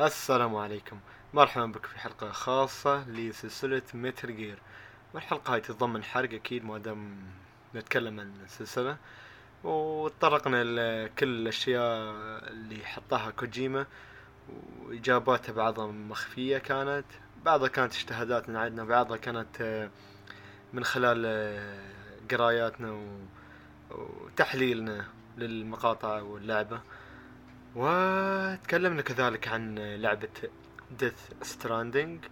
السلام عليكم. مرحبا بك في حلقة خاصة لسلسلة متر جير والحلقة هاي تتضمن حرق أكيد ما دام نتكلم عن السلسلة. وتطرقنا لكل الأشياء اللي حطها كوجيما وإجاباتها بعضها مخفية كانت بعضها كانت اجتهادات من عندنا بعضها كانت آه، من خلال آه، قراياتنا وتحليلنا للمقاطع واللعبة. وتكلمنا كذلك عن لعبة Death Stranding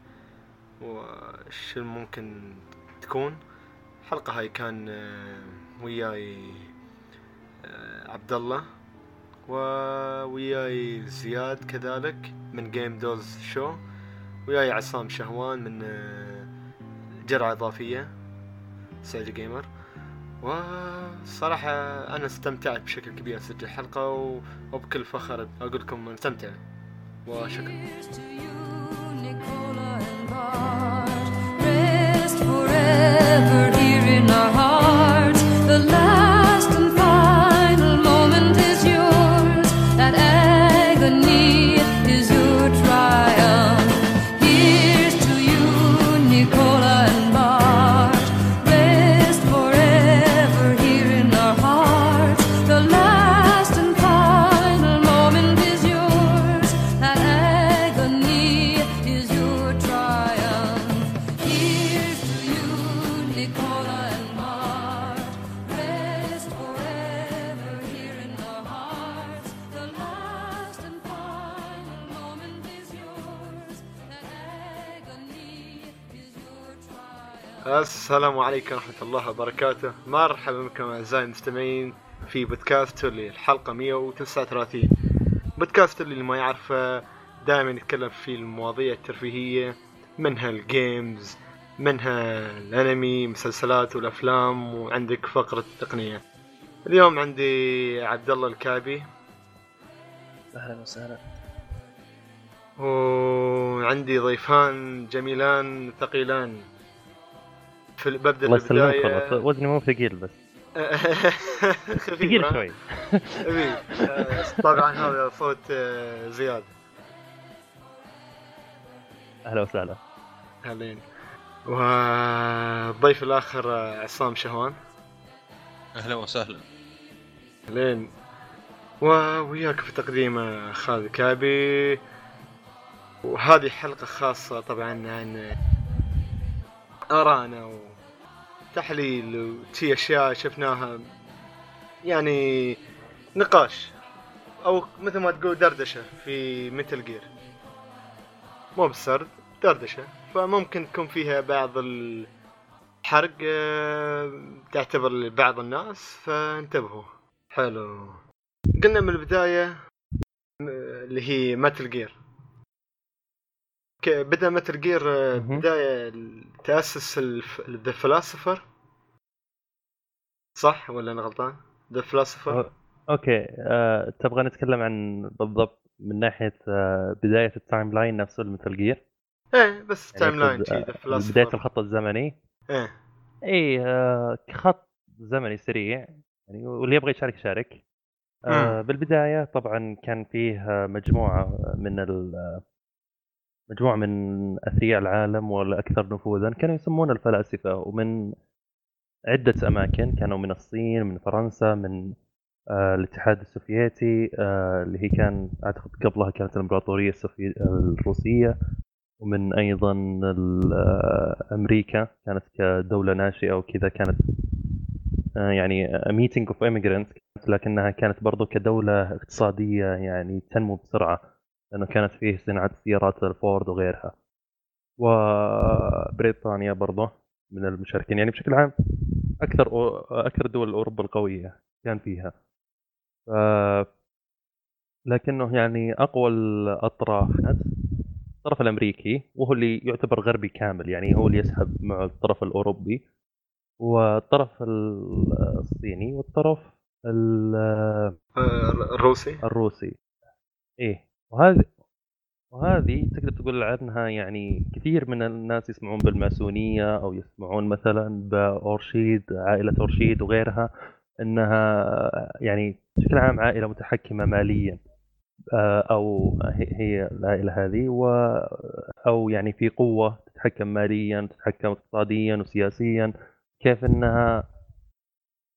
وش ممكن تكون. الحلقة هاي كان آه، وياي آه، عبد الله ووياي زياد كذلك من جيم دوز show وياي عصام شهوان من آه، جرعة إضافية سعيد جيمر وصراحة أنا استمتعت بشكل كبير أسجل الحلقة و- وبكل فخر أقول لكم مستمتع وشكرا. Rest forever. السلام عليكم ورحمة الله وبركاته. مرحبا بكم أعزائي المستمعين في بودكاست تولي الحلقة 139 بودكاست اللي ما يعرفه دائما نتكلم في المواضيع الترفيهية منها الجيمز منها الأنمي مسلسلات والأفلام وعندك فقرة التقنية. اليوم عندي عبد الله الكابي. أهلا وسهلا. وعندي ضيفان جميلان ثقيلان. في ببدأ الله يسلمك والله. وزني مو ثقيل بس. ثقيل؟ شوي. خفيف آه، طبعا هذا صوت آه، زياد. أهلا وسهلا. هلين والضيف الآخر آه، عصام شهوان. أهلا وسهلا. هلين ووياك في تقديم خالد كابي. وهذه حلقة خاصة طبعا عن آراءنا وتحليل وشي أشياء شفناها. يعني نقاش. أو مثل ما تقول دردشة في متل جير مو بسرد دردشة. فممكن تكون فيها بعض الحرق آه، تعتبر لبعض الناس فانتبهوا. حلو. قلنا من البداية م- اللي هي Metal Gear بدأ Metal Gear آه، مهم. بداية تأسس The Philosophers صح ولا أنا غلطان؟ ذا فلاسفر أوكي أه، تبغى نتكلم عن بالضبط من ناحية أه، بداية ال timeline نفسه ال Metal Gear إيه بس يعني timeline ذا بداية الخط الزمني؟ إيه. اي أه، كخط زمني سريع يعني واللي يبغى يشارك يشارك. مم. بالبداية طبعا كان فيه مجموعة من ال- مجموعة من اثرياء العالم والاكثر نفوذا كانوا يسمون الفلاسفة ومن عدة أماكن كانوا من الصين من فرنسا من آه الاتحاد السوفيتي آه اللي هي كان أعتقد قبلها كانت الإمبراطورية السوفي... الروسية ومن أيضا آه أمريكا كانت كدولة ناشئة وكذا كانت يعني meeting of immigrants لكنها كانت برضو كدولة اقتصادية يعني تنمو بسرعة. لأنه كانت فيه صناعة سيارات الفورد وغيرها. وبريطانيا برضو من المشاركين يعني بشكل عام أكثر أو- أكثر دول أوروبا القوية كان فيها. ف... لكنه يعني أقوى الأطراف كانت الطرف الأمريكي وهو اللي يعتبر غربي كامل يعني هو اللي يسحب مع الطرف الأوروبي والطرف ال- الصيني والطرف ال- آه، الروسي؟ الروسي. إيه. وهذه وهذه تقدر تقول عنها يعني كثير من الناس يسمعون بالماسونية أو يسمعون مثلا بأورشيد عائلة أورشيد وغيرها أنها يعني بشكل عام عائلة متحكمة ماليا آه، أو هي العائلة هذه و أو يعني في قوة تتحكم ماليا تتحكم اقتصاديا وسياسيا كيف إنها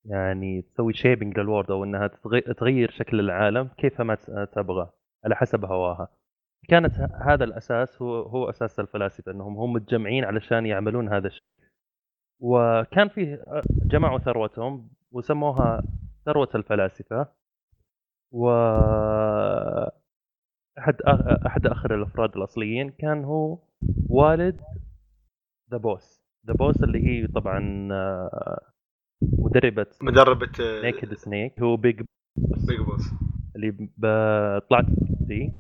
يعني تسوي شيبنج للورد إنها تغي- تغير شكل العالم كيف ما تبغى. على حسب هواها. كانت هذا الأساس هو هو أساس الفلاسفة إنهم هم متجمعين علشان يعملون هذا الشيء. وكان فيه آه، جمعوا ثروتهم وسموها ثروة الفلاسفة. و أحد أحد آخر الأفراد الأصليين كان هو والد The Boss The Boss اللي هي طبعا آه، مدربة مدربة Naked Snake هو Big Big Boss اللي طلعت دي.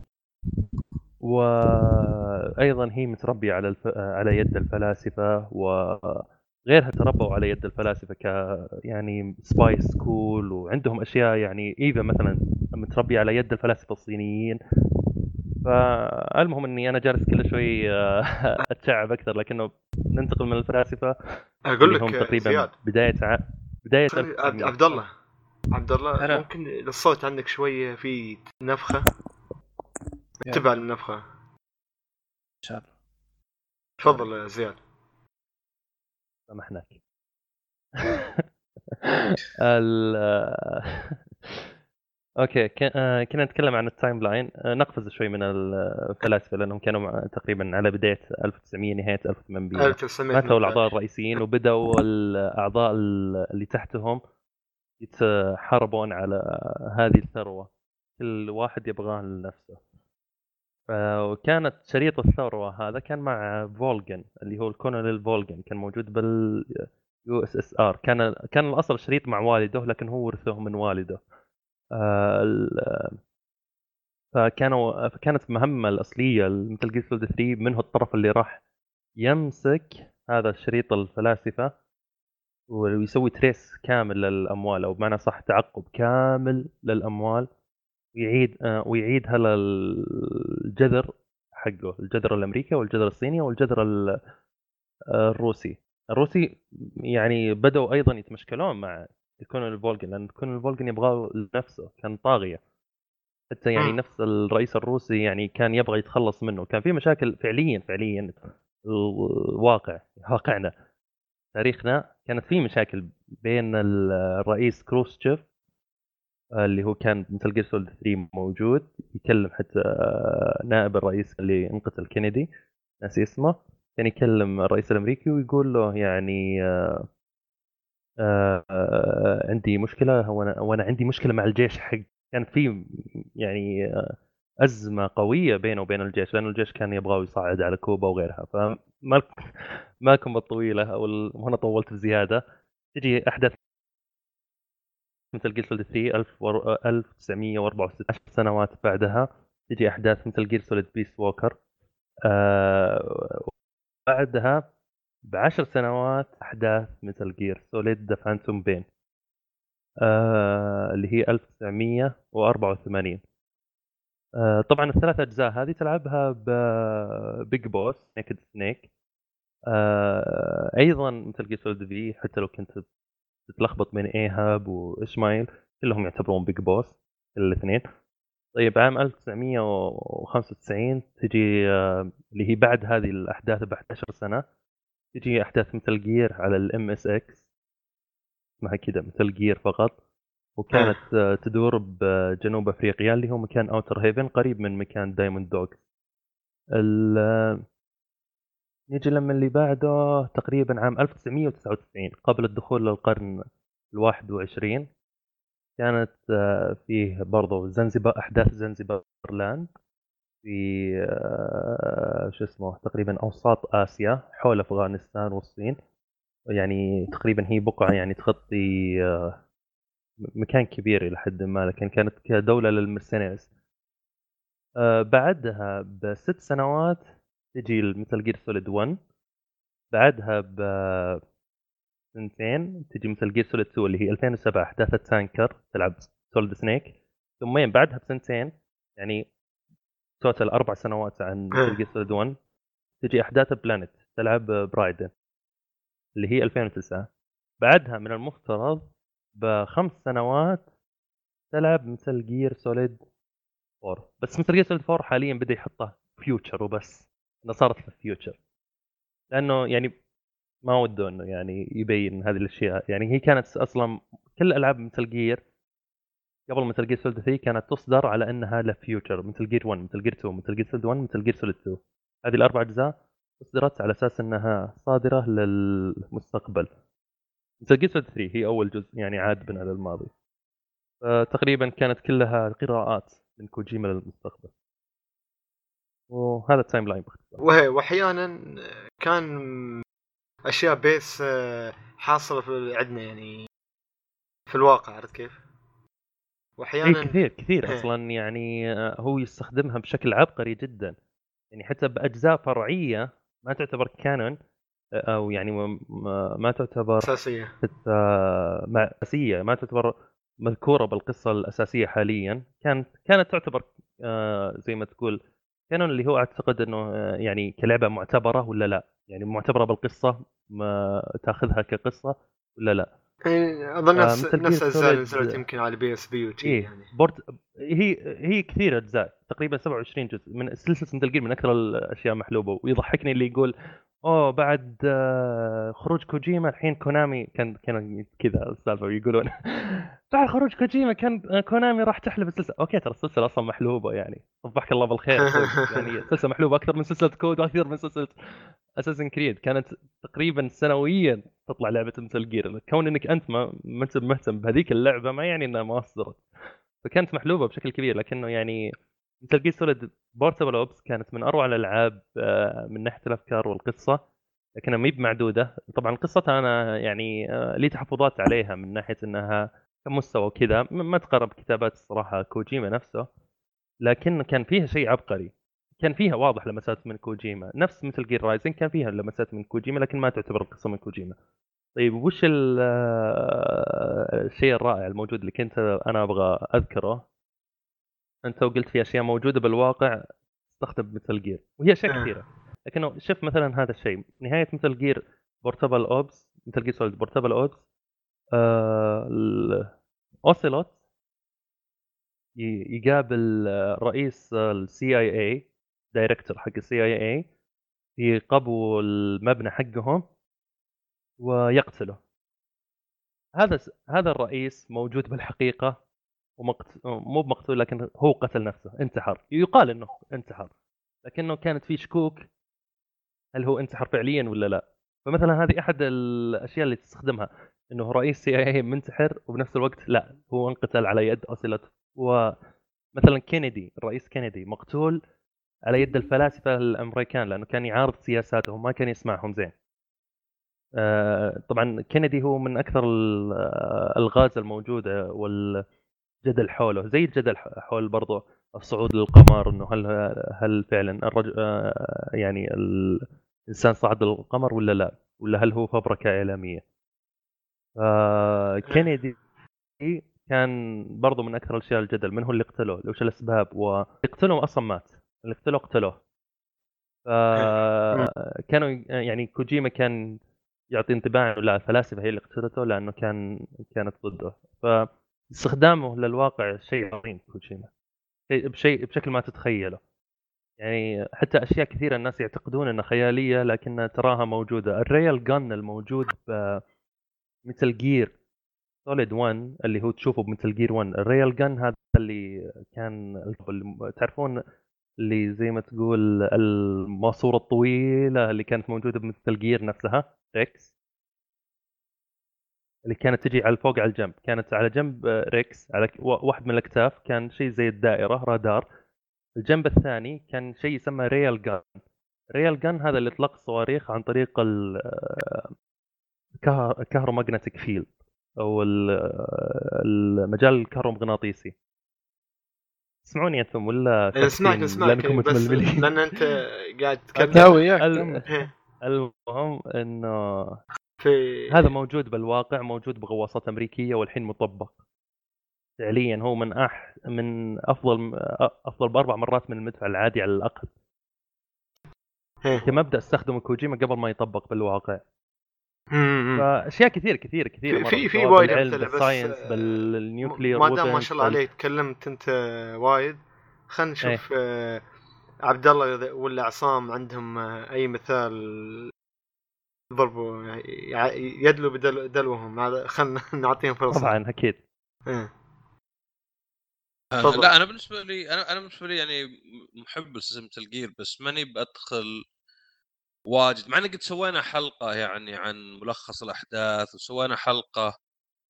وأيضا هي متربية على الف... على يد الفلاسفة وغيرها تربوا على يد الفلاسفة ك يعني spy school وعندهم أشياء يعني إيفا مثلا متربية على يد الفلاسفة الصينيين. فالمهم إني أنا جالس كل شوي أتشعب أكثر لكنه ننتقل من الفلاسفة أقول لك هم تقريبا زياد. بداية ع... بداية sorry، عبد 1900. عبد الله. عبد الله هلا. ممكن الصوت عندك شوية في. انتبه على النفخة. إن شاء الله. تفضل يا زياد. سامحناك. ال okay آه، كنا نتكلم عن ال timeline. آه، نقفز شوي من الفلاسفة لأنهم كانوا تقريبا على بداية 1900 نهاية 1800 ماتوا الأعضاء الرئيسيين وبدأوا الأعضاء اللي تحتهم. يتحاربون على هذه الثروة. كل واحد يبغاه لنفسه. وكانت شريط الثروة هذا كان مع فولجن اللي هو الكونونيل فولجن كان موجود بال USSR. كان كان الأصل شريط مع والده لكن هو ورثه من والده. آه، فكانوا فكانت المهمه الأصلية Metal Gear Solid 3 منه الطرف اللي راح يمسك هذا الشريط الفلاسفة. ويسوي trace كامل للأموال أو بمعنى صح تعقب كامل للأموال ويعيد آه، ويعيدها للجذر حقه الجذر الأمريكي والجذر الصيني والجذر ال- آه، الروسي. الروسي يعني بدأوا أيضا يتمشكلون مع كونل فولجن لأن كونل فولجن يبغاه لنفسه كان طاغية. حتى يعني. نفس الرئيس الروسي يعني كان يبغى يتخلص منه. كان في مشاكل فعليا فعليا الواقع واقعنا تاريخنا كانت في مشاكل بين الرئيس خروتشوف اللي هو كان Metal Gear Solid 3 موجود يكلم حتى نائب الرئيس اللي انقتل كينيدي ناسي اسمه كان يكلم الرئيس الأمريكي ويقول له يعني آه، آه، آه، عندي مشكلة وأنا وأنا عندي مشكلة مع الجيش حق كان في يعني آه، أزمة قوية بينه وبين الجيش لأن الجيش كان يبغى يصعد على كوبا وغيرها فما ما لكم الطويله أو وهنا طولت بزيادة. تجي أحداث Metal Gear Solid 3 1000 ور- 1964 10 سنوات بعدها. تجي أحداث Metal Gear Solid Peace Walker. آه بعدها بعشر سنوات أحداث Metal Gear Solid The Phantom Pain آه اللي هي 1984 آه طبعا الثلاث أجزاء هذه تلعبها ب Big Boss Naked Snake آه أيضا Metal Gear Solid V حتى لو كنت تتلخبط بين إيهاب وإسماعيل كلهم يعتبرون Big Boss الاثنين. طيب عام 1995 تجي آه، اللي هي بعد هذه الأحداث ب 11 سنة تجي أحداث Metal Gear على ال MSX اسمها كذا Metal Gear فقط. وكانت آه، تدور بجنوب أفريقيا اللي هو مكان Outer Heaven قريب من مكان Diamond Dog آه، نيجي لما اللي بعده تقريبا عام 1999 قبل الدخول للقرن الواحد وعشرين. كانت آه، فيه برضو Zanzibar أحداث Zanzibar Land في آه، شو اسمه تقريبا أوساط آسيا حول أفغانستان والصين. يعني تقريبا هي بقعة يعني تغطي آه، مكان كبير إلى حد ما لكن كانت كدولة لل mercenaries بعدها بست سنوات تجي Metal Gear Solid 1 بعدها بسنتين تجي Metal Gear Solid 2 اللي هي 2007 احداث ال Tanker تلعب Solid Snake ثم بعدها بسنتين يعني total أربع سنوات عن Metal Gear Solid 1 تجي أحداث Plant تلعب ب Raiden اللي هي 2009 بعدها من المفترض بخمس سنوات تلعب Metal Gear Solid 4 بس Metal Gear Solid 4 حاليا بدأ يحطه future وبس. انه صارت في ال future. لأنه يعني ما وده إنه يعني يبين هذه الأشياء. يعني هي كانت أصلا كل ألعاب Metal Gear قبل Metal Gear Solid 3 كانت تصدر على إنها ل future Metal Gear 1 Metal Gear 2 Metal Gear Solid 1 Metal Gear Solid 2 هذه الأربع أجزاء اصدرت على أساس إنها صادرة للمستقبل. Metal Gear Solid 3 هي أول جزء يعني عاد بنا للماضي فتقريبا كانت كلها قراءات من كوجيما للمستقبل. وهذا ال timeline باختصار واحيانا كان أشياء based آه، حاصلة في عندنا يعني في الواقع عرفت كيف؟ اي واحيانا كثير كثير إيه. أصلا يعني آه، هو يستخدمها بشكل عبقري جدا يعني حتى بأجزاء فرعية ما تعتبر كانون آه، أو يعني ما- ما ما تعتبر أساسية مع- أساسية ما تعتبر مذكورة بالقصة الأساسية حاليا كانت كانت تعتبر زي ما تقول كانون اللي هو أعتقد إنه آه، يعني كلعبة معتبرة ولا لا؟ يعني معتبرة بالقصة ما تأخذها كقصة ولا لا؟ يعني أظن آه، نفس مثل نفس Solid- نزلت يمكن على بي إس بي وشي إيه يعني. بورت هي هي كثير أجزاء تقريبا 27 جزء من سلسلة مثل من أكثر الأشياء محلوبة ويضحكني اللي يقول أوه بعد آه، خروج كوجيما الحين كونامي كان كان كذا السالفة يقولون بعد خروج كوجيما كان آه، كونامي راح تحلب السلسلة. أوكي ترى السلسلة أصلا محلوبة يعني. صبحك الله بالخير. يعني السلسله محلوبة أكثر من سلسلة كود وأكثر من سلسلة Assassin's Creed كانت تقريبا سنويا تطلع لعبة Metal Gear كون إنك أنت ما ما انت مهتم بهذيك اللعبة ما يعني إنها ما أصدرت. فكانت محلوبة بشكل كبير لكنه يعني Metal Gear Solid Portable Ops كانت من أروع الألعاب آه، من ناحية الأفكار والقصة لكنها ما هي بمعدوده طبعا قصتها أنا يعني آه، لي تحفظات عليها من ناحية إنها كمستوى وكذا. ما تقرب كتابات الصراحة كوجيما نفسه لكن كان فيها شيء عبقري. كان فيها واضح لمسات من كوجيما. نفس Metal Gear Rising كان فيها لمسات من كوجيما لكن ما تعتبر القصة من كوجيما. طيب وش آه، الشيء الرائع الموجود اللي كنت أنا أبغى أذكره؟ أنت قلت في أشياء موجودة بالواقع تستخدم Metal Gear وهي أشياء آه. كثيرة لكنه شوف مثلا هذا الشيء نهاية Metal Gear Portable Ops Metal Gear Solid Portable Ops آه اوسيلوت يقابل رئيس ال CIA director حق ال CIA في قبو المبنى حقهم ويقتله هذا هذا الرئيس موجود بالحقيقة ومقت... مو بمقتول لكن هو قتل نفسه انتحر. يقال إنه انتحر لكنه كانت في شكوك هل هو انتحر فعليا ولا لا. فمثلا هذه أحد الأشياء اللي تستخدمها إنه رئيس CIA منتحر وبنفس الوقت لا هو انقتل على يد اوسيلوت ومثلا كينيدي الرئيس كينيدي مقتول على يد الفلاسفة الأمريكان لأنه كان يعارض سياساتهم ما كان يسمعهم زين. آه، طبعا كينيدي هو من أكثر ال- آه، الغاز والجدل حوله زي الجدل حول برضو الصعود للقمر إنه هل هل فعلا الرجل آه، يعني الإنسان صعد للقمر ولا لا؟ ولا هل هو فبركه إعلامية؟ كينيدي كان برضو من أكثر الأشياء الجدل من هو اللي قتله؟ وش الأسباب؟ ويقتله أصلا مات اللي قتله قتلوه فكانوا يعني كوجيما كان يعطي انطباع لا الفلاسفه هي اللي قتلته لأنه كان كانت ضده. فاستخدامه للواقع شيء عظيم كوجيما شيء بشيء بشكل ما تتخيله. يعني حتى أشياء كثيرة الناس يعتقدون إنها خيالية لكنها تراها موجودة. ال rail gun الموجود ب Metal Gear Solid 1 اللي هو تشوفه ب Metal Gear 1 ال rail gun هذا اللي كان تعرفون اللي زي ما تقول الماسورة الطويلة اللي كانت موجودة ب Metal Gear نفسها؟ ريكس اللي كانت تجي على فوق على الجنب. كانت على جنب آه، ريكس على واحد من الأكتاف كان شيء زي الدائرة رادار. الجنب الثاني كان شيء يسمى rail gun rail gun هذا اللي يطلق الصواريخ عن طريق ال electromagnetic field أو ال- آه، المجال الكهرومغناطيسي. تسمعوني أنتم ولا إيه، اسمعك اسمعك. بس لأن أنت قاعد كمل. المهم إنه في هذا موجود بالواقع موجود بغواصات أمريكية والحين مطبق. فعليا هو من أح من أفضل أفضل بأربع مرات من المدفع العادي على الأقل. إيه. كمبدأ استخدمه كوجيما قبل ما يطبق بالواقع. فأشياء كثير كثير كثير. في- في- وايد بال science آه، بال nuclear ما دام ما شاء الله عليك تكلمت أنت وايد خلينا نشوف آه عبد الله ولا عصام عندهم آه أي مثال ضربوا يدلوا بدل دلوهم هذا خلينا نعطيهم فرصة طبعا أكيد إيه. آه،. لا أنا بالنسبة لي أنا أنا بالنسبة لي يعني محب لسلسله الجير بس ماني بدخل واجد مع ان قد سوينا حلقة يعني عن ملخص الأحداث وسوينا حلقة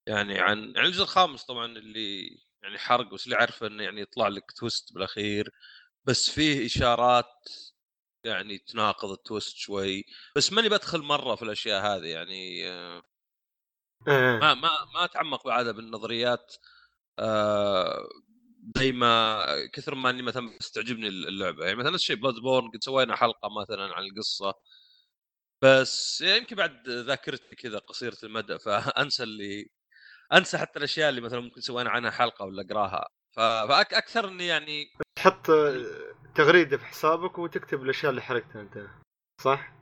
يعني عن يعني الجزء الخامس طبعا اللي يعني حرق بس اللي عارفه إنه يعني يطلع لك twist بالأخير بس فيه إشارات يعني تناقض ال twist شوي بس ماني بدخل مرة في الأشياء هذه يعني إيه. ما ما ما أتعمق بعدها بالنظريات آه، زي ما كثر ما أني مثلا بتستعجبني اللعبة يعني مثلا نفس الشيء Bloodborne قد سوينا حلقة مثلا عن القصة بس يمكن بعد ذاكرتي كذا قصيرة المدى فأنسى اللي أنسى حتى الأشياء اللي مثلا ممكن سوينا عنها حلقة ولا أقراها فاكثر إني يعني تحط تغريدة في حسابك وتكتب الأشياء اللي حرقتها أنت. صح؟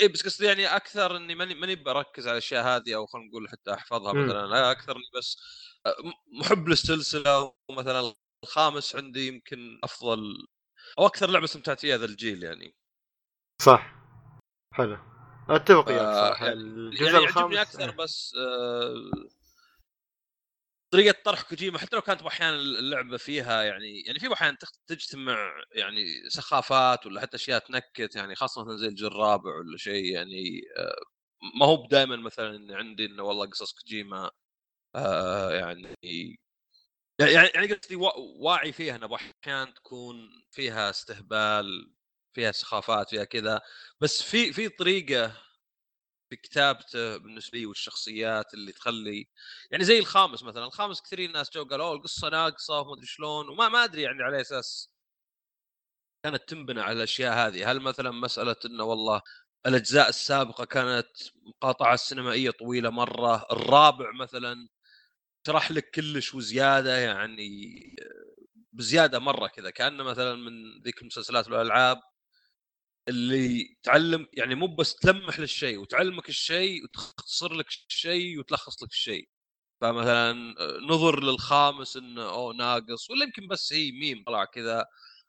اي بس قصدي يعني أكثر إني ماني ماني بركز على الأشياء هذه أو خلينا نقول حتى أحفظها. مثلا. لا أكثر إني بس م- محب للسلسلة ومثلا الخامس عندي يمكن أفضل أو أكثر لعبة استمتعت فيها ذا الجيل يعني. صح. حلو. أتفق وياك صراحة. يعني- الجزء يعني الخامس يعجبني أكثر بس آه، طريقة طرح كوجيما حتى لو كانت أحيانا اللعبة فيها يعني يعني في أحيانا تجتمع يعني سخافات ولا حتى أشياء تنكت يعني خاصة مثلا زي الجزء الرابع ولا شيء يعني آه، ما هو دائما مثلا عندي إنه والله قصص كوجيما آه، يعني يعني يعني قصدي وا- واعي فيها انه أحيانا تكون فيها استهبال فيها سخافات فيها كذا بس في في طريقة في كتابته بالنسبة لي والشخصيات اللي تخلي يعني زي الخامس مثلا الخامس كثيرين ناس جو قالوا "أوه، القصة ناقصة وما أدري شلون. وما ما أدري يعني على أساس كانت تنبنى على الأشياء هذه. هل مثلا مسألة إنه والله الأجزاء السابقة كانت مقاطعة سينمائية طويلة مرة الرابع مثلا شرح لك كلش وزيادة يعني بزيادة مرة كذا كأنه مثلا من ذيك المسلسلات والألعاب اللي تعلم يعني مو بس تلمح للشيء وتعلمك الشيء وتختصر لك الشيء وتلخص لك الشيء. فمثلا نظر للخامس إنه أوه ناقص ولا يمكن بس هي ميم طلع كذا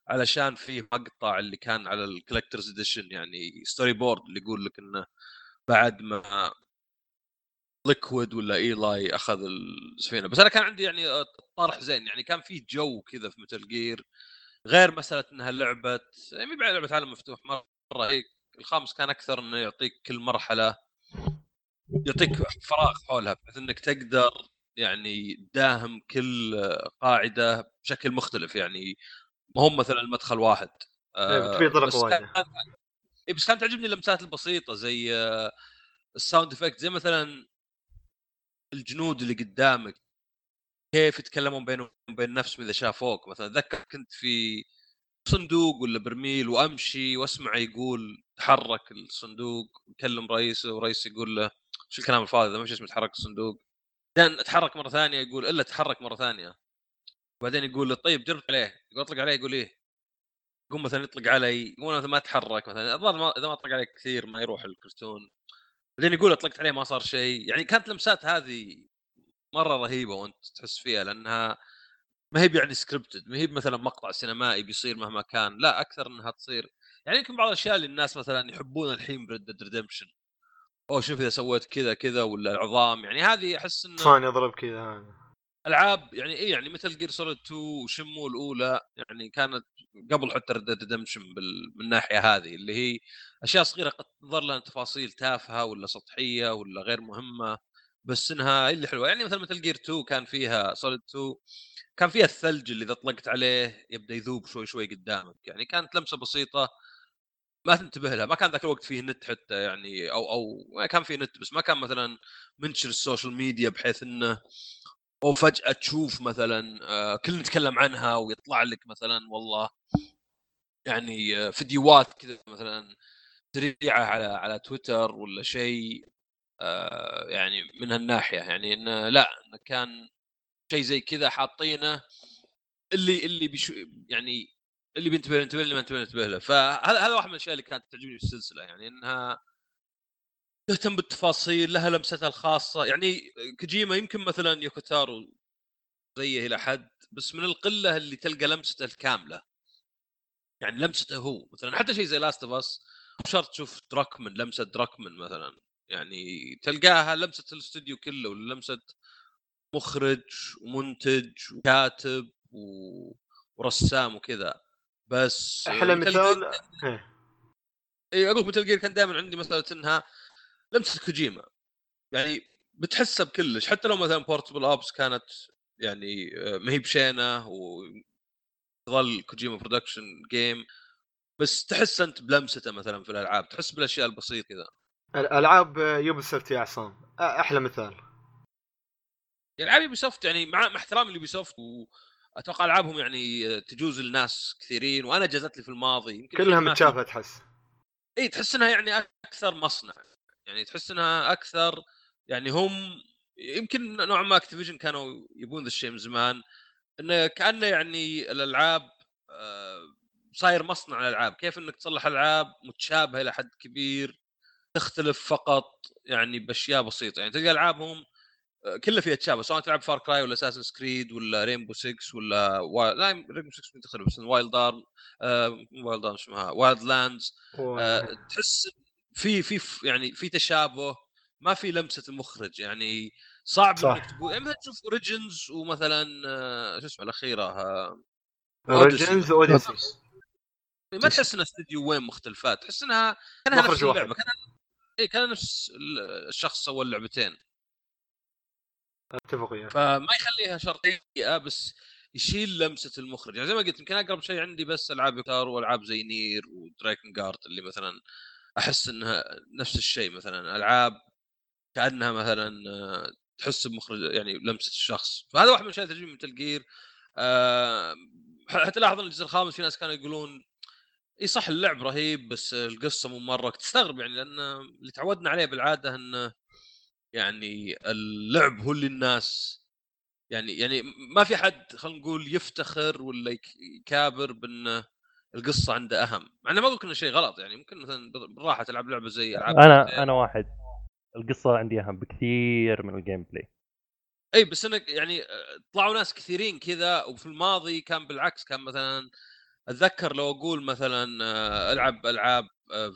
علشان فيه مقطع اللي كان على ال collector's edition يعني storyboard اللي يقول لك إنه بعد ما Liquid ولا Eli أخذ السفينة. بس أنا كان عندي يعني طرح زين يعني كان في جو كذا في Metal Gear غير مسألة إنها لعبة يعني بعد لعبة عالم مفتوح مرة هيك الخامس كان أكثر إنه يعطيك كل مرحلة يعطيك فراغ حولها بحيث إنك تقدر يعني تداهم كل قاعدة بشكل مختلف يعني ما هم مثلا المدخل واحد إيه، بتبي طرق بس وايدة. كان- إيه، بس كانت تعجبني اللمسات البسيطة زي آه، ال sound effect زي مثلا الجنود اللي قدامك كيف يتكلمون بينهم وبين نفسهم إذا شافوك مثلا أتذكر كنت في صندوق ولا برميل وأمشي واسمعه يقول تحرك الصندوق يكلم رئيسه ورئيس يقول له شو الكلام الفاضي ما شو اسمه تحرك الصندوق. بعدين أتحرك مرة ثانية يقول إلا تحرك مرة ثانية. وبعدين يقول له طيب جرب عليه يقول أطلق عليه يقول إيه؟ يقوم مثلا يطلق علي يقول مثلا ما تحرك مثلا الظاهر إذا ما أطلق عليك كثير ما يروح الكرتون. بعدين يقول أطلقت عليه ما صار شيء. يعني كانت لمسات هذه مرة رهيبة وأنت تحس فيها لأنها ما هي يعني scripted ما هي مثلا مقطع سينمائي بيصير مهما كان لا أكثر إنها تصير. يعني يمكن بعض الأشياء اللي الناس مثلا يحبون الحين ب Red Redemption أو شوف إذا سويت كذا كذا ولا العظام يعني هذه أحس إنه صاني أضرب كذا ألعاب يعني إيه يعني Metal Gear Solid 2 وشنمو الأولى يعني كانت قبل حتى Red Redemption بال... من الناحيه هذه اللي هي أشياء صغيرة قد تظهر لها تفاصيل تافهة ولا سطحية ولا غير مهمة. بس إنها اللي حلوة. يعني مثلا Metal Gear 2 كان فيها Solid 2 كان فيها الثلج اللي إذا طلقت عليه يبدأ يذوب شوي شوي قدامك. يعني كانت لمسة بسيطة ما تنتبه لها. ما كان ذاك الوقت فيه نت حتى يعني أو أو ما كان فيه نت بس ما كان مثلا منتشر ال social media بحيث إنه أو فجأة تشوف مثلا آه، كلنا نتكلم عنها ويطلع لك مثلا والله يعني آه، فيديوهات كذا مثلا سريعه على على تويتر ولا شيء. يعني من هالناحية يعني انه لا إنه كان شيء زي كذا حاطينه اللي اللي بيشو يعني اللي بينتبه ينتبه اللي ما ينتبه له ينتبه له. فهذا هذا واحد من الأشياء اللي كانت تعجبني في السلسلة يعني إنها تهتم بالتفاصيل لها لمستها الخاصة. يعني كوجيما يمكن مثلا يوكو تارو زيه إلى حد بس من القلة اللي تلقى لمسته الكاملة. يعني لمسته هو مثلا حتى شيء زي Last of Us شرط تشوف دركمان لمسة دركمان مثلا. يعني تلقاها لمسة الاستوديو كله ولا لمسة مخرج ومنتج وكاتب و... ورسام وكذا. بس أحلى مثال إيه. اي أقول Metal Gear كان دائما عندي مساله إنها لمسة كوجيما. يعني بتحسها بكلش. حتى لو مثلا Portable Ops كانت يعني آه، ما هي بشينة وظل كوجيما production game بس تحس أنت بلمسته مثلا في الألعاب تحس بالأشياء البسيطة كذا. الالعاب Ubisoft يا عصام أحلى مثال. العاب Ubisoft يعني مع احترامي ل Ubisoft وأتوقع ألعابهم يعني تجوز لناس كثيرين وأنا جازت لي في الماضي يمكن كلها متشافة تحس. إي تحس إنها يعني أكثر مصنع. يعني تحس إنها أكثر يعني هم يمكن نوعا ما Activision كانوا يبون ذا الشيء من زمان إنه كأنه يعني الألعاب آه، صاير مصنع الالعاب كيف إنك تصلح ألعاب متشابهة إلى حد كبير تختلف فقط يعني بأشياء بسيطة يعني تلقى ألعابهم آه، كلها فيها تشابه سواء تلعب Far Cry ولا Assassin's Creed ولا Rainbow 6 ولا و... لا Rainbow 6 مين تختلف بس Wild Arm آه... Wild Arm اسمها Wildlands. آه، تحس في في يعني في تشابه ما في لمسة المخرج يعني صعب صح. انك تقول يعني مثلا تشوف Origins ومثلا آه، شو اسمه الأخيرة Origins Odyssey ما تحس إنها استديوين مختلفات تحس إنها كأنها نفس. اللعبة كان اي كان نفس ال- الشخص سوى اللعبتين. أتفق وياك فما يخليها شرطيه بس يشيل لمسة المخرج. يعني زي ما قلت يمكن أقرب شيء عندي بس ألعاب كتار وألعاب زي نير ودرايكن جارد اللي مثلا أحس إنها نفس الشيء مثلا. ألعاب كأنها مثلا آه، تحس بمخرج يعني لمسة الشخص. فهذا واحد من الأشياء اللي تعجبني من تلقير آه، حتى لاحظ إن الجزء الخامس في ناس كانوا يقولون إي صح اللعب رهيب بس القصة مو مرة. تستغرب يعني لأن اللي تعودنا عليه بالعادة انه يعني اللعب هو اللي الناس يعني يعني ما في حد خلينا نقول يفتخر ولا يك- يكابر بأن القصة عنده أهم. مع انه ما أقول انه شيء غلط يعني ممكن مثلا بالراحة تلعب لعبة زي ألعاب أنا أنا واحد. القصة عندي أهم بكثير من ال gameplay إي بس إنك يعني آه، طلعوا ناس كثيرين كذا وفي الماضي كان بالعكس كان مثلا أتذكر لو أقول مثلا آه، ألعب ألعاب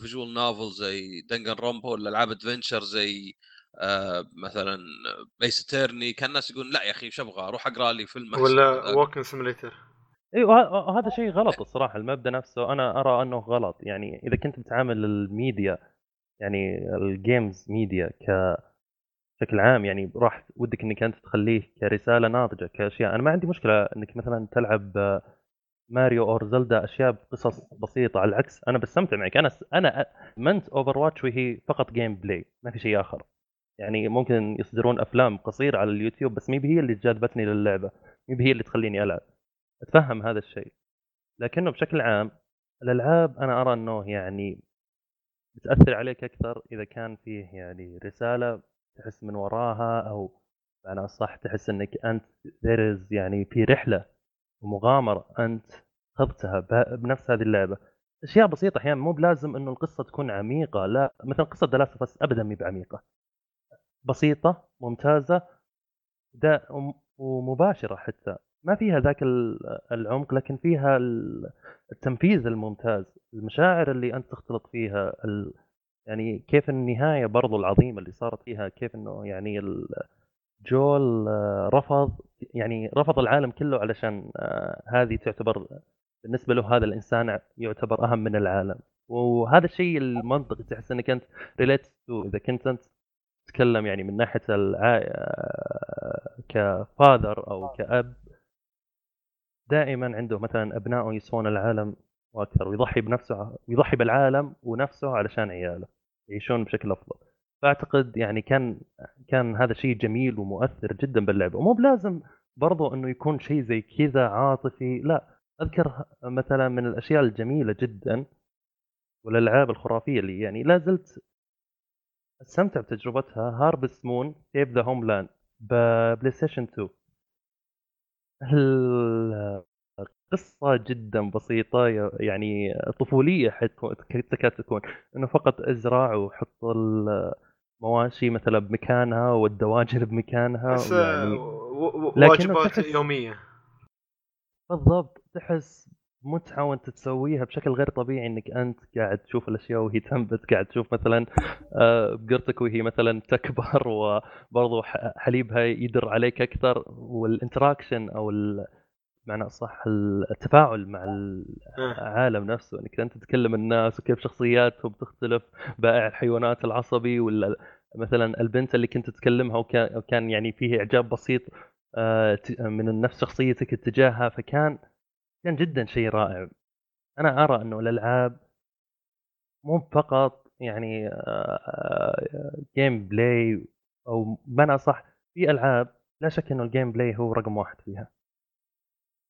visual novel زي Danganronpa ولا ألعاب adventure زي آه، مثلا بيس تيرني كان الناس يقول لا يا أخي شو أبغى؟ أروح أقرأ لي فيلم ولا. ووكن سيميليتر اي وهذا شيء غلط الصراحة المبدأ نفسه. أنا أرى أنه غلط. يعني إذا كنت بتعامل الميديا يعني الجيمز ميديا ك بشكل عام يعني راح ودك إنك أنت تخليه كرسالة ناضجة كأشياء. أنا ما عندي مشكلة إنك مثلا تلعب آه، ماريو اور زلدا أشياء بقصص بسيطة. على العكس أنا بستمتع معك. أنا أنا ادمنت Overwatch وهي فقط gameplay ما في شيء آخر. يعني ممكن يصدرون أفلام قصيرة على اليوتيوب بس مي هي اللي جذبتني للعبة. مي هي اللي تخليني ألعب. أتفهم هذا الشيء. لكنه بشكل عام الألعاب أنا أرى إنه يعني بتأثر عليك أكثر إذا كان فيه يعني رسالة تحس من وراها أو معنى صح تحس إنك أنت is يعني في رحلة ومغامرة أنت خضتها بنفس هذه اللعبة. أشياء بسيطة أحيانا مو بلازم إنه القصة تكون عميقة لا. مثلا قصه The Last of Us مي بعميقة. بسيطة ممتازة دا وم- ومباشرة حتى. ما فيها ذاك ال- العمق لكن فيها ال- التنفيذ الممتاز. المشاعر اللي أنت تختلط فيها. يعني كيف النهاية برضو العظيمة اللي صارت فيها كيف إنه يعني جول آه، رفض. يعني رفض العالم كله علشان آه، هذه تعتبر بالنسبة له هذا الإنسان يعتبر أهم من العالم. وهذا الشيء المنطقي تحس إنك أنت relate to إذا كنت أنت تتكلم يعني من ناحية الع... آه، ك father أو كأب دائما عنده مثلا ابنائه يسوون العالم وأكثر ويضحي بنفسه يضحي بالعالم ونفسه علشان عياله يعيشون بشكل أفضل. فأعتقد يعني كان كان هذا شيء جميل ومؤثر جدا باللعبه ومو بلازم برضو إنه يكون شيء زي كذا عاطفي لا. أذكر مثلا من الأشياء الجميلة جدا والألعاب الخرافية اللي يعني لا زلت أستمتع بتجربتها. Harvest Moon Save the Homeland ب PlayStation 2 ال- قصة جدا بسيطة يعني طفولية حتكون تكاد تكون. إنه فقط ازرع وحط مواشي مثلا بمكانها والدواجن بمكانها بس لكنه واجبات تحس- يومية. بالضبط تحس متعة وانت تسويها بشكل غير طبيعي إنك أنت قاعد تشوف الأشياء وهي تنبت قاعد تشوف مثلا آه، بقرتك وهي مثلا تكبر وبرضو ح- حليبها يدر عليك أكثر والانتراكشن أو بمعنى أصح التفاعل مع آه. العالم نفسه انك أنت تتكلم الناس وكيف شخصياتهم تختلف بائع الحيوانات العصبي ولا مثلا البنت اللي كنت تكلمها وكان يعني فيه إعجاب بسيط آه، من نفس شخصيتك اتجاهها فكان كان جدا شيء رائع. أنا أرى أنه الألعاب مو فقط يعني gameplay أو بمعنى صح في ألعاب لا شك أنه ال gameplay هو رقم واحد فيها.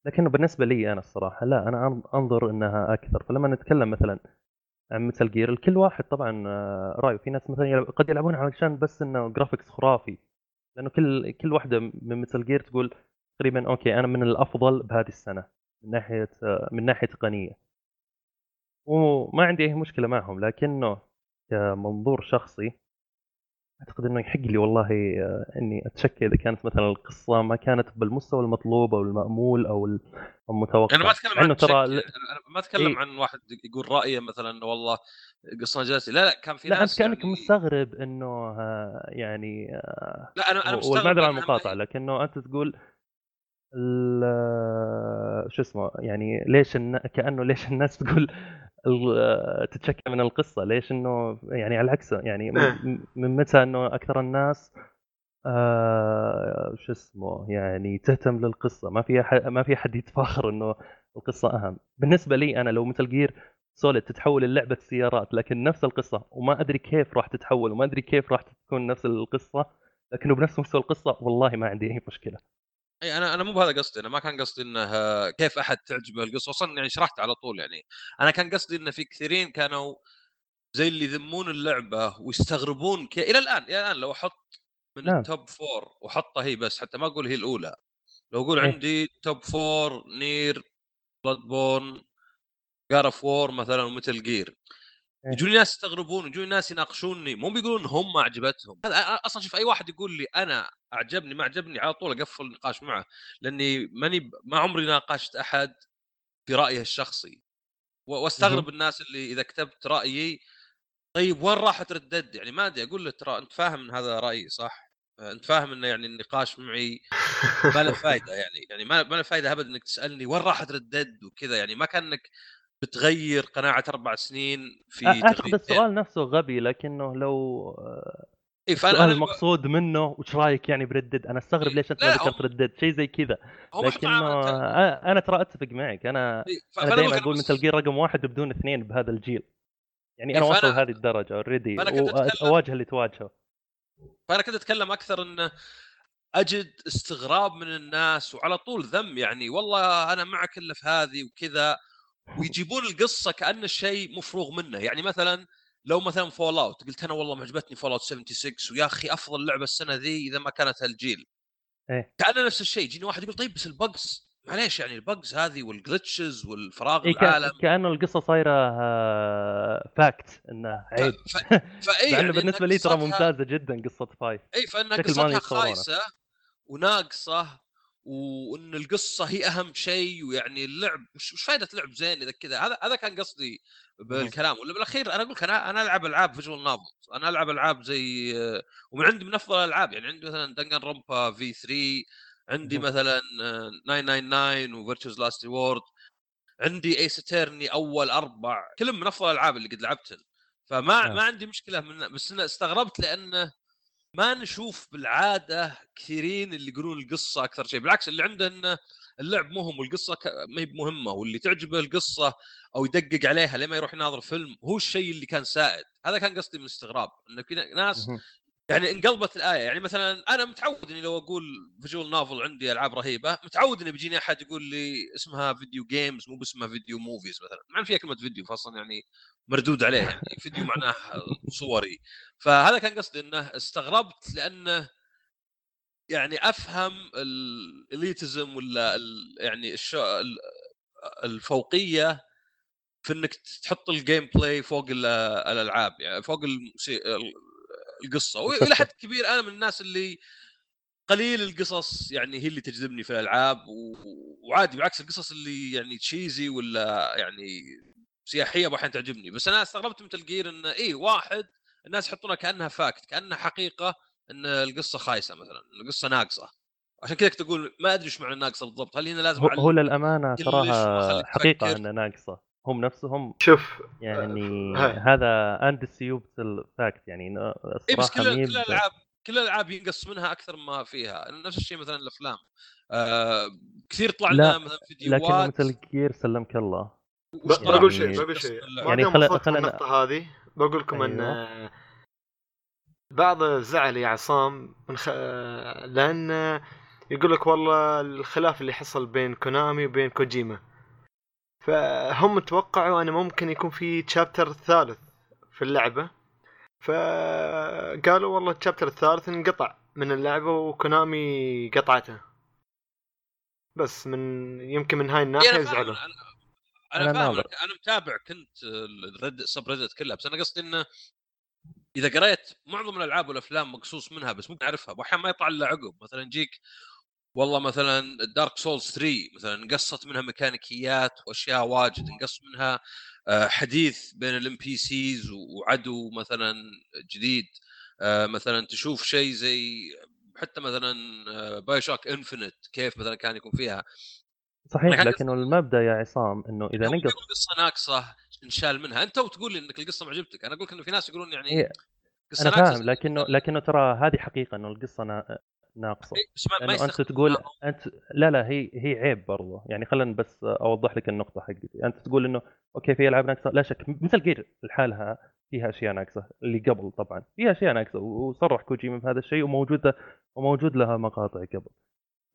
لكنه بالنسبة لي أنا الصراحة لا أنا أنظر إنها أكثر. فلما نتكلم مثلا عن Metal Gear الكل واحد طبعا آه، رأيه. في ناس مثلا يلعب- قد يلعبون علشان بس إنه graphics خرافي لأنه كل كل واحدة من Metal Gear تقول تقريبا okay أنا من الأفضل بهذه السنة من ناحية آه، من ناحية تقنية. وما عندي أي مشكلة معهم لكنه كمنظور شخصي أعتقد إنه يحق لي والله آه، إني أتشكى إذا كانت مثلا القصة ما كانت بالمستوى المطلوب أو المأمول أو المتوقع أنا ما أتكلم عن ترى أنا ما أتكلم إيه. عن واحد يقول رأيه مثلا والله قصة جلسة لا لا كان في لا انت ناس كأنك يعني مستغرب إنه آه، يعني آه، لا أنا أنا مستغرب والمعذرة عن المقاطعة لكنه أنت تقول شو اسمه يعني ليش الن... كأنه ليش الناس تقول تتشكى من القصة؟ ليش إنه يعني على العكس يعني إيه. من متى إنه أكثر الناس آه شو اسمه يعني تهتم للقصة؟ ما في ما في أحد يتفاخر إنه القصة أهم. بالنسبة لي أنا لو Metal Gear Solid تتحول للعبة سيارات لكن نفس القصة وما أدري كيف راح تتحول وما أدري كيف راح تكون نفس القصة لكنه بنفس مستوى القصة والله ما عندي أي مشكلة. إي أنا أنا مو بهذا قصدي أنا ما كان قصدي إنه كيف أحد تعجبه القصة أصلا يعني شرحت على طول يعني أنا كان قصدي إنه في كثيرين كانوا زي اللي يذمون اللعبة ويستغربون ك... إلى الآن إلى الآن لو أحط من نعم. ال top four واحطها هي بس حتى ما أقول هي الأولى لو أقول إيه. عندي top four Nier Bloodborne God of War مثلا و Metal Gear. يجوني ناس يستغربون يجوني ناس يناقشوني مو بيقولون هم عجبتهم هذا أصلا شوف أي واحد يقول لي أنا أعجبني ما عجبني على طول أقفل النقاش معه لأني ماني ما عمري ناقشت أحد في رايه الشخصي وأستغرب الناس اللي إذا كتبت رأيي طيب وين راحت ردد يعني ما أدري أقول له ترى أنت فاهم إن هذا رأيي صح؟ أنت فاهم إنه يعني النقاش معي ما له فائده يعني يعني ما ما له فائده ابدا إنك تسألني وين راحت ردد وكذا يعني ما كأنك بتغير قناعة أربع سنين في اعتقد. السؤال نفسه غبي لكنه لو إيه السؤال أنا المقصود منه وش رأيك يعني بردد؟ أنا أستغرب ليش أنت ما ذكرت ردد شيء زي كذا. لكنه آه، أنا ترى أتفق معك أنا إيه، أنا فأنا دائما أقول أقول Metal Gear رقم واحد بدون اثنين بهذا الجيل. يعني إيه، أنا فأنا- وصل هذه الدرجة already فأنا واواجه اللي تواجهه. فأنا كنت أتكلم أكثر انه أجد استغراب من الناس وعلى طول ذم يعني والله أنا معك إلا في هذه وكذا. ويجيبون القصة كان الشيء مفروغ منه. يعني مثلا لو مثلا Fallout قلت أنا والله معجبتني Fallout 76 ويا أخي أفضل لعبة السنة ذي إذا ما كانت هالجيل إيه. كان نفس الشيء يجيني واحد يقول طيب بس ال bugs معليش يعني ال bugs هذه وال glitches والفراغ إيه العالم. كا- كأنه القصة صايرة fact إنه عيب. ف... فاي مع يعني بالنسبة لي ترى ممتازة جدا قصة five إيه ما قصتها. خايسة وناقصة وإن القصة هي أهم شيء ويعني اللعب وش فائده لعب زين إذا كذا هذا هذا كان قصدي بالكلام. ولا بالاخير أنا أقول لك أنا أنا ألعب ألعاب visual novel أنا ألعب ألعاب زي ومن عندي من أفضل الألعاب. يعني عندي مثلا Danganronpa V3 عندي. مثلا 999 و Virtue's Last Reward عندي Ace Attorney أول أربع. كلهم من أفضل الألعاب اللي قد لعبتهم. فما نعم. ما عندي مشكلة من بس استغربت لأنه ما نشوف بالعادة كثيرين اللي يقولون القصة أكثر شيء بالعكس اللي عنده إنه اللعب مهم والقصة ما هي بمهمه واللي تعجبه القصة أو يدقق عليها لما يروح يناظر فيلم هو الشيء اللي كان سائد هذا كان قصدي من الاستغراب انه في ناس. يعني انقلبت الآية يعني مثلا أنا متعود إني لو أقول visual novel عندي ألعاب رهيبة متعود إنه بيجيني أحد يقول لي اسمها video games مو باسمها video movies مثلا مع فيها كلمه فيديو فأصلا يعني مردود عليه يعني فيديو معناه صوري فهذا كان قصدي إنه استغربت لأنه يعني أفهم ال elitism ولا ال- يعني ال show ال- الفوقية في إنك تحط ال gameplay فوق ال- الألعاب يعني فوق القصة والى. حد كبير أنا من الناس اللي قليل القصص يعني هي اللي تجذبني في الألعاب وعادي بالعكس القصص اللي يعني cheesy ولا يعني سياحية أحيانا تعجبني. بس أنا استغربت Metal Gear انه اي واحد الناس يحطونها كأنها fact كأنها حقيقة إن القصة خايسة مثلا القصة ناقصة. عشان كذا كنت أقول ما أدري إيش معنى ناقصه بالضبط هل هنا لازم هو, للأمانة تراها حقيقة؟ إنها ناقصة. هم نفسهم شوف يعني هاي. هذا indisputable fact يعني. إيه، بس كل الالعاب كل الألعاب ينقص منها أكثر ما فيها. نفس الشيء مثلا الأفلام. آه كثير طلع لنا مثلا فيديوهات لكنه Metal Gear سلمك الله. يعني- بقول شيء بقول شيء. يعني خل- خلنا- النقطة هذه بقول لكم إن أيوة. بعض الزعل يا عصام من خ... لأن يقول لك والله الخلاف اللي حصل بين كونامي وبين كوجيما. فهم توقعوا انه ممكن يكون في تشابتر ثالث في اللعبة. فقالوا والله التشابتر الثالث انقطع من اللعبة وكونامي قطعته. بس من يمكن من هاي فاهم يزعلوا. أنا فاهم. أنا متابع كنت ال thread subreddit كلها بس أنا قصدي إنه إذا قريت معظم الألعاب والأفلام مقصوص منها بس ممكن اعرفها واحيانا ما يطلع إلا عقب مثلا يجيك والله مثلا Dark Souls 3 مثلا انقصت منها ميكانيكيات وأشياء واجد انقص منها آه، حديث بين ال NPCs وعدو مثلا جديد آه، مثلا تشوف شيء زي حتى مثلا BioShock Infinite كيف مثلا كان يكون فيها صحيح لكنه المبدأ يا عصام إنه إذا نقص قصه ناقصه انشال منها. أنت وتقول لي إنك القصة ما عجبتك أنا أقول لك إنه في ناس يقولون يعني هي قصة أنا فاهم لكنه لكنه ترى هذه حقيقة إنه القصة نا- ناقصة. إيه، بس ما, ما أنت تقول. أنت لا لا هي هي عيب برضه. يعني خلينا بس أوضح لك النقطة حقتي. أنت تقول إنه okay في ألعاب ناقصة. لا شك Metal Gear لحالها فيها أشياء ناقصة اللي قبل طبعا. فيها أشياء ناقصة وصرح كوجيما بهذا الشيء وموجودة وموجود لها مقاطع قبل.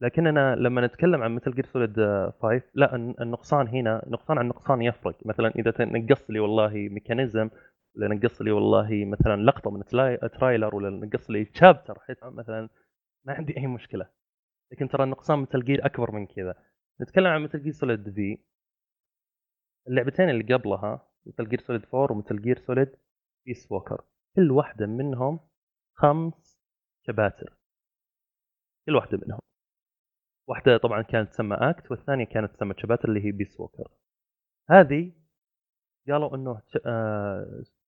لكننا لما نتكلم عن Metal Gear Solid 5 لا الن- النقصان هنا نقصان عن نقصان يفرق. مثلا إذا نقص لي والله mechanism ولا نقص لي والله مثلا لقطة من trailer ولا نقص لي chapter حتى مثلا ما عندي أي مشكلة. لكن ترى النقصان Metal Gear أكبر من كذا. نتكلم عن Metal Gear Solid في اللعبتين اللي قبلها Metal Gear Solid 4 و Metal Gear Solid Peace Walker كل واحدة منهم خمس شباتر كل واحدة منهم. واحدة طبعا كانت تسمى Act والثانية كانت تسمى شباتر اللي هي Peace Walker هذه قالوا إنه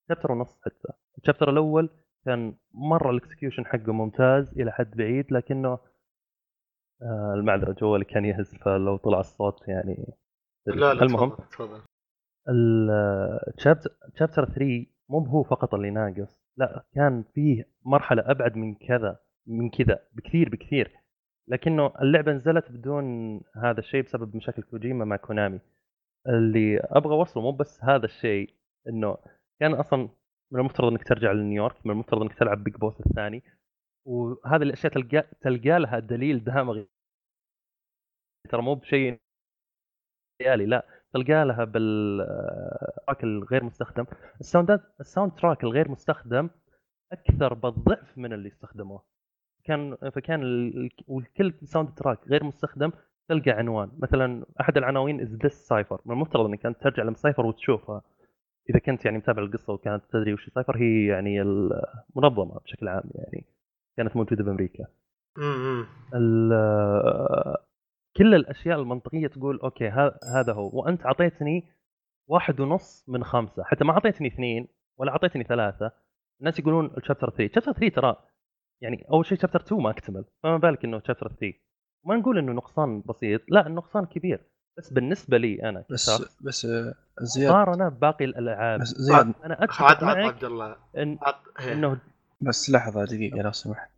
chapter ونص حتى. ال chapter الأول كان مرة ال execution حقه ممتاز إلى حد بعيد لكنه آه المعذرة جوالي كان يهز فلو طلع الصوت يعني لا لا المهم الشابتر شابتر 3 مو هو فقط اللي ناقص لا كان فيه مرحلة أبعد من كذا من كذا بكثير بكثير. لكنه اللعبه نزلت بدون هذا الشيء بسبب مشاكل كوجيما مع كونامي اللي أبغى اوصله مو بس هذا الشيء انه كان أصلا من المفترض انك ترجع لنيويورك من المفترض انك تلعب بيج بوس الثاني وهذه الاشياء تلقى تلقى لها دليل دامغ ترى مو بشيء خيالي لا تلقى لها بال track الغير مستخدم ال sound ات ال soundtrack الغير مستخدم أكثر بالضعف من اللي استخدموه كان فكان وكل soundtrack غير مستخدم تلقى عنوان. مثلا أحد العناوين is this Cipher من المفترض إنك انت ترجع ل Cipher وتشوفها. إذا كنت يعني متابع القصة وكانت تدري وش Cipher هي يعني المنظمه بشكل عام يعني. كانت موجودة بأمريكا. كل الأشياء المنطقية تقول أوكي هذا هو. وأنت أعطيتني واحد ونص من خمسة. حتى ما أعطيتني اثنين ولا أعطيتني ثلاثة. الناس يقولون الشابتر 3 شابتر 3 ترى يعني أول شيء شابتر 2 ما أكتمل فما بالك إنه شابتر 3 ما نقول إنه نقصان بسيط لا النقصان كبير بس بالنسبة لي أنا بس بس آه، زياد. مقارنة بباقي الألعاب. بس زياد. أنا أتفق معك عبد الله إن. إنه بس لحظة دقيقة لو سمحت.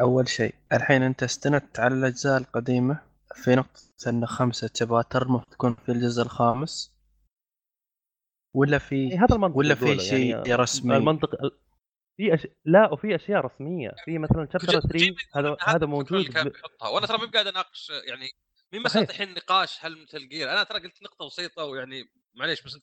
أول شيء الحين أنت استندت على الأجزاء القديمة في نقطة أن خمسة شباتر المفروض تكون في الجزء الخامس؟ ولا في إيه هذا المنطق ولا في شيء يعني رسمي؟ المنطق ال- في أش... لا وفي أشياء رسمية. في مثلا شابتر 3 كوجيما يقول هذا هذا موجود ب... وأنا ترى مو قاعد أناقش يعني مين. مسألة الحين نقاش هل مثل جير أنا ترى قلت نقطة بسيطة ويعني معليش بس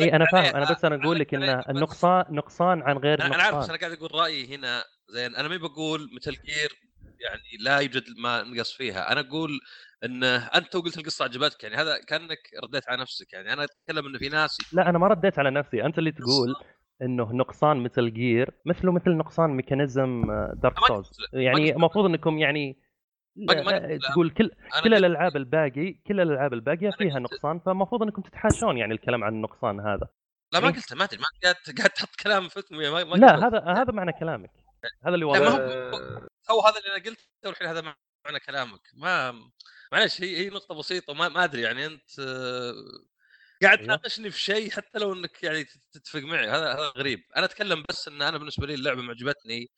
اي أنا فاهم. أنا بس أنا أقول لك إن. النقصان نقصان عن غير أنا أنا عارف بس نقصان. أنا قاعد أقول رأيي هنا. زين أنا ما بقول Metal Gear يعني لا يوجد ما نقص فيها. أنا أقول إن أنت قلت القصة عجبتك يعني هذا كأنك رديت على نفسك. يعني أنا أتكلم إنه في ناس لا أنا ما رديت على نفسي. أنت اللي تقول. إنه نقصان Metal Gear مثله مثل نقصان mechanism Dark Souls يعني المفروض إنكم يعني لا. تقول كل كل الألعاب الباقي كل الألعاب الباقية فيها نقصان فالمفروض إنكم تتحاشون يعني الكلام عن النقصان هذا لا ما يعني- قلت ما أدري ما قاعد قاعد تحط كلام في ما ما لا. هذا هذا معنى كلامك هذا اللي واضح هو- آه، هذا اللي أنا قلته والحين هذا معنى كلامك ما معلش هي هي نقطة بسيطة ما, ما أدري يعني أنت آه، قاعد أيوه. تناقشني في شيء حتى لو إنك يعني تتفق معي هذا هذا غريب أنا أتكلم بس إن أنا بالنسبة لي اللعبة معجبتني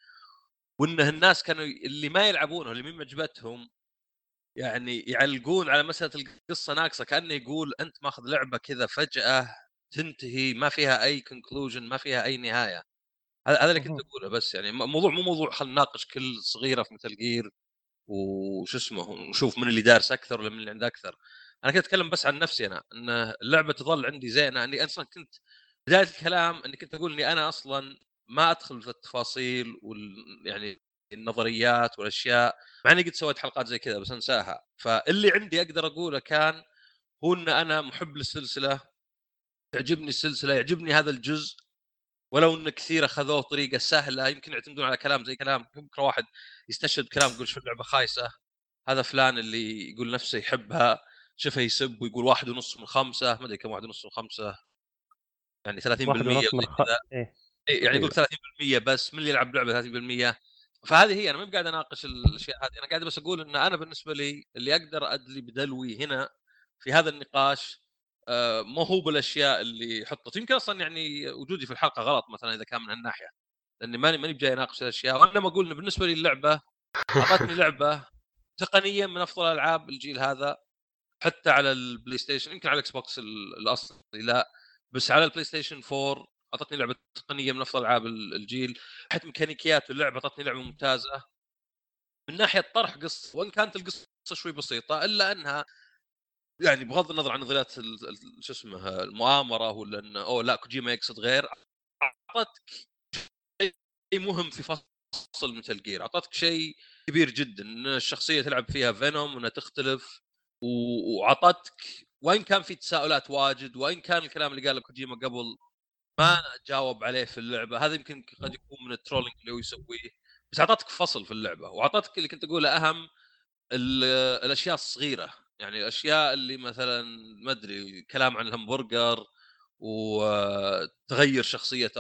وانه الناس كانوا اللي ما يلعبونها اللي مين معجبتهم يعني يعلقون على مسألة القصة ناقصة كأنه يقول أنت ماخذ لعبة كذا فجأة تنتهي ما فيها أي كونكلوجن ما فيها أي نهاية هذا اللي كنت. أقوله بس يعني موضوع مو موضوع خلينا نناقش كل صغيرة في مثل جير وش اسمه ونشوف من اللي دارس أكثر ولا من اللي عنده أكثر أنا كنت أتكلم بس عن نفسي أنا إن اللعبة تظل عندي زينه إني أصلا كنت بداية الكلام إني كنت أقول إني أنا أصلا ما أدخل في التفاصيل وال يعني النظريات والأشياء مع إني قد سويت حلقات زي كذا بس أنساها. فاللي عندي أقدر أقوله كان هو إن أنا محب للسلسلة تعجبني السلسلة يعجبني هذا الجزء ولو إن كثير أخذوه بطريقه سهلة يمكن يعتمدون على كلام زي كلام بكره واحد يستشهد كلام يقول شوف اللعبة خايسة هذا فلان اللي يقول نفسه يحبها. شوفه يسب ويقول واحد ونص من خمسة ما أدري كم واحد ونص من خمسة. يعني 30% واحد ونص من خ... إيه. إيه، يعني يقول 30% بس من اللي يلعب لعبة 30% فهذه هي أنا ما قاعد أناقش الأشياء هذه. أنا قاعد بس أقول إن أنا بالنسبة لي اللي أقدر أدلي بدلوي هنا في هذا النقاش آه، ما هو بالأشياء اللي حطت. يمكن أصلا يعني وجودي في الحلقة غلط مثلا إذا كان من هالناحية لأني ماني ماني بجاي أناقش الأشياء. وانما أقول انه بالنسبة لي اللعبة أعطتني لعبة تقنيا من أفضل العاب الجيل هذا. حتى على ال PlayStation يمكن على ال Xbox ال- الأصلي لا بس على ال PlayStation 4 أعطتني لعبة تقنية من أفضل ألعاب ال- الجيل حتى ميكانيكيات اللعبه أعطتني لعبة ممتازة. من ناحية طرح قصة وإن كانت القصة شوي بسيطة إلا أنها يعني بغض النظر عن نظريات شو اسمه المؤامرة ولا إنه اوه لا كوجيما يقصد غير أعطتك شيء مهم في فصل Metal Gear أعطتك شيء كبير جدا إن الشخصية تلعب فيها Venom وإنها تختلف وعطتك وان كان في تساؤلات واجد؟ وان كان الكلام اللي قاله كوجيما قبل؟ ما جاوب عليه في اللعبة. هذا يمكن قد يكون من ال trolling اللي هو يسويه. بس أعطتك فصل في اللعبة. وأعطتك اللي كنت أقوله أهم ال- الأشياء الصغيرة. يعني الأشياء اللي مثلا ما أدري كلام عن الهمبرجر وتغير شخصية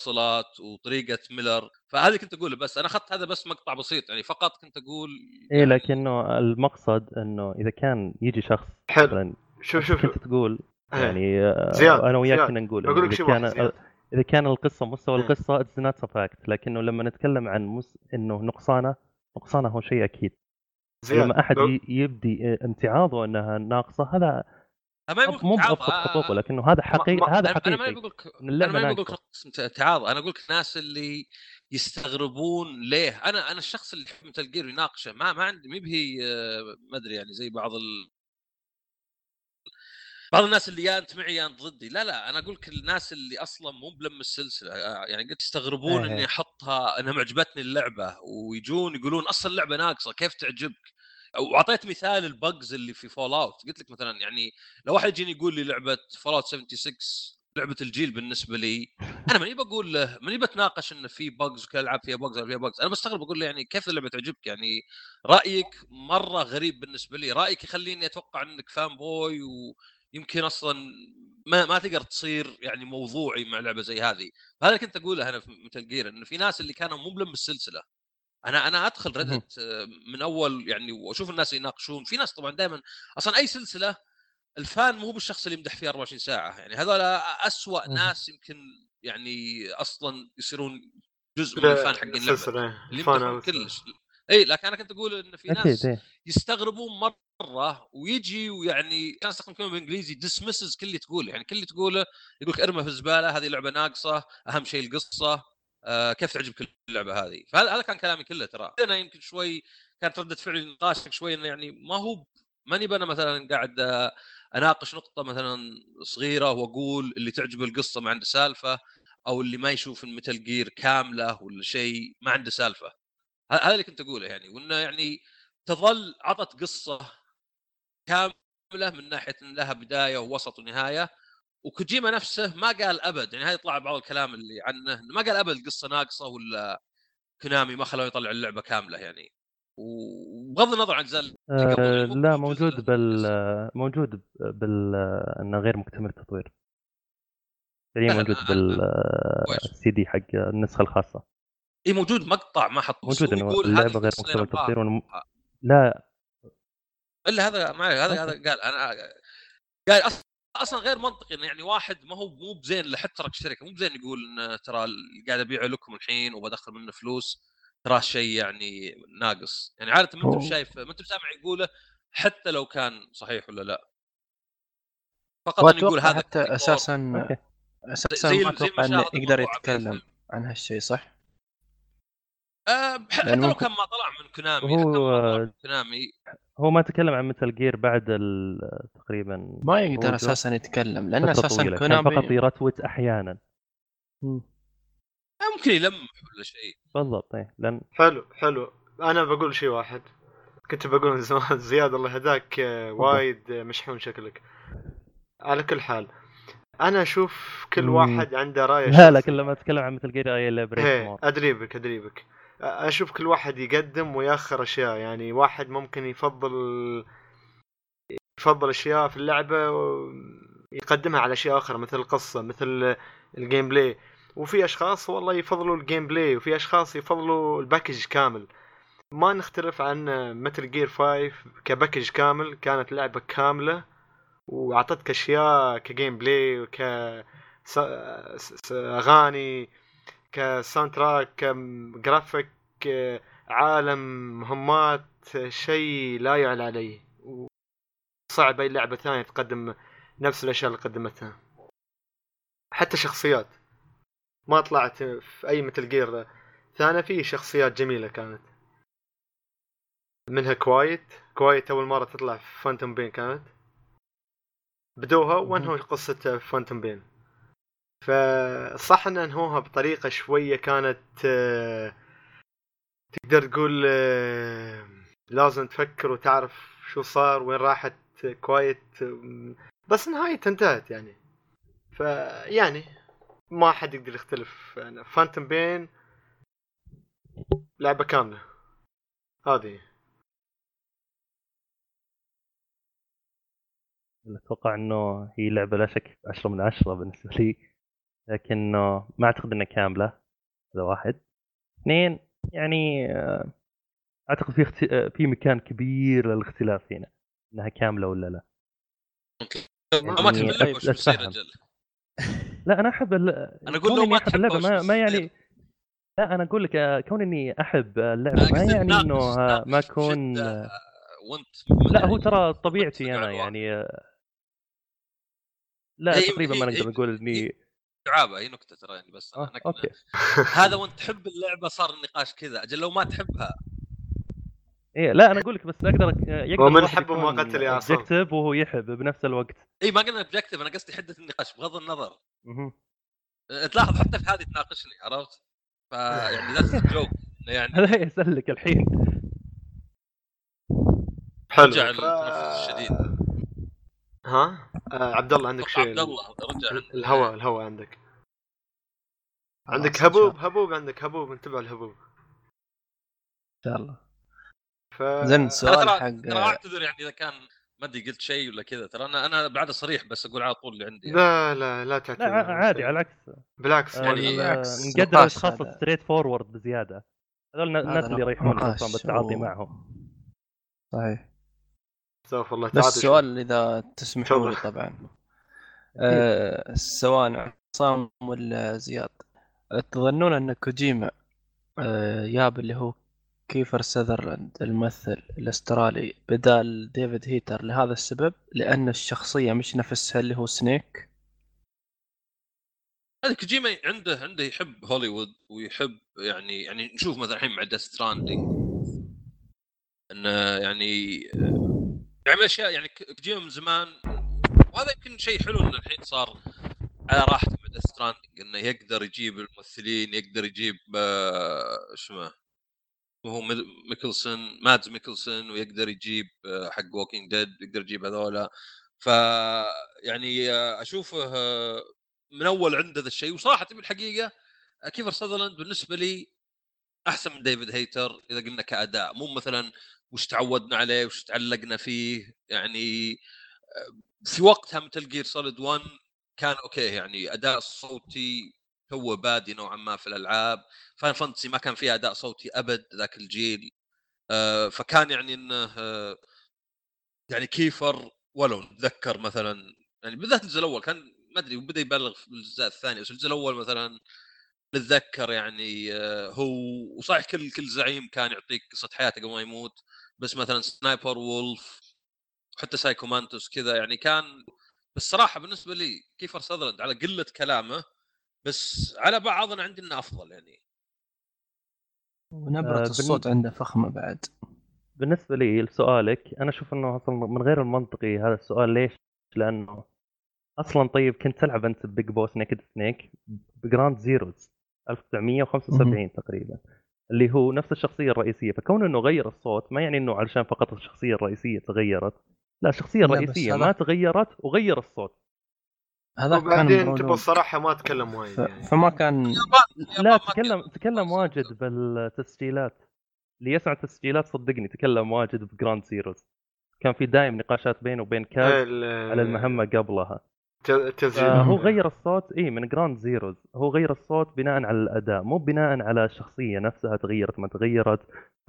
اوصلات وطريقة ميلر فهذه كنت أقوله بس أنا أخذت هذا بس مقطع بسيط يعني فقط كنت أقول إيه يعني لكنه المقصد إنه إذا كان يجي شخص حلو شوف شوف شوف كنت تقول إيه. يعني زياد، أنا وياك. كنا نقول لك اذا كان. إذا كان القصة مستوى مم. القصة it's not fact لكنه لما نتكلم عن مس... إنه نقصانة نقصانة هو شيء أكيد زياد لما أحد بقول- ي- يبدي امتعاضه إنها ناقصة هذا ما مو آه، خطوطه لكنه هذا حقيقي ما- هذا أنا أنا ما حقيقي. بقول لك ان أنا اللعبة ما بقول لك تعاض أنا أقول لك الناس اللي يستغربون ليه. أنا أنا الشخص اللي يحب مثل جير يناقشه ما ما عندي ما بهي آه، ما أدري يعني زي بعض ال... بعض الناس اللي يا أنت معي يا أنت ضدي. لا لا أنا أقول لك الناس اللي أصلا مو بلم السلسلة آه، يعني قد يستغربون إيه. إني احطها إنها معجبتني اللعبة ويجون يقولون أصلا اللعبة ناقصة كيف تعجبك؟ وأعطيت مثال ال bugs اللي في Fallout قلت لك مثلا يعني لو واحد يجيني يقول لي لعبة Fallout 76 لعبة الجيل بالنسبة لي أنا ماني بقول له ماني بتناقش انه في bugs وكل العاب فيها bugs فيها bugs أنا بستغرب أقول له يعني كيف اللعبة تعجبك؟ يعني رأيك مرة غريب بالنسبة لي. رأيك يخليني أتوقع إنك fanboy ويمكن أصلا ما ما تقدر تصير يعني موضوعي مع لعبة زي هذه. هذا كنت أقوله أنا في Metal Gear انه في ناس اللي كانوا مو بلم السلسلة. أنا أنا أدخل. ريدت من أول يعني وأشوف الناس يناقشون. في ناس طبعا دائما أصلا أي سلسلة الفان مو بالشخص اللي يمدح فيها 24 ساعة. يعني هذول اسوء مهم. ناس يمكن يعني أصلا يصيرون جزء من الفان حقين اللعبة. السلسلة اللي يمدحون. كلش. إي لكن أنا كنت أقول إن في ناس إيه. يستغربون مرة ويجي ويعني كان استخدم كلمة بالإنجليزي ديسمسز كل اللي تقوله. يعني كل اللي تقوله يقول لك ارمى في الزبالة هذه لعبة ناقصة أهم شيء القصة. آه كيف تعجبك اللعبة هذه؟ فهذا هذا كان كلامي كله ترى. أنا يمكن شوي كانت ردة فعلي نقاشك شوي إنه يعني ما هو ماني أنا مثلا قاعد آه، أناقش نقطة مثلا صغيرة وأقول اللي تعجبه القصة ما عنده سالفة أو اللي ما يشوف ال Metal Gear كاملة ولا شيء ما عنده سالفة. هذا اللي كنت أقوله يعني وإنه يعني تظل عطت قصة كاملة من ناحية إن لها بداية ووسط ونهاية وكوجيما نفسه ما قال أبد يعني هذا يطلع بعض الكلام اللي عنه ما قال أبد القصة ناقصة ولا كونامي ما خلوه يطلع اللعبة كاملة يعني. وبغض النظر عن اللي آه يعني لا موجود. بال موجود بال إنه غير مكتمل التطوير لا، موجود أنا- بال كويس. السي دي حق النسخة الخاصة. إي موجود مقطع ما حط موجود انه يقول اللعبة غير مكتمل التطوير ون... أبغاها. لا. إلا هذا ما هذا هذا قال أنا قال أص- أصلا غير منطقي انه يعني واحد ما هو مو بزين اللي حتى ترك الشركة مو بزين يقول إن ترى اللي قاعد ابيعه لكم الحين وبدخل منه فلوس ترى شيء يعني ناقص يعني عادة ما أنت شايف ما أنت سامع يقوله حتى لو كان صحيح ولا لا فقط إنه يقول هذا حتى. أساسا أساسا ما أتوقع إنه يقدر يتكلم. عن هالشيء صح؟ بح- حتى لو كان ما طلع من كونامي هو- حتى لو ما طلع من كونامي هو ما تكلم عن مثل جير بعد ال... تقريبا ما يقدر أساسا يتكلم لأن أساسا كان فقط كونامي يرتوت أحيانا. مم. ممكن يلمح ولا شيء. بالضبط إيه. لأن حلو حلو. أنا بقول شيء واحد. كنت بقول من زمان زياد الله يهداك آه، وايد مشحون شكلك. على كل حال أنا أشوف كل. واحد عنده رايه لا لا. كل ما أتكلم عن Metal Gear اي إيه ادري بك ادري بك أشوف كل واحد يقدم ويأخر أشياء يعني واحد ممكن يفضل يفضل أشياء في اللعبة ويقدمها على أشياء أخرى مثل القصة مثل ال gameplay. وفي أشخاص والله يفضلوا ال gameplay وفي أشخاص يفضلوا ال package كامل. ما نختلف عن Metal Gear 5 ك package كامل كانت لعبة كاملة وأعطتك أشياء ك gameplay وك أغاني. ك soundtrack ك graphic عالم مهمات شيء لا يعلى عليه. صعب اي لعبة ثانية تقدم نفس الأشياء اللي قدمتها. حتى شخصيات. ما طلعت في أي Metal Gear ثانية في شخصيات جميلة كانت. منها Quiet. Quiet أول مرة تطلع في Phantom Pain كانت. بدوها وانهوا قصة Phantom Pain فصح إن انهوها بطريقة شوية كانت آه، تقدر تقول آه، لازم تفكر وتعرف شو صار وين راحت Quiet آم، بس نهايتها انتهت يعني. فيعني ما حد يقدر يختلف. Phantom Pain لعبة كاملة. هذه. أتوقع إنه هي لعبة لا شك 10 من 10 بالنسبة لي. لكنه ما أعتقد انها كاملة هذا واحد اثنين يعني آه، أعتقد في اخت... آه، في مكان كبير للاختلاف هنا إنها كاملة ولا لا لو ما تحب يعني اللعبة وش بيصير. أجل لا أنا أحب ال... أنا أقول كون لو إني ما احب تحبها اللعبة ما, ما؟ يعني لا أنا أقول لك آه، كون إني أحب اللعبة ما يعني إنه ما أكون وأنت لا هو يعني ترى طبيعتي أنا. يعني لا هي- تقريبا ما نقدر نقول إني دعابه هي نكتة ترى يعني بس آه، أنا. أوكي هذا وأنت تحب اللعبة صار النقاش كذا أجل لو ما تحبها إيه لا أنا أقول لك بس أقدر يقدر ومن الواحد حب قتل يا عصام. objective وهو يحب بنفس الوقت اي ما قلنا objective أنا قصدي حدة النقاش بغض النظر. أه، تلاحظ حتى في هذه تناقشني عرفت؟ فيعني that's joke يعني هذا يسلك الحين حلو رجع ف... التنفس الشديد. ها؟ آه عبد الله عندك شيء؟ عبد الله رجع. الهواء الهواء عندك. عندك هبوب؟ هبوب عندك هبوب انتبه الهبوب إن شاء الله. ف زين السؤال حق ترى اعتذر يعني إذا كان ما أدري قلت شيء ولا كذا. ترى أنا أنا بعد صريح بس أقول على طول اللي عندي يعني. لا لا لا تعتذر. لا عادي على العكس. بالعكس آه، يعني يعني بالعكس، نقدر نقاش الاشخاص. straightforward بزيادة. هذول الناس اللي يريحون أصلا بالتعاطي معهم. صحيح. استغفر الله بس السؤال إذا تسمحوا لي. طبعا. آه سواء عصام ولا زياد تظنون أن كوجيما آه جاب اللي هو كيفر سذرلاند الممثل الأسترالي بدال ديفيد هيتر لهذا السبب؟ لأن الشخصية مش نفسها اللي هو Snake؟ هذا كوجيما عنده عنده يحب هوليوود ويحب يعني يعني نشوف مثلا الحين مع Death Stranding إنه يعني يعمل أشياء يعني كوجيما من زمان وهذا يمكن شيء حلو إنه الحين صار على راحته مع Stranding إنه يقدر يجيب الممثلين يقدر يجيب آه، اسمه هو ميد- ميكلسون مادز ميكلسون ويقدر يجيب آه، حق Walking Dead يقدر يجيب هذولا. ف يعني آه، أشوفه من أول عنده ذا الشيء. وصراحة بالحقيقة كيفر ساذرلاند بالنسبة لي أحسن من ديفيد هيتر إذا قلنا كأداء. مو مثلا وش تعودنا عليه وش تعلقنا فيه يعني آه، في وقتها Metal Gear Solid 1 كان okay يعني أداء صوتي توه بادي نوعا ما في الألعاب Final Fantasy ما كان فيها أداء صوتي أبد ذاك الجيل آه، فكان يعني إنه آه، يعني كيفر ولو نتذكر مثلا يعني بالذات الجزء الأول كان ما أدري بدا يبالغ في الجزء الثاني بس الجزء الأول مثلا نتذكر يعني هو وصحيح كل كل زعيم كان يعطيك قصة حياته قبل ما يموت بس مثلا Sniper Wolf حتى Psycho Mantis كذا يعني كان بس صراحة بالنسبة لي كيفر ساذرلاند على قلة كلامه بس على بعض أنا عندي إنه أفضل يعني. ونبرة آه، الصوت عنده فخمة بعد. بالنسبة لي لسؤالك أنا أشوف إنه أصلا من غير المنطقي هذا السؤال ليش؟ لأنه أصلا طيب كنت تلعب أنت Big Boss Naked Snake ب Ground Zeroes 1975 تقريبا. اللي هو نفس الشخصية الرئيسية فكون إنه غير الصوت ما يعني إنه علشان فقط الشخصية الرئيسية تغيرت. لا الشخصية الرئيسية ما تغيرت وغير الصوت. هذا كان وبعدين تبغى. الصراحة ما تكلم وايد ف... يعني. فما كان لا تكلم تكلم واجد بالتسجيلات. اللي يسمع التسجيلات صدقني تكلم واجد ب Ground Zeroes كان في دايم نقاشات بينه وبين كاز ال- على المهمة قبلها. تسجيل فهو غير الصوت اي من Ground Zeroes هو غير الصوت بناء على الأداء مو بناء على الشخصية نفسها تغيرت ما تغيرت.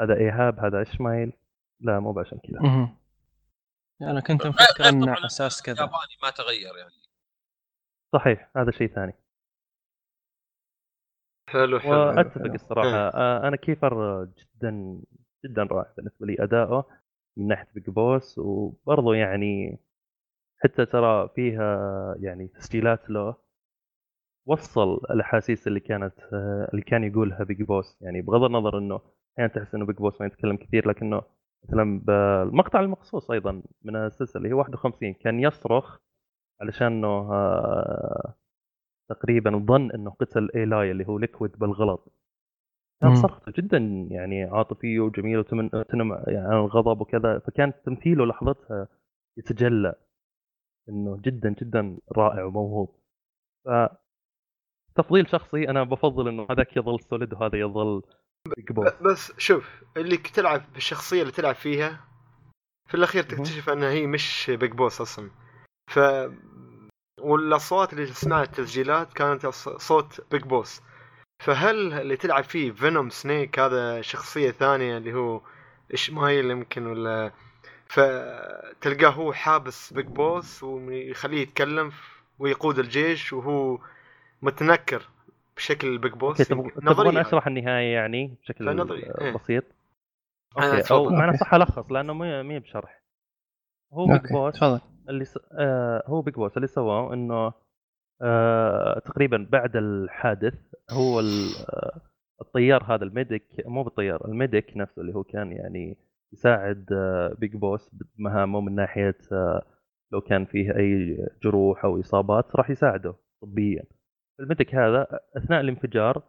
هذا إيهاب هذا اشمايل لا مو عشان كذا. مهم. أنا كنت مفكر على أساس كذا. الياباني ما تغير يعني. صحيح هذا شيء ثاني. حلو حلو وأتفق حلو. الصراحة. إيه. آه، أنا كيفر جدا جدا رائع بالنسبة لي. أداؤه من ناحية بيج بوس وبرضه يعني حتى ترى فيها يعني تسجيلات له وصل الأحاسيس اللي كانت آه، اللي كان يقولها بيج بوس يعني بغض النظر إنه أحيانا تحس إنه Big Boss ما يتكلم كثير لكنه مثلا بالمقطع المقصوص أيضا من السلسلة اللي هي 51 كان يصرخ علشان إنه آه، تقريبا ظن إنه قتل Eli اللي هو Liquid بالغلط. كان. صرخته جدا يعني عاطفية وجميل وتنم يعني عن الغضب وكذا فكان تمثيله لحظتها يتجلى. إنه جدا جدا رائع وموهوب. ف تفضيل شخصي أنا بفضل إنه هذاك يظل Solid وهذا يظل بس شوف اللي تلعب بالشخصية اللي تلعب فيها في الأخير تكتشف انها هي مش Big Boss أصلا. ف والاصوات اللي تسمعها التسجيلات كانت صوت Big Boss فهل اللي تلعب فيه Venom Snake هذا شخصية ثانية اللي هو إشمايل يمكن ولا فتلقاه هو حابس Big Boss ويخليه يتكلم ويقود الجيش وهو متنكر بشكل Big Boss. تبغون أشرح النهاية يعني بشكل إيه. بسيط okay أو. معنى. صح ألخص لأنه مو مو بشرح هو Big Boss تفضل اللي س... آه هو Big Boss اللي سواه إنه آه تقريبا بعد الحادث هو ال- آه، الطيار هذا ال medic مو بالطيار ال medic نفسه اللي هو كان يعني يساعد Big Boss بمهامه من ناحية آه لو كان فيه أي جروح أو إصابات راح يساعده طبيا. ال medic هذا أثناء الانفجار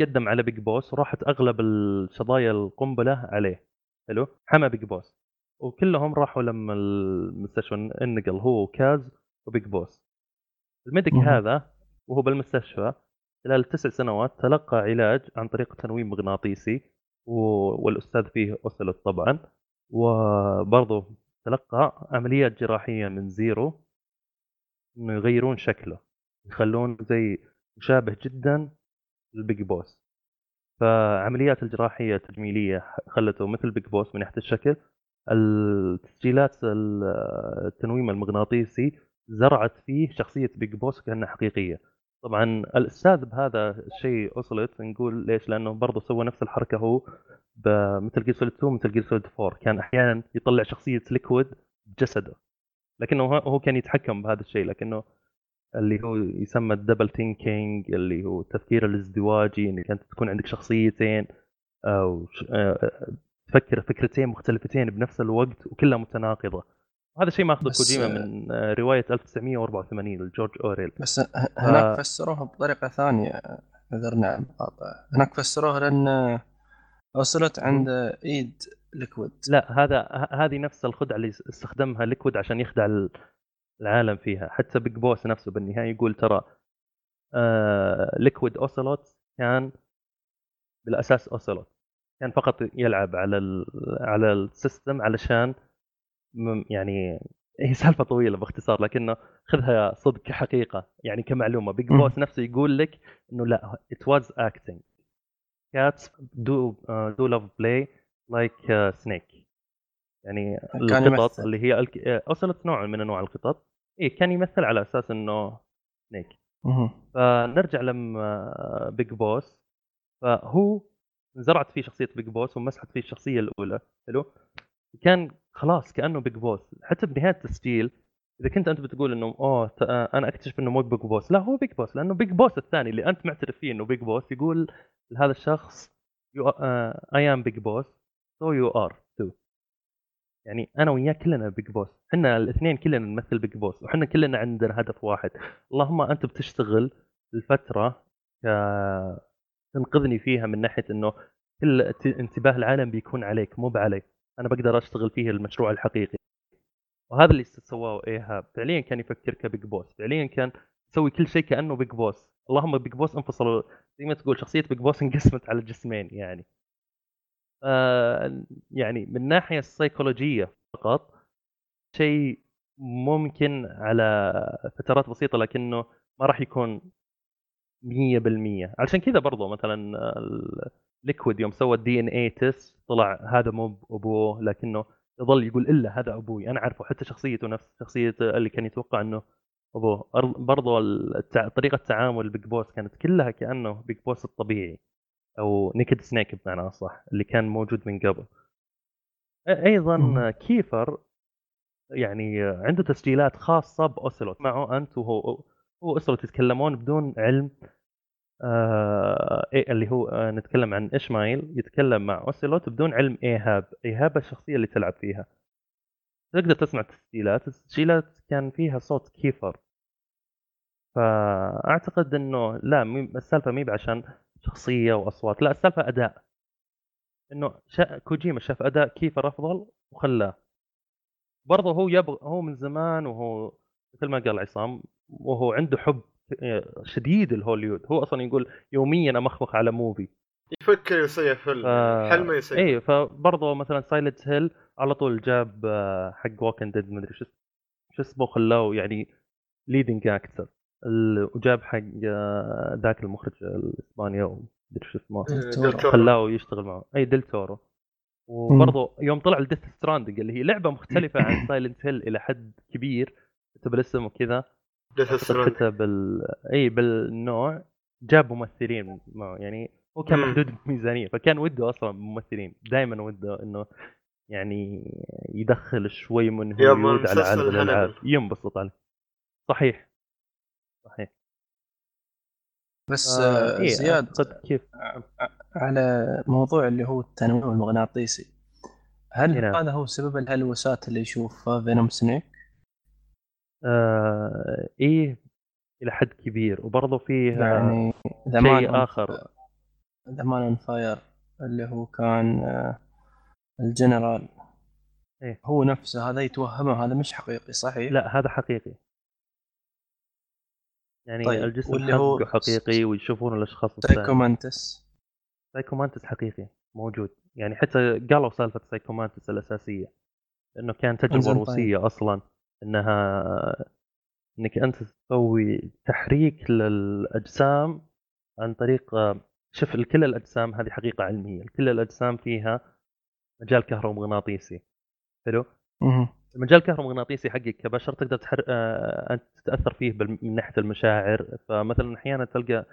قدم على Big Boss وراحت أغلب الشظايا القنبلة عليه. حلو؟ حمى Big Boss وكلهم راحوا لما المستشفى انقل هو وكاز و Big Boss ال medic. هذا وهو بالمستشفى خلال تسع سنوات تلقى علاج عن طريق تنويم مغناطيسي والأستاذ فيه اوسلوت طبعا. وبرضه تلقى عمليات جراحية من Zero إنه يغيرون شكله يخلون زي مشابه جدا لل Big Boss. فعمليات الجراحية التجميلية خلته مثل Big Boss من ناحية الشكل. التسجيلات ال- التنويم المغناطيسي زرعت فيه شخصية Big Boss كأنها حقيقية. طبعا الأستاذ بهذا الشيء اوسلوت نقول ليش؟ لأنه برضه سوى نفس الحركة هو بمثل جير سوليد 2 مثل جير سوليد 4 كان أحيانا يطلع شخصية ليكويد بجسده لكنه هو- كان يتحكم بهذا الشيء لكنه اللي هو يسمى ال double thinking اللي هو التفكير الازدواجي انك انت تكون عندك شخصيتين أو ش- آه، تفكر فكرتين مختلفتين بنفس الوقت وكلها متناقضة. هذا الشيء ماخذه كوجيما آه، من آه، رواية 1984 لجورج أوريل. بس ه- هناك فسروها بطريقة ثانية اعذرنا عن المقاطعة هناك فسروها لأن وصلت عند إيد ليكويد. لا هذا هذه نفس الخدعة اللي استخدمها ليكويد عشان يخدع ال- العالم فيها. حتى بيج بوس نفسه بالنهاية يقول ترى آه ليكويد اوسلوت كان بالأساس اوسلوت كان فقط يلعب على ال على السيستم علشان يعني هي سالفة طويلة باختصار لكنه خذها صدق كحقيقة يعني كمعلومة. بيج. بوس نفسه يقول لك إنه لا it was acting. cats do uh, do love play like uh, snake. يعني القطط. اللي هي الك... اوسلوت نوع من أنواع القطط. إيه كان يمثل على أساس إنه سنيك. فنرجع لما بيج بوس فهو زرعت فيه شخصية بيج بوس ومسحت فيه الشخصية الأولى. حلو؟ كان خلاص كأنه بيج بوس حتى بنهايه التسجيل إذا كنت أنت بتقول إنه أوه آه، أنا أكتشف إنه مو بيج بوس لا هو بيج بوس لأنه بيج بوس الثاني اللي أنت معترف فيه إنه بيج بوس يقول لهذا الشخص I am Big Boss so you are too يعني أنا وياك كلنا بيج بوس إحنا الاثنين كلنا نمثل بيج بوس وحنا كلنا عندنا هدف واحد. اللهم أنت بتشتغل الفترة ك... تنقذني فيها من ناحية إنه كل انتباه العالم بيكون عليك مو بعلي أنا بقدر أشتغل فيه المشروع الحقيقي. وهذا اللي سواه ايهاب فعليا كان يفكر كبيج بوس فعليا كان يسوي كل شيء كأنه بيج بوس. اللهم بيج بوس انفصلوا زي ما تقول شخصية بيج بوس انقسمت على جسمين يعني. آه يعني من الناحيه السيكولوجية فقط شيء ممكن على فترات بسيطة لكنه ما راح يكون 100% علشان كذا برضو مثلا الليكويد يوم سوى ال DNA test طلع هذا مو أبوه لكنه يظل يقول إلا هذا أبوي أنا عارفه حتى شخصيته نفس شخصية اللي كان يتوقع إنه أبوه. برضو التع... طريقة تعامل بيج بوس كانت كلها كأنه بيج بوس الطبيعي أو نيكد سنيك بمعنى أصح اللي كان موجود من قبل. أيضا. كيفر يعني عنده تسجيلات خاصة بأوسلوت معه أنت وهو هو واوسلوت يتكلمون بدون علم. آه إيه اللي هو آه نتكلم عن إشمايل يتكلم مع اوسلوت بدون علم إيهاب. إيهاب الشخصية اللي تلعب فيها. تقدر تسمع التسجيلات التسجيلات كان فيها صوت كيفر. فأعتقد إنه لا السالفة مي عشان شخصية وأصوات لا السالفة أداء. إنه شا... كوجيما شاف أداء كيفر أفضل وخلاه. برضه هو يبغى هو من زمان وهو مثل ما قال عصام وهو عنده حب شديد لهوليوود هو أصلا يقول يوميا أمخمخ على movie. يفكر يصير فيلم. حلمه يصير. اي فبرضه مثلا سايلنت هيل على طول جاب آه، حق ووكينج ديد مدري شو شو اسمه خلاه يعني leading actor وجاب حق آه، ذاك المخرج الإسباني أو مدري شو اسمه. خلاه يشتغل معه. اي ديل تورو. وبرضه يوم طلع الديث ستراندنج اللي هي لعبة مختلفة عن سايلنت هيل إلى حد كبير كتب الاسم وكذا حتى بال إي بالنوع جاب ممثلين معه يعني هو كان. محدود الميزانيه فكان وده أصلا ممثلين. دائما وده إنه يعني يدخل شوي من يا هوليوود على عالم الالعاب. ينبسط عليه. صحيح. صحيح. بس آه آه إيه زياد كيف؟ على موضوع اللي هو التنويم المغناطيسي. هل نعم. هذا هو سبب الهلوسات اللي يشوفها؟ فينوم سنيك؟ آه إيه إلى حد كبير وبرضه فيه آه يعني مان شيء آخر. ذا مان اون فاير اللي هو كان آه، الجنرال. إيه. هو نفسه هذا يتوهمه هذا مش حقيقي صحيح؟ لا هذا حقيقي. يعني طيب، الجسم واللي هو حقه حقيقي ويشوفون الأشخاص سايكو مانتس. سايكو مانتس حقيقي موجود. يعني حتى قالوا سالفة سايكو مانتس الأساسية إنه كان تجربة طيب. روسية أصلا. إنها إنك أنت تسوي تحريك للأجسام عن طريق شوف كل الأجسام هذه حقيقة علمية كل الأجسام فيها مجال كهرومغناطيسي. حلو. المجال الكهرومغناطيسي حقك كبشر تقدر تحر... أنت تتأثر فيه بال- من ناحية المشاعر. فمثلا أحيانا تلقى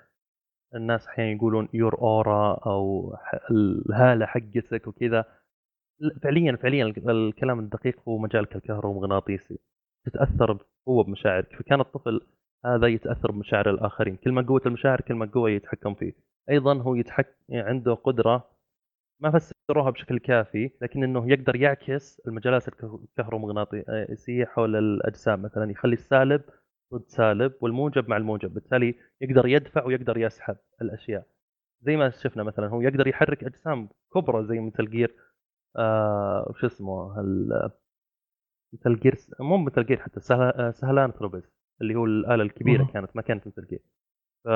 الناس أحيانا يقولون يور اورا أو الهالة حقتك وكذا. فعليا فعليا ال- الكلام الدقيق هو مجالك الكهرومغناطيسي. تتأثر بقوة بمشاعرك فكان الطفل هذا يتأثر بمشاعر الآخرين كل ما قوة المشاعر كل ما قوة يتحكم فيه. أيضا هو يتحك... عنده قدرة ما فسروها بشكل كافي لكن إنه يقدر يعكس المجالات الكه- الكهرومغناطيسية حول الأجسام. مثلا يخلي السالب ضد سالب والموجب مع الموجب بالتالي يقدر يدفع ويقدر يسحب الأشياء. زي ما شفنا مثلا هو يقدر يحرك أجسام كبرى زي ميتل جير آه وش اسمه ميتل جير مو ميتل جير حتى سهل... ساهيلانثروبس اللي هو الآلة الكبيرة مم. كانت ما كانت ميتل جير ف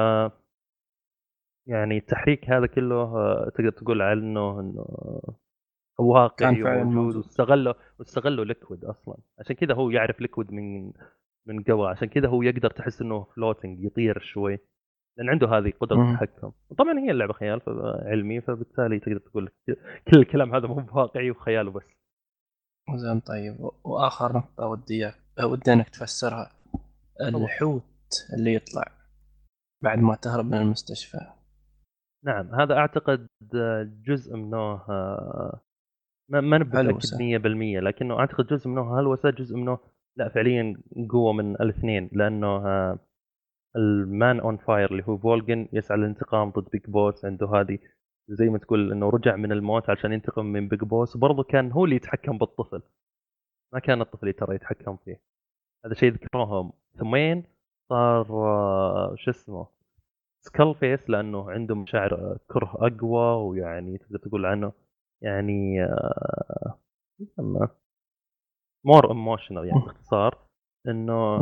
يعني التحريك هذا كله آه، تقدر تقول عنه إنه واقعي كان فعلاً وموجود موجود. واستغله واستغله ليكويد أصلا عشان كذا هو يعرف ليكويد من من قبل عشان كذا هو يقدر تحس إنه floating يطير شوي لأن عنده هذه قدره. التحكم طبعا هي اللعبة خيال علمي فبالتالي تقدر تقول كل الكلام هذا مو واقعي وخياله بس زين طيب. وآخر نقطة ودي إياك- ودي إنك تفسرها. الحوت اللي يطلع بعد ما تهرب من المستشفى. نعم هذا أعتقد جزء منه آه، ما ما نبي هلوسة. متاكد 100% لكنه أعتقد جزء منه هلوسة جزء منه لا فعليا قوة من الاثنين لأنه آه، ال Man on Fire اللي هو Volgin يسعى للانتقام ضد Big Boss عنده هذه زي ما تقول إنه رجع من الموت عشان ينتقم من Big Boss وبرضه كان هو اللي يتحكم بالطفل. ما كان الطفل ترى يتحكم فيه. هذا شيء ذكروهم. ثم مين صار آه، شو اسمه؟ Skull Face لأنه عنده مشاعر آه، كره أقوى ويعني تقدر تقول عنه يعني آه، more emotional يعني باختصار إنه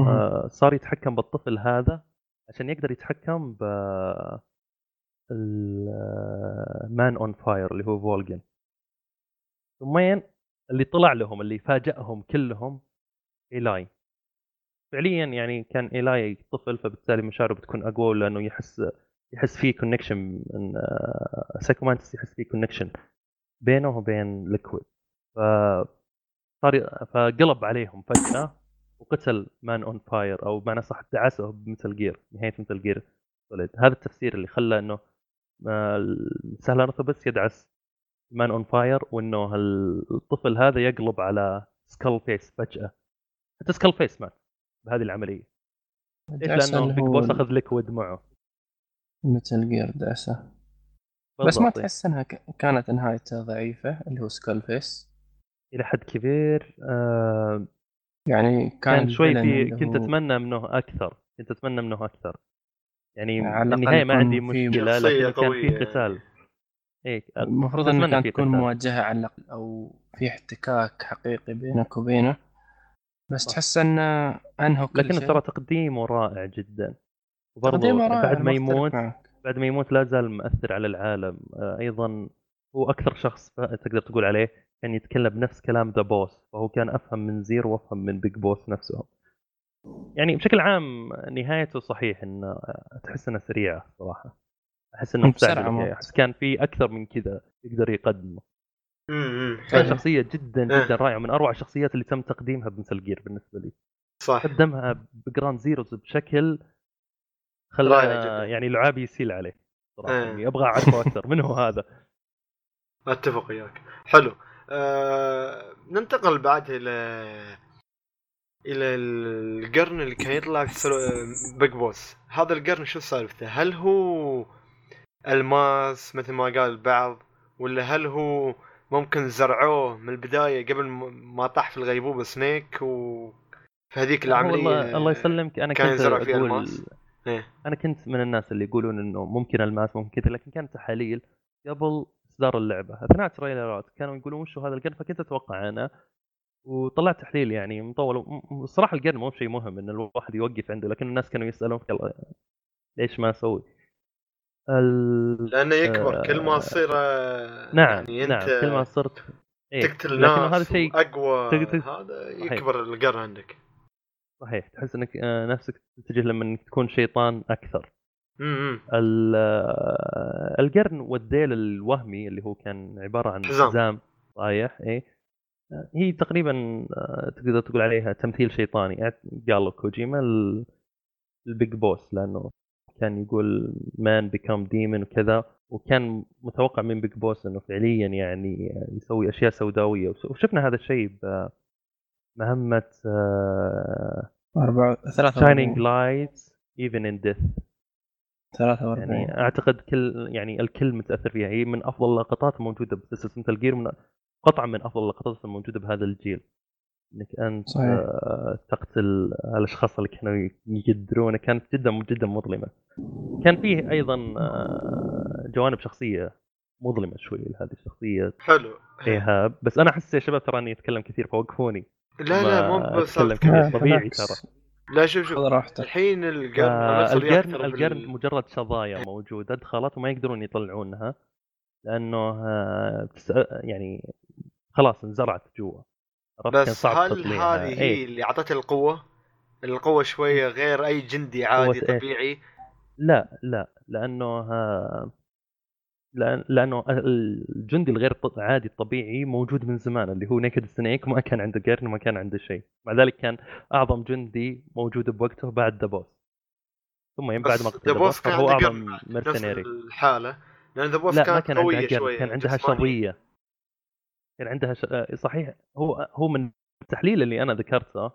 صار يتحكم بالطفل هذا عشان يقدر يتحكم ب ال Man on Fire اللي هو Volgin ثم مين اللي طلع لهم اللي فاجأهم كلهم Eli فعليا يعني كان Eli طفل فبالتالي مشاعره بتكون أقوى لأنه يحس يحس فيه connection Psycho Mantis يحس فيه connection بينه وبين Liquid ف صار فقلب عليهم فجأة وقتل Man on Fire أو بمعنى صح دعسه ب Metal Gear نهاية Metal Gear Solid هذا التفسير اللي خلى إنه آه، سهل بس يدعس Man on Fire وإنه الطفل هذا يقلب على Skull Face فجأة. حتى Skull Face مات بهذه العملية. ليش؟ لأنه Big Boss أخذ Liquid معه. Metal Gear دعسة. بس ما. تحس إنها كانت نهايته ضعيفة اللي هو Skull Face إلى حد كبير آه يعني كان, كان شوي في كنت أتمنى منه أكثر كنت أتمنى منه أكثر. يعني الأقل النهاية ما عندي في مشكلة لكن كان في قتال إيه المفروض انها في كانت تكون. موجهة على الأقل أو في احتكاك حقيقي بينك وبينه. بس صح. تحس إنه أنهوا كل لكن ترى تقديمه رائع جدا. وبرضه بعد ما يموت معك. بعد ما يموت لا زال مؤثر على العالم. أيضا هو أكثر شخص تقدر تقول عليه كان يتكلم بنفس كلام The Boss فهو كان أفهم من Zero وأفهم من Big Boss نفسهم. يعني بشكل عام نهايته صحيح انه تحس إنها سريعة صراحة أحس إنه فيها. موت. أحس كان في أكثر من كذا يقدر يقدمه امم شخصية جدا إيه. جدا رائعة من أروع الشخصيات اللي تم تقديمها ب Metal Gear بالنسبة لي صح قدمها ب Ground Zeroes بشكل خلى. يعني لعاب يسيل عليه صراحة إيه. يعني أبغى أعرفه أكثر من هو هذا أتفق وياك حلو آه ننتقل بعد إلى إلى القرن اللي كان يطلع. بيج بوس هذا القرن شو سالفته هل هو ألماس مثل ما قال البعض ولا هل هو ممكن زرعوه من البداية قبل ما طاح في الغيبوبة سنيك و في هذيك العملية والله الله يسلمك أنا كان كنت أقول ألماس؟ إيه. أنا كنت من الناس اللي يقولون إنه ممكن ألماس ممكن كذا لكن كانت تحاليل قبل إصدار اللعبة أثناء التريلرات كانوا يقولون وش هذا القرن فكنت أتوقع أنا وطلعت تحليل يعني مطول الصراحه القرن مو بشيء مهم إن الواحد يوقف عنده لكن الناس كانوا يسالون يلا ليش ما أسوي؟ ال... لأنه يكبر آه، كل ما تصير آه، نعم يعني نعم انت كل ما صرت إيه. تقتل لكن ناس هذا شيء اقوى تقدر- هذا. يكبر القرن عندك صحيح تحس إنك آه، نفسك تتجه لما تكون شيطان أكثر ال- آه، القرن والذيل الوهمي اللي هو كان عبارة عن حزام. إيه آه، هي تقريبا آه، تقدر تقول عليها تمثيل شيطاني. أعت- قالوا كوجيما ال- البيج بوس لأنه كان يقول مان بيكم ديمون وكذا وكان متوقع من Big Boss إنه فعليا يعني يسوي أشياء سوداوية. وشفنا هذا الشيء بمهمه أربعة ثلاثة Shining Lights Even in Death ثلاثة وأربعين. يعني أعتقد كل يعني الكل متأثر فيها. هي من أفضل اللقطات الموجودة بسلسله Metal Gear من قطعا من أفضل اللقطات الموجودة بهذا الجيل إنك أنت صحيح. آه، تقتل الأشخاص اللي كانوا يقدرونه كانت جدا جدا مظلمة كان فيه أيضا آه، جوانب شخصية مظلمة شوي لهذه الشخصية حلو إيهاب بس أنا أحس يا شباب ترى أني أتكلم كثير فوقفوني لا لا مو بس كذا. كذا. طبيعي. ترى. لا شوف شوف الحين القرن آه، القرن القرن بال- مجرد شظايا موجودة دخلت وما يقدرون يطلعونها لأنه آه، يعني خلاص انزرعت جوا بس هل. هذه هي إيه. اللي اعطتها القوة؟ القوة شوية غير أي جندي عادي إيش؟ طبيعي لا لا لأنه لأن لأنه الجندي الغير عادي الطبيعي موجود من زمان اللي هو Naked Snake وما كان عنده قرن وما كان عنده شيء مع ذلك كان أعظم جندي موجود بوقته بعد The Boss ثم بعد ما قتل The The Boss Boss كان هو أعظم mercenary الحالة لأن The Boss لا ما كانت كان قوية شوية كان عندها جسمانية. كان عندها ش... آه، صحيح هو هو من التحليل اللي أنا ذكرته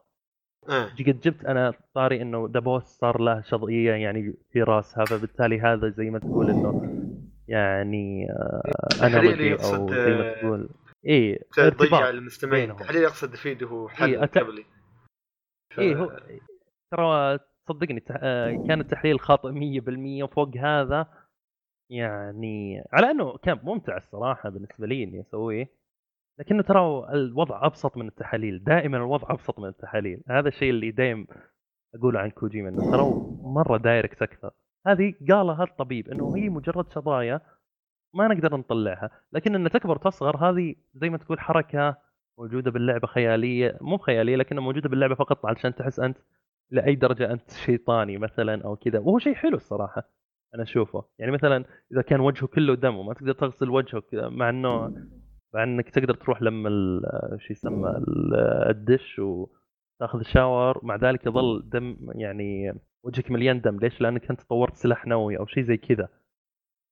آه. قد جبت أنا طاري إنه ذا بوس صار له شظيه يعني في راسها فبالتالي هذا زي ما تقول إنه يعني آه، تحليل انالوجي أو زي ما آه، تقول اي تضيع ارتباط المستمعين. تحليل يقصد يفيده حل إيه، أت- قبلي ف- اي هو ترى صدقني تح... آه، كان التحليل خاطئ 100% وفوق هذا يعني على إنه كان ممتع الصراحة بالنسبة لي إني أسويه لكنه ترى الوضع أبسط من التحاليل دائما الوضع أبسط من التحاليل. هذا الشيء اللي دائما أقوله عن كوجيما إنه ترى مرة دايركت أكثر. هذه قالها الطبيب إنه هي مجرد شظايا ما نقدر نطلعها لكن ان تكبر تصغر هذه زي ما تقول حركة موجودة باللعبة خيالية مو خيالية لكنها موجودة باللعبة فقط علشان تحس أنت لأي درجة أنت شيطاني مثلا أو كذا. وهو شيء حلو الصراحة أنا أشوفه. يعني مثلا إذا كان وجهه كله دم وما تقدر تغسل وجهك مع انه مع إنك تقدر تروح لما شو يسمى ال- الدش وتاخذ شاور مع ذلك يظل دم يعني وجهك مليان دم ليش؟ لأنك أنت طورت سلاح نووي أو شيء زي كذا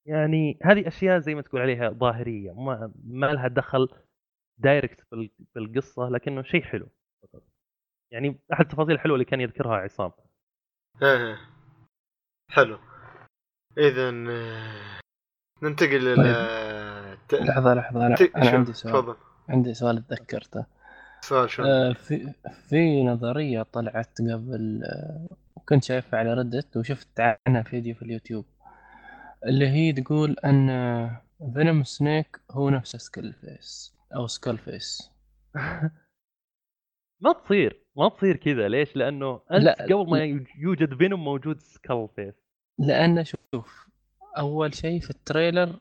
يعني هذه أشياء زي ما تقول عليها ظاهرية ما, ما لها دخل دايركت في ال- في القصة لكنه شيء حلو. يعني أحد التفاصيل الحلوة اللي كان يذكرها عصام آه. حلو اذا ننتقل إلى ت- لحظة لحظة أنا, ت- أنا شو؟ عندي سؤال. تفضل. عندي سؤال تذكرته سؤال شو؟ آه، في في نظرية طلعت قبل آه، كنت شايفها على Reddit وشفت عنها فيديو في اليوتيوب اللي هي تقول أن Venom Snake هو نفسه Skull Face أو Skull Face ما تصير ما تصير كذا. ليش؟ لأنه أنت لا. قبل ما يوجد Venom موجود Skull Face لأن شوف أول شيء في ال trailer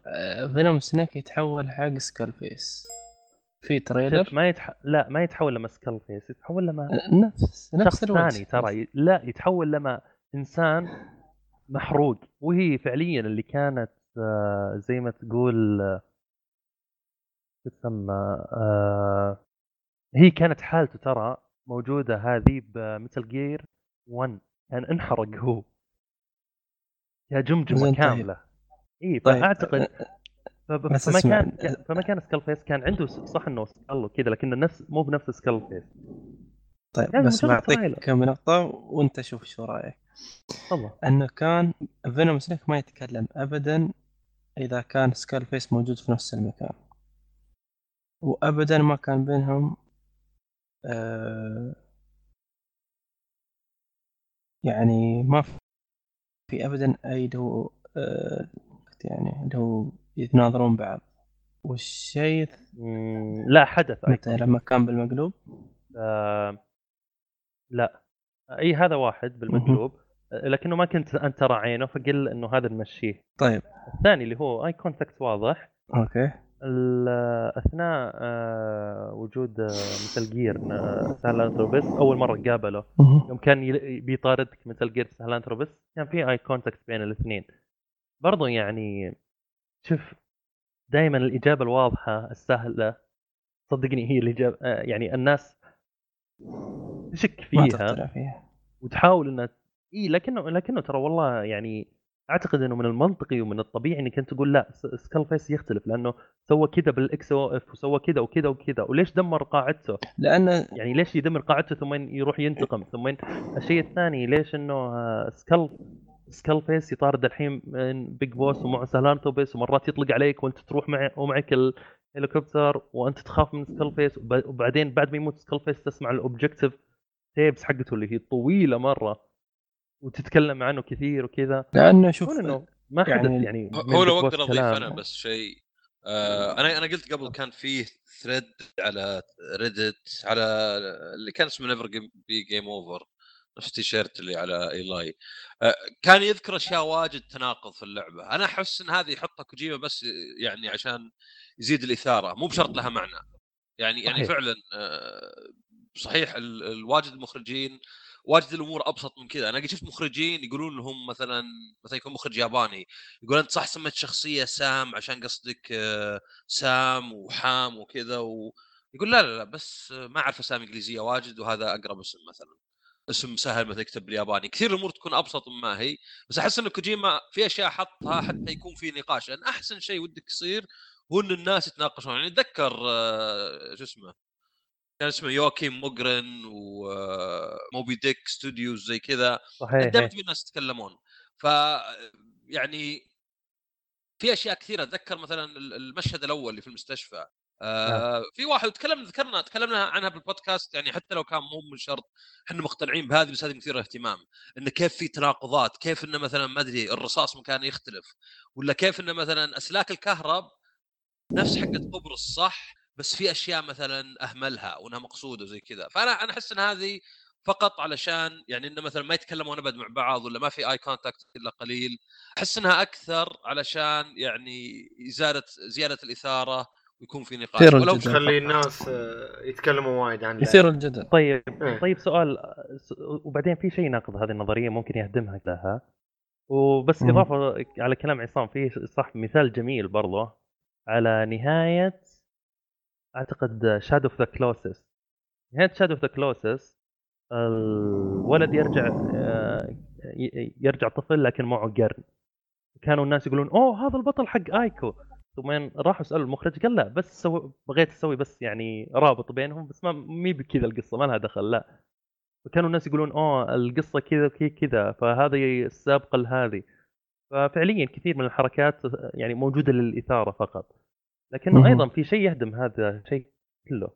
Venom Snake يتحول حق Skull Face في trailer؟ ما يتح... لا ما يتحول لما Skull Face يتحول لما نفس نفس شخص الوجه. ثاني ترى. لا يتحول لما إنسان محروق. وهي فعليا اللي كانت آه، زي ما تقول آه، تسمى آه، هي كانت حالته ترى موجودة هذه ب Metal Gear 1 كان انحرق هو. يا جمجمة طيب. كاملة إي طيب، فأعتقد ف- بس فما اسمع. كان فما كان Skull Face كان عنده صح إنه skull وكذا لكنه نفس مو بنفس Skull Face طيب يعني بس بعطيك. كم نقطة وأنت شوف شو رأيك تفضل إنه كان Venom Snake ما يتكلم ابدا إذا كان سكال فيس موجود في نفس المكان وابدا ما كان بينهم آه يعني ما في- ابدا أي هو آه يعني هو يتناظرون بعض. والشيء لا حدث متى. لما كان بالمقلوب؟ آه، لا. أي هذا واحد بالمقلوب. آه، لكنه ما كنت أنت ترى عينه فقل إنه هذا نمشيه طيب. الثاني اللي هو eye contact واضح. Okay. أثناء آه، وجود آه، Metal Gear Sahelanthropus أول مرة قابله. يوم كان بيطاردك Metal Gear Sahelanthropus كان في eye contact بين الاثنين. برضو يعني شوف دائما الإجابة الواضحة السهلة صدقني هي الإجابة آه، يعني الناس تشك فيها فيها. وتحاول إنها إي لكنه لكنه ترى والله يعني أعتقد إنه من المنطقي ومن الطبيعي إنك أنت تقول لا Skull Face يختلف لأنه سوى كذا بال XOF وسوى كذا وكذا وكذا وليش دمر قاعدته؟ لأن يعني ليش يدمر قاعدته ثم يروح ينتقم ثم. الشيء الثاني ليش إنه آه، Skull Skull Face يطارد الحين من Big Boss ومع Sahelanthropus ومرات يطلق عليك وأنت تروح مع ومعك الهليكوبتر وأنت تخاف من Skull Face وب- وبعدين بعد ما يموت Skull Face تسمع ال objective tapes حقته اللي هي طويلة مرة وتتكلم عنه كثير وكذا لأنه شوف إنه ما يعني حدث يعني هو- من هو لو أقدر اضيف. أنا بس شيء آه أنا أنا قلت قبل كان فيه thread على Reddit على اللي كان اسمه Never Be Game Over نفس التيشيرت اللي على إيلاي آه كان يذكر أشياء واجد تناقض في اللعبة أنا أحس إن هذه يحطها كوجيما بس يعني عشان يزيد الإثارة مو بشرط لها معنى يعني يعني صحيح. فعلا آه، صحيح ال- الواجد المخرجين واجد الأمور أبسط من كذا. أنا قد شفت مخرجين يقولون لهم مثلا مثلا يكون مخرج ياباني يقول أنت صح سميت شخصية سام عشان قصدك آه، سام وحام وكذا و... يقول لا لا لا بس ما أعرف أسامي إنجليزية واجد وهذا أقرب اسم مثلا. اسم سهل مثلا يكتب بالياباني. كثير الأمور تكون أبسط مما هي بس أحس إن كوجيما في أشياء حطها حتى يكون في نقاش لأن أحسن شيء ودك يصير هو إن الناس يتناقشون. يعني اتذكر آه، شو اسمه كان اسمه Joakim Mogren و Moby Dick Studios زي كذا. صحيح دائما إيه. الناس يتكلمون. ف يعني في أشياء كثيرة. أتذكر مثلا ال- المشهد الأول اللي في المستشفى. آه في واحد تكلمنا ذكرنا تكلمنا عنها بالبودكاست يعني حتى لو كان مو من شرط إحنا مقتنعين بهذه بس هذه مثيرة اهتمام انه كيف في تناقضات كيف انه مثلا ما أدري الرصاص مكانه يختلف ولا كيف انه مثلا أسلاك الكهرب نفس حقة قبرص صح بس في أشياء مثلا أهملها وانها مقصودة وزي كذا فأنا أنا أحس إن هذه فقط علشان يعني إنه مثلا ما يتكلمون أبد مع بعض ولا ما في اي كونتاكت إلا قليل أحس إنها أكثر علشان يعني زياده زيادة الإثارة ويكون في نقاش يثير ولو. تخلي الناس آه، يتكلموا وايد عن يثير الجدل طيب إيه. طيب سؤال وبعدين في شيء يناقض هذه النظرية ممكن يهدمها لها وبس. إضافة على كلام عصام في صح مثال جميل برضه على نهاية أعتقد Shadow of the Colossus نهاية Shadow of the Colossus الولد يرجع آه، يرجع طفل لكن معه قرن. كانوا الناس يقولون أوه هذا البطل حق Ico. ثم راحوا سالوا المخرج قال لا بس سو... بغيت أسوي بس يعني رابط بينهم بس ما مي بكذا القصة ما لها دخل لا. فكانوا الناس يقولون أوه القصة كذا كذا كذا فهذه السابقة لهذه. ففعليا كثير من الحركات يعني موجودة للإثارة فقط. لكنه مهم. أيضا في شيء يهدم هذا الشيء كله.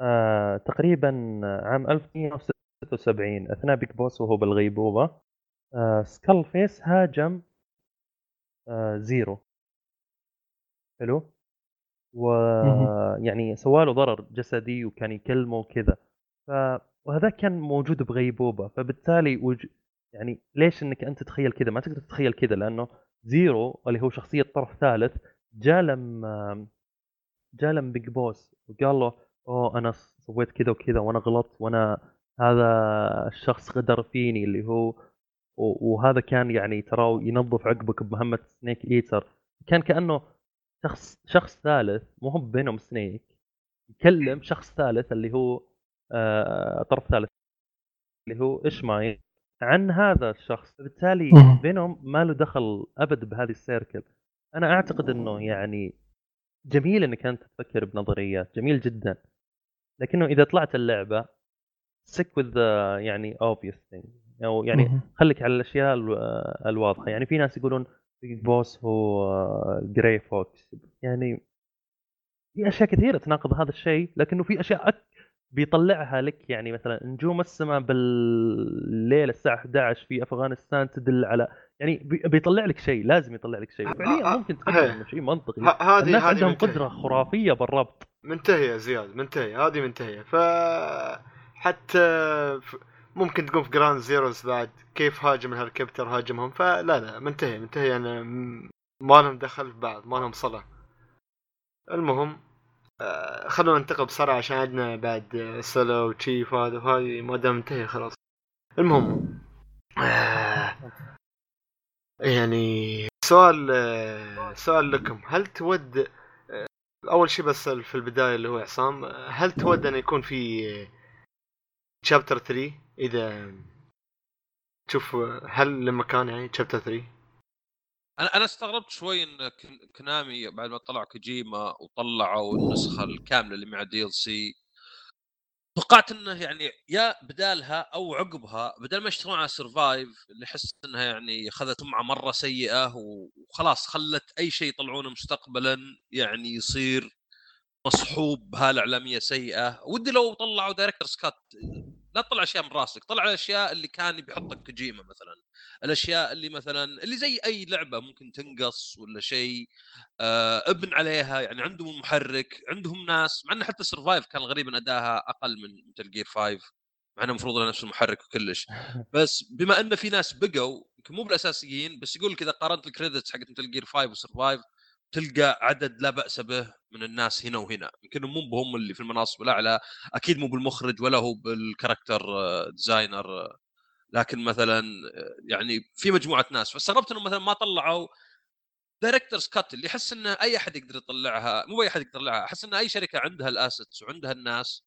آه تقريبا عام 1976 أثناء Big Boss وهو بالغيبوبة آه Skull Face هاجم آه Zero. حلو؟ ويعني سوى له ضرر جسدي وكان يكلمه وكذا. ف وهذا كان موجود بغيبوبة. فبالتالي وج... يعني ليش إنك أنت تتخيل كذا؟ ما تقدر تتخيل كذا لأنه Zero اللي هو شخصية طرف ثالث جاء لما جاء لما Big Boss وقال له أوه أنا سويت كذا وكذا وأنا غلطت وأنا هذا الشخص غدر فيني. اللي هو وهذا كان يعني ترى ينظف عقبك بمهمة Snake Eater كان كأنه شخص شخص ثالث مو هو بينهم Snake يكلم شخص ثالث اللي هو آه طرف ثالث اللي هو Ishmael عن هذا الشخص. بالتالي. بينهم ما له دخل أبد بهذه ال circle. أنا أعتقد إنه يعني جميل إنك أنت تفكر بنظريات جميل جدا. لكنه إذا طلعت اللعبة with the يعني obvious thing. أو يعني. خليك على الأشياء الو- الواضحة. يعني في ناس يقولون Big Boss هو Gray Fox يعني في أشياء كثيرة تناقض هذا الشيء لكنه في أشياء أك... بيطلعها لك يعني مثلا نجوم السماء بالليل الساعة 11 في أفغانستان تدل على يعني بي- بيطلع لك شيء لازم يطلع لك شيء. فعليا ممكن تفكر. انه شيء منطقي. هذه الناس عندهم. قدرة خرافية بالربط. منتهية زياد منتهية هذه منتهية. ف حتى ممكن تقوم في Ground Zeroes بعد كيف هاجم الهليكوبتر هاجمهم فلا لا منتهية منتهية. أنا م- ما لهم دخل في بعض ما لهم صلة المهم آه، خلونا ننتقل بسرعة عشان عندنا بعد آه، سلو وتشيف هذا وهذه ما دام منتهية خلاص. المهم آه، يعني سؤال سؤال لكم. هل تود أول شيء بس في البداية اللي هو عصام هل تود أن يكون في chapter 3 إذا تشوف هل لمكان يعني شابتر 3 أنا أنا استغربت شوي إن كن- كونامي بعد ما طلع كوجيما وطلعوا النسخة الكاملة اللي مع DLC توقعت إنه يعني يا بدالها أو عقبها بدل ما يشتغلون على Survive اللي احس إنها يعني أخذت سمعة مرة سيئة وخلاص خلت أي شيء يطلعونه مستقبلا يعني يصير مصحوب بهاله اعلاميه سيئة. ودي لو طلعوا director's cut لا تطلع أشياء من راسك طلع الأشياء اللي كان بيحطك كوجيما مثلا الأشياء اللي مثلا اللي زي أي لعبة ممكن تنقص ولا شيء آه ابن عليها يعني عندهم محرك عندهم ناس مع انه حتى Survive كان غريب ان أداها أقل من Metal Gear 5 مع إنه المفروض نفس المحرك وكلش. بس بما إن في ناس بقوا يمكن مو بالأساسيين بس يقول لك اذا قارنت ال credits حقت Metal Gear 5 و Survive تلقى عدد لا بأس به من الناس هنا وهنا. يمكن مو بهم اللي في المناصب الأعلى أكيد مو بالمخرج ولا هو بال character آه، designer آه، لكن مثلا آه، يعني في مجموعة ناس. فاستغربت إنهم مثلا ما طلعوا director's cut اللي احس إنه أي أحد يقدر يطلعها مو أي أحد يقدر يطلعها احس إن أي شركة عندها ال assets وعندها الناس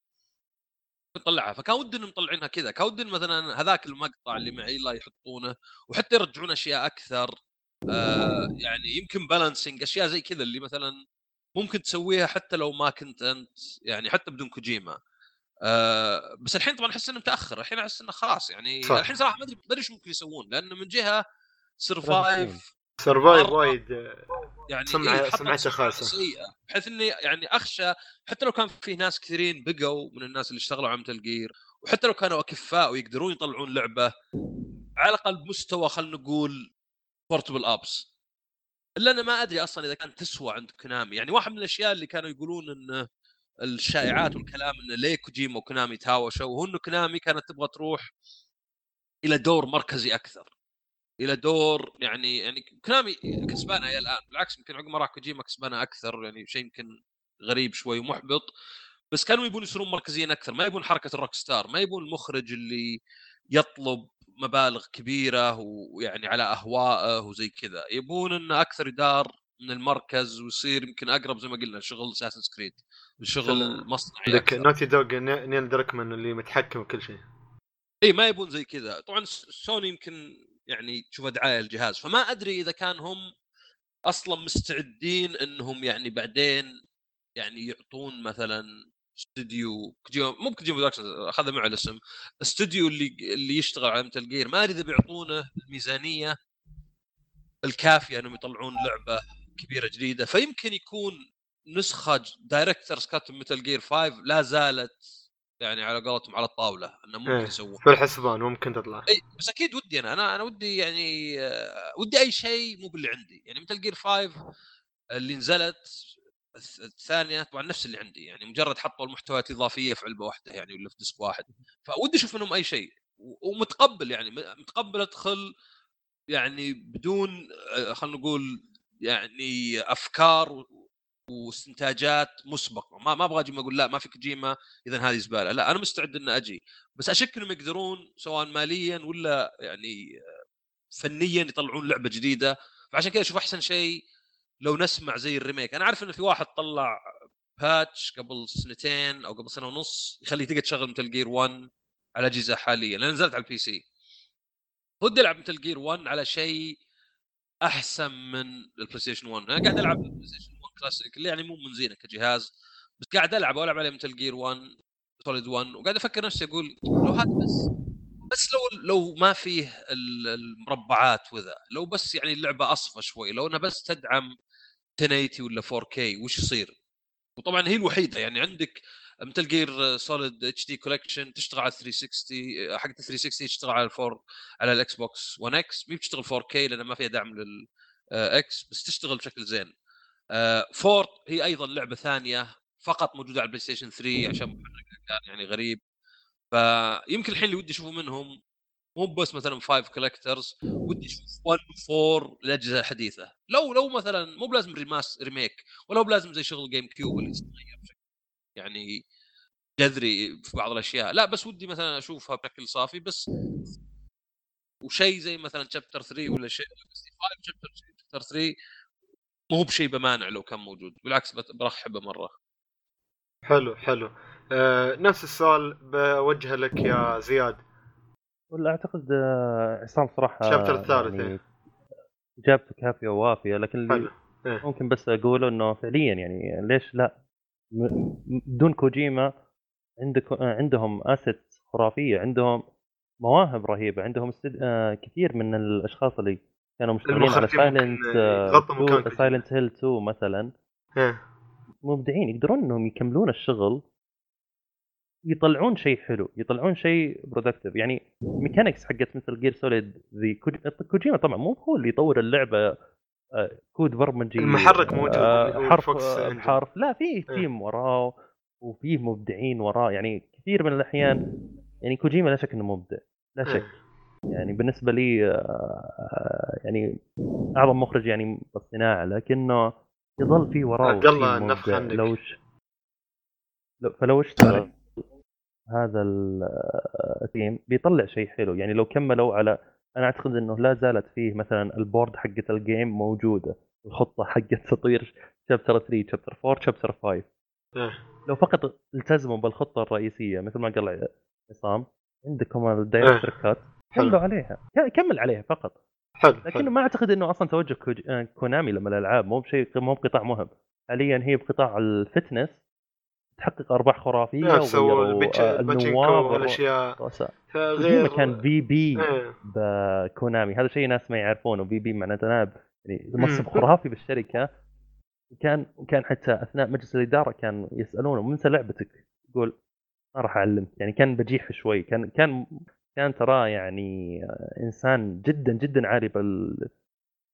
يطلعها. فكان ودي إنهم مطلعينها كذا. كان ودي مثلا هذاك المقطع اللي مع ايلا يحطونه وحتى يرجعون أشياء أكثر آه يعني يمكن balancing أشياء زي كذا اللي مثلا ممكن تسويها حتى لو ما كنت أنت يعني حتى بدون كوجيما آه بس الحين طبعا أحس إنه متأخر الحين أحس إنه خلاص يعني صح. الحين صراحة ما أدري ما أدري إيش ممكن يسوون لأنه من جهة سرفايف سرفايف. وايد يعني سمعة- إيه، سمعته سمعة خاصة. سيئة بحيث إني يعني أخشى حتى لو كان في ناس كثيرين بقوا من الناس اللي اشتغلوا على Metal Gear وحتى لو كانوا أكفاء ويقدرون يطلعون لعبة على الأقل بمستوى خلينا نقول بورتبل ابس إلا أنا ما أدري أصلا إذا كانت تسوى عند كونامي. يعني واحد من الأشياء اللي كانوا يقولون انه الشائعات والكلام انه ليه كوجيما وكونامي تهاوشوا وهو إنه كونامي كانت تبغى تروح إلى دور مركزي أكثر. إلى دور يعني يعني كونامي كسبانة إلى الآن. بالعكس يمكن عقب ما راح كوجيما كسبانة أكثر يعني شيء يمكن غريب شوي ومحبط. بس كانوا يبون يصيرون مركزيين أكثر. ما يبون حركة ال rock star ما يبون المخرج اللي يطلب مبالغ كبيرة ويعني على أهوائه وزي كذا. يبون انه أكثر يدار من المركز ويصير يمكن أقرب زي ما قلنا شغل Assassin's Creed شغل مصنعي أكثر. Naughty Dog Neil Druckmann اللي متحكم بكل شيء. إي ما يبون زي كذا. طبعا سوني يمكن يعني تشوف دعايه الجهاز. فما أدري إذا كان هم أصلا مستعدين إنهم يعني بعدين يعني يعطون مثلا استوديو كوجيما مو بكوجيما Productions اخذ معه الاسم استوديو اللي اللي يشتغل على Metal Gear. ما أدري إذا بيعطونه الميزانية الكافية إنهم يطلعون لعبة كبيرة جديدة. فيمكن يكون نسخة director's cut Metal Gear 5 لا زالت يعني على قولتهم على الطاولة إنه ممكن إيه. يسوون. في الحسبان ممكن تطلع. إي بس أكيد ودي أنا. أنا أنا ودي يعني آه، ودي أي شيء مو باللي عندي. يعني Metal Gear 5 اللي نزلت الثانية طبعا نفس اللي عندي يعني مجرد حطوا المحتويات الإضافية في علبة واحدة يعني ولا في disc واحد. فودي أشوف منهم أي شيء ومتقبل يعني متقبل أدخل يعني بدون آه، خلينا نقول يعني أفكار واستنتاجات مسبقة. ما ما أبغى أجي أقول لا ما في كوجيما اذا هذه زبالة. لا أنا مستعد ان أجي. بس أشك إنهم يقدرون سواء ماليا ولا يعني آه، فنيا يطلعون لعبة جديدة. فعشان كذا أشوف أحسن شيء لو نسمع زي ال remake. أنا عارف إنه في واحد طلع patch قبل سنتين أو قبل سنة ونص يخليك تقدر تشغل Metal Gear 1 على أجهزة حاليا لأن نزلت على ال PC. ودي العب Metal Gear 1 على شيء أحسن من البلاي ستيشن 1 أنا قاعد ألعب البلاي ستيشن 1 كلاسيك اللي يعني مو من زينة كجهاز بس قاعد ألعب وألعب عليه Metal Gear 1 Solid 1 وقاعد أفكر نفسي أقول لو هذا بس بس لو لو ما فيه ال- المربعات وذا لو بس يعني اللعبة أصفى شوي لو انها بس تدعم 1080 ولا 4K وش يصير؟ وطبعا هي الوحيدة يعني عندك Metal Gear Solid HD Collection تشتغل على 360 حق 360 تشتغل على الفور على الاكس بوكس 1 إكس مي بتشتغل 4K لأن ما فيها دعم للاكس بس تشتغل بشكل زين آه، فورت هي أيضا لعبة ثانية فقط موجودة على البلاي ستيشن 3 عشان يعني غريب فيمكن الحين اللي ودي أشوفه منهم مو بس مثلا 5 كولكترز ودي أشوف 1 4 الاجهزه الحديثه لو لو مثلا مو بلازم ريماس ريميك ولا هو بلازم زي شغل جيم كيوب اللي بشكل يعني جذري في بعض الأشياء. لا بس ودي مثلا أشوفها بشكل صافي بس وشيء زي مثلا شابتر 3 ولا شيء قصدي 5 شابتر 3 مو بشيء بمانع لو كان موجود. بالعكس برحبه مره حلو حلو. نفس السؤال بوجهه لك يا زياد ولا أعتقد آه، عصام صراحة الشابتر الثالث يعني. اجابته كافيه ووافية لكن اللي إيه. ممكن بس أقوله إنه فعليا يعني ليش لا بدون كوجيما عندك آه، عندهم assets خرافية عندهم مواهب رهيبة عندهم استد... آه، كثير من الأشخاص اللي كانوا مشتغلين على سايلنت. سايلنت هيل 2 مثلا إيه. مبدعين يقدرون إنهم يكملون الشغل يطلعون شيء حلو يطلعون شيء productive يعني mechanics حقت Metal Gear Solid ذي كوج- كوجيما طبعا مو هو اللي يطور اللعبة آه، كود برمجي المحرك موجود، آه، حرف. بحرف لا في إيه. team وراه وفيه مبدعين وراه. يعني كثير من الأحيان يعني كوجيما لا شك إنه مبدع لا شك. إيه. يعني بالنسبة لي آه، يعني أعظم مخرج يعني بالصناعة لكنه يظل في وراه عبد الله ش... لو فلو اشتغل هذا ال- ال team بيطلع شيء حلو يعني لو كملوا على أنا أعتقد إنه لا زالت فيه مثلا ال board حقت ال game موجودة الخطة حقت تطوير chapter 3 chapter 4 chapter 5 إيه. لو فقط التزموا بالخطة الرئيسية مثل ما قال عصام عندكم ال director's cut حلو. كملوا عليها كمل عليها فقط حلو لكنه حلو ما أعتقد إنه أصلا توجه. آه، كونامي لما الألعاب مو بشيء مو بقطاع مهم حاليا هي بقطاع ال fitness تحقق أرباح خرافية البيتش- آه، الباتشينكو النواب والأشياء. والرؤساء غير كوجيما كان في بي. بكونامي. هذا شيء ناس ما يعرفونه. في بي معناته نائب. يعني. منصب خرافي بالشركة. وكان وكان حتى أثناء مجلس الإدارة كان يسألونه منسى لعبتك؟ يقول ما راح أعلمك. يعني كان بجيح شوي. كان كان كان تراه يعني آه، إنسان جدا جدا عالي بال-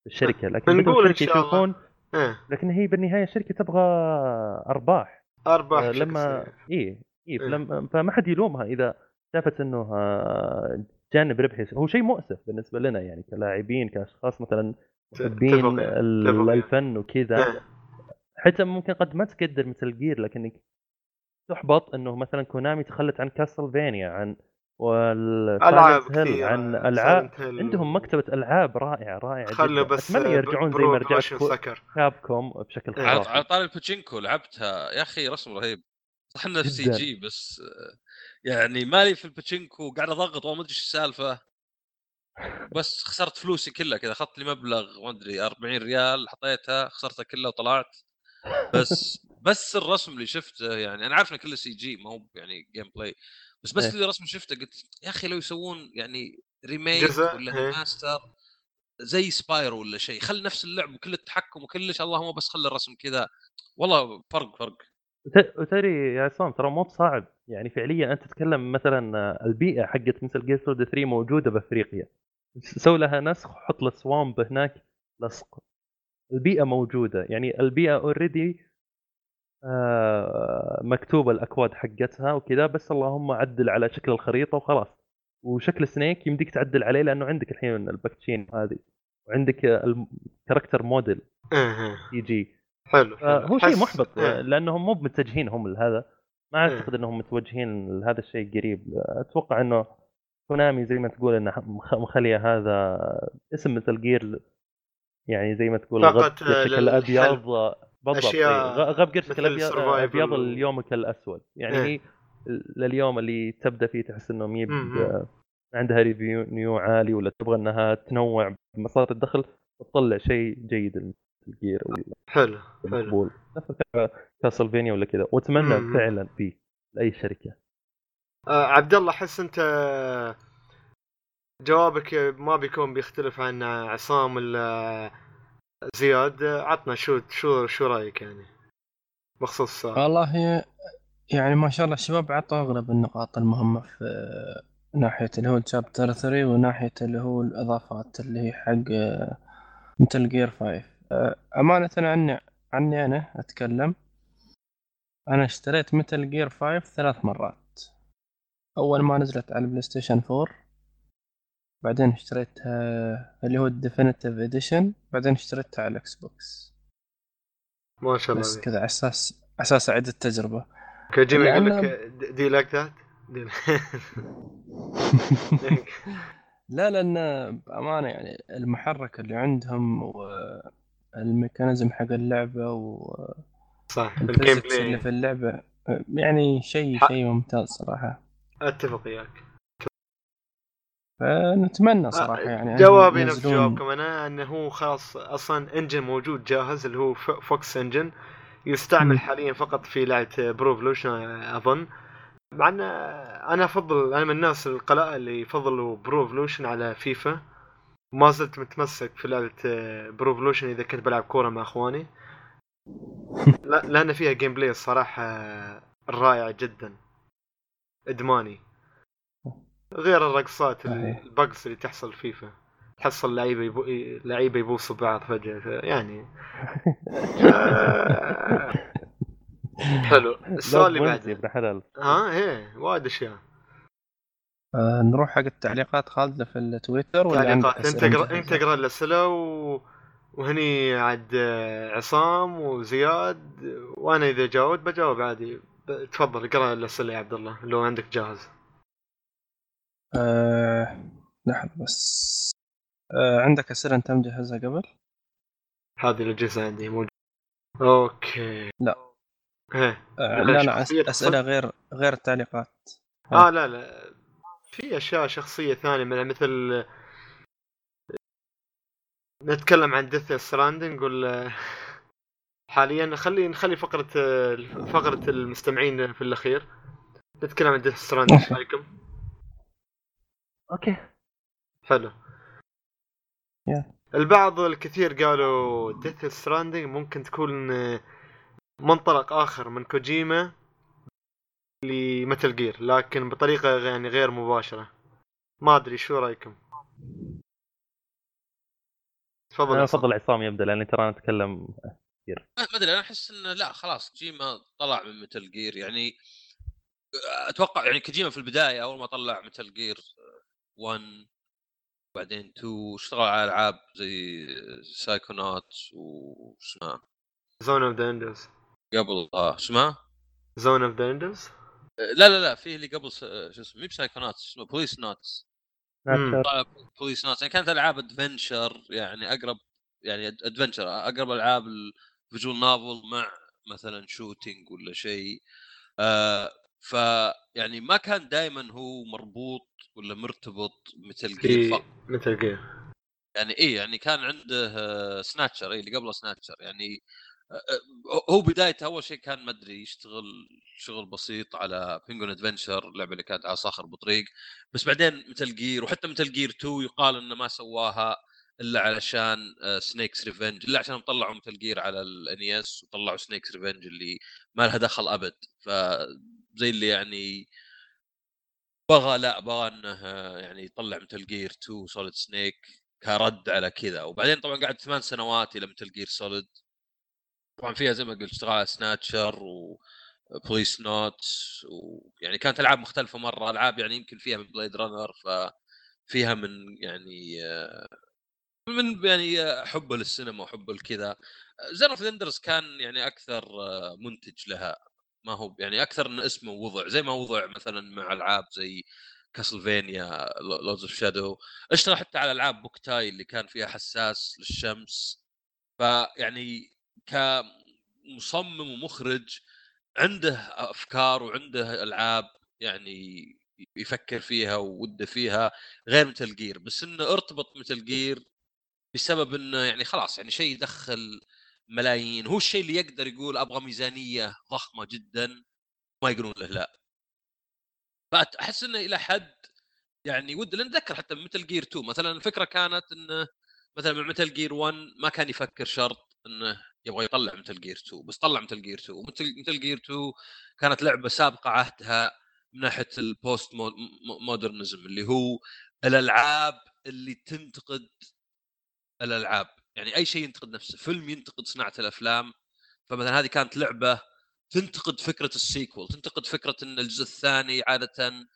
بالشركة. لكن إن الشركة شاء الله. إيه. لكن هي بالنهاية الشركة تبغى أرباح. أرباح آه، لما. إيه إيه إيه. فلما فما حد يلومها إذا شافت إنه آه، جانب ربحي هو شيء مؤسف بالنسبة لنا يعني كلاعبين كأشخاص مثلا محبين. الفن وكذا إيه. حتى ممكن قد ما تقدر Metal Gear لكنك تحبط إنه مثلا كونامي تخلت عن كاسلفينيا عن ألعاب والسايلنت هيل كثير عن ألعاب. عندهم مكتبة ألعاب رائعة رائعة خلوا جدا. بس أتمنى يرجعون زي ما رجعت كابكوم بشكل إيه. على خرافي. على طاري الباتشينكو لعبتها يا أخي رسم رهيب. صح إنه في CG بس يعني مالي في الباتشينكو قاعد أضغط وما أدري إيش السالفة. بس خسرت فلوسي كلها كذا أخذت لي مبلغ ما أدري 40 ريال حطيتها خسرتها كلها وطلعت. بس بس الرسم اللي شفته يعني أنا عارف انه كله CG ما هو يعني gameplay بس بس إيه. اللي رسم شفته قلت يا أخي لو يسوون يعني remake جزء، ولا إيه. ماستر زي Spyro ولا شيء خل نفس اللعب وكل التحكم وكلش اللهم بس خلي الرسم كذا. والله فرق فرق. وت- وتدري يا عصام ترى مو بصعب. يعني فعليا أنت تتكلم مثلا البيئة حقت Metal Solid 3 موجودة بأفريقيا. سوي لها نسخ حط له swamp هناك لصق البيئة موجودة. يعني البيئة already مكتوبه الأكواد حقتها وكذا بس اللهم عدل على شكل الخريطة وخلاص وشكل سنيك يمديك تعدل عليه لأنه عندك الحين الباكتشين هذه وعندك الكاركتر موديل إيه. سي جي حلو حلو. هو شيء محبط إيه. لأنهم مو متجهين هم لهذا ما أعتقد إنهم متوجهين لهذا الشيء قريب أتوقع إنه كونامي زي ما تقول انها مخ- مخلية هذا اسم مثل جير يعني زي ما تقول فقط، آه، للحل. الابيض بالضبط. إيه، غ- غب قرشك الابيض survival. أبيض اليومك الاسود يعني إيه. هي لليوم اللي تبدأ فيه تحس إنه ميب مم. عندها revenue عالي ولا تبغى إنها تنوع بمصادر الدخل وتطلع شيء جيد Metal Gear ولا حلو حلو. نفس Castlevania ولا كذا. وأتمنى مم. فعلا فيه لأي شركة. آه عبد الله أحس أنت جوابك ما بيكون بيختلف عن عصام ولا زياد عطنا شو شو شو رأيك يعني؟ بخصوص والله يعني ما شاء الله الشباب عطوا أغلب النقاط المهمة في ناحية اللي هو ال chapter 3 وناحية اللي هو الإضافات اللي هي حق Metal Gear 5 أمانة عني عني أنا أتكلم. أنا اشتريت Metal Gear 5 ثلاث مرات. أول ما نزلت على ال PlayStation 4 بعدين اشتريتها اللي هو ال definitive edition بعدين اشتريتها على ال Xbox ما شاء الله بس. كذا على أساس على أساس أعيد التجربة. كوجيما يقول لك they like that لا لأن بأمانة يعني المحرك اللي عندهم وال mechanism حق اللعبة صح ال game وال physics اللي play في اللعبة يعني شيء شيء ممتاز صراحة. أتفق وياك. فنتمنى صراحة يعني جوابي نفس جوابكم. أنا أنه هو خلاص أصلا engine موجود جاهز اللي هو Fox Engine. يستعمل مم. حاليا فقط في لعبة Pro Evolution أظن. مع أن أنا أفضل أنا من الناس القلائل اللي يفضلوا Pro Evolution على فيفا. ما زلت متمسك في لعبة Pro Evolution إذا كنت بلعب كورة مع أخواني. لا لأن فيها gameplay الصراحه رائع جدا. إدماني. غير الرقصات. البقص اللي تحصل فيفا. تحصل لعيبة يبو... لعيبة يبوسوا بعض فجأة. يعني. آه، حلو السؤال اللي بعده. ابن حلال ها إيه وايد أشياء. آه نروح حق التعليقات خالد في التويتر ولا تعليقات. انت اقرا؟ انت اقرا الاسئله و... وهني عاد آه، عصام وزياد. وأنا إذا جاوبت بجاوب عادي. تفضل اقرأ الاسئله يا عبد الله لو عندك جاهز. آه لحظة بس. آه عندك أسئلة أنت مجهزها قبل؟ هذه الأجهزة عندي موجودة. أوكي. لا. إيه آه لا لا شخصية أس- أسئلة غير غير التعليقات. آه لا لا. في أشياء شخصية ثانية من مثل نتكلم عن Death Stranding ولا؟ حاليا خلي نخلي فقرة فقرة المستمعين في الأخير. نتكلم عن Death Stranding إيش رأيكم؟ أوكي. حلو. يا. البعض الكثير قالوا Death Stranding ممكن تكون منطلق آخر من كوجيما ل Metal Gear لكن بطريقة يعني غير مباشرة. ما أدري شو رأيكم؟ تفضل. أنا. أفضل عصام يبدأ لأني ترى أنا أتكلم ما ما أدري أنا أحس إنه لا خلاص كوجيما طلع من Metal Gear يعني أتوقع يعني كوجيما في البداية أول ما طلع Metal Gear 1 بعدين 2 اشتغل على ألعاب زي سايكونات وش اسمها؟ Zone of the Enders قبل آه اسمها؟ Zone of the Enders لا لا لا في اللي قبل س... شو اسمه مي بسايكونات اسمه Policenauts Policenauts يعني كانت ألعاب adventure يعني أقرب يعني adventure أقرب ألعاب ال visual novel مع مثلا shooting ولا شيء. آه ف يعني ما كان دائما هو مربوط ولا مرتبط Metal Gear فقط Metal Gear يعني إيه يعني كان عنده آه، Snatcher اي اللي قبله Snatcher يعني آه، آه، هو بدايته أول شيء كان ما أدري يشتغل شغل بسيط على Penguin Adventure اللعبة اللي كانت على صخر بطريق. بس بعدين Metal Gear وحتى Metal Gear 2 يقال إنه ما سواها إلا علشان Snake's Revenge إلا عشان طلعوا Metal Gear على ال NES وطلعوا Snake's Revenge اللي ما لها دخل أبد. فزي اللي يعني بغى لا بغى إنه يعني يطلع Metal Gear 2 Solid Snake كرد على كذا. وبعدين طبعا قعد ثمان سنوات إلى Metal Gear Solid طبعا فيها زي ما قلت اشتغل على Snatcher و Policenauts ويعني كانت ألعاب مختلفة مرة. ألعاب يعني يمكن فيها من Blade Runner ففيها من يعني من يعني حبه للسينما وحبه لكذا. Zone of كان يعني أكثر منتج لها. ما هو يعني أكثر إن اسمه وضع زي ما وضع مثلا مع ألعاب زي Castlevania Lords of Shadow اشتغل حتى على ألعاب Boktai اللي كان فيها حساس للشمس. فيعني كمصمم ومخرج عنده أفكار وعنده ألعاب يعني يفكر فيها ووده فيها غير Metal Gear بس إنه ارتبط Metal Gear بسبب إنه يعني خلاص يعني شيء يدخل ملايين. هو الشيء اللي يقدر يقول أبغى ميزانية ضخمة جدا ما يقولون له لا. فاحس إنه إلى حد يعني ود لأن اتذكر حتى Metal Gear 2 مثلا الفكرة كانت انه مثلا Metal Gear 1 ما كان يفكر شرط إنه يبغى يطلع Metal Gear 2 بس طلع Metal Gear 2 ومثل Metal Gear 2 كانت لعبة سابقة عهدها من ناحية ال post mo- mo- modernism اللي هو الألعاب اللي تنتقد الألعاب. يعني أي شيء ينتقد نفسه فيلم ينتقد صناعة الأفلام فمثلا هذه كانت لعبة تنتقد فكرة ال sequel تنتقد فكرة إن الجزء الثاني عادة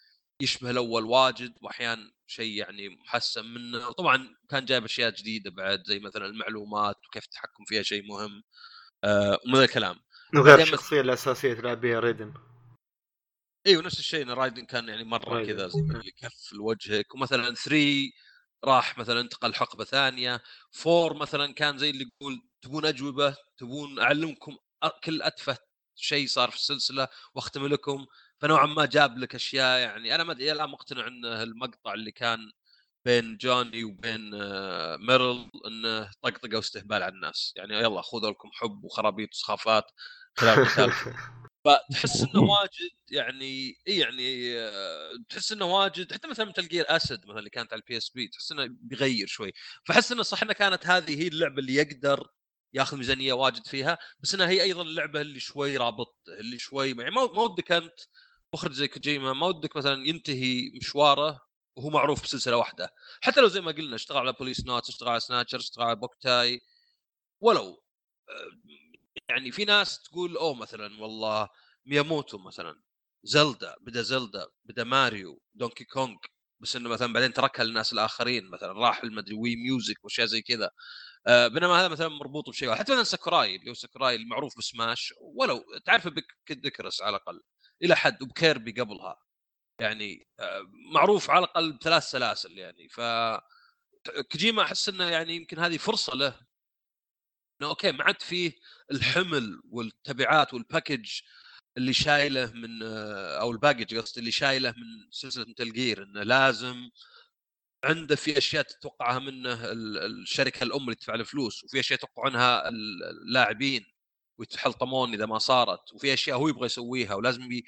يشبه الأول واجد واحيانا شيء يعني محسن منه. وطبعا كان جايب أشياء جديدة بعد زي مثلا المعلومات وكيف التحكم فيها شيء مهم آه ومن الكلام. وغير الشخصية الأساسية تلعب بها ريدن. إيوه نفس الشيء إن رايدن كان يعني مرة. كذا زي اللي كف لوجهك ومثلا 3 راح مثلا انتقل حقبه ثانية. 4 مثلا كان زي اللي يقول تبون أجوبة تبون أعلمكم كل أتفه شيء صار في السلسلة واختم لكم. فنوعا ما جاب لك أشياء يعني. أنا ما أدري الان مقتنع إن المقطع اللي كان بين جوني وبين آه، ميرل إنه طقطقة واستهبال على الناس. يعني يلا خذوا لكم حب وخرابيط وسخافات. خلال قتالكم فتحس إنه واجد يعني إي يعني آه، تحس إنه واجد حتى مثلا Metal Gear Acid مثلا اللي كانت على ال PSP تحس إنه بيغير شوي. فأحس إنه صح انها كانت هذه هي اللعبة اللي يقدر ياخذ ميزانية واجد فيها بس إنها هي أيضا اللعبة اللي شوي رابط اللي شوي يعني ما ما ودك أنت مخرج زي كوجيما ما ودك مثلا ينتهي مشواره وهو معروف بسلسلة واحدة. حتى لو زي ما قلنا اشتغل على Policenauts اشتغل على Snatcher اشتغل على Boktai ولو آه، يعني في ناس تقول أوه مثلا والله مياموتو مثلا Zelda بدا Zelda بدا Mario Donkey Kong بس إنه مثلا بعدين تركها للناس الآخرين مثلا راح المدري Wii Music واشياء زي كذا. آه، بينما هذا مثلا مربوط بشيء. حتى مثلا ساكوراي اللي هو ساكوراي المعروف بسماش ولو تعرف بكيد على الأقل إلى حد وب Kirby قبلها. يعني آه، معروف على الأقل بثلاث سلاسل يعني. ف كوجيما أحس إنه يعني يمكن هذه فرصة له إنه okay ما عاد فيه الحمل والتبعات وال baggage اللي شايله من أو ال baggage قصدي اللي شايله من سلسله Metal Gear إنه لازم عنده في أشياء تتوقعها منه ال- الشركة الأم اللي تدفع له فلوس وفي أشياء يتوقعونها ال- اللاعبين ويتحلطمون إذا ما صارت وفي أشياء هو يبغى يسويها ولازم ي...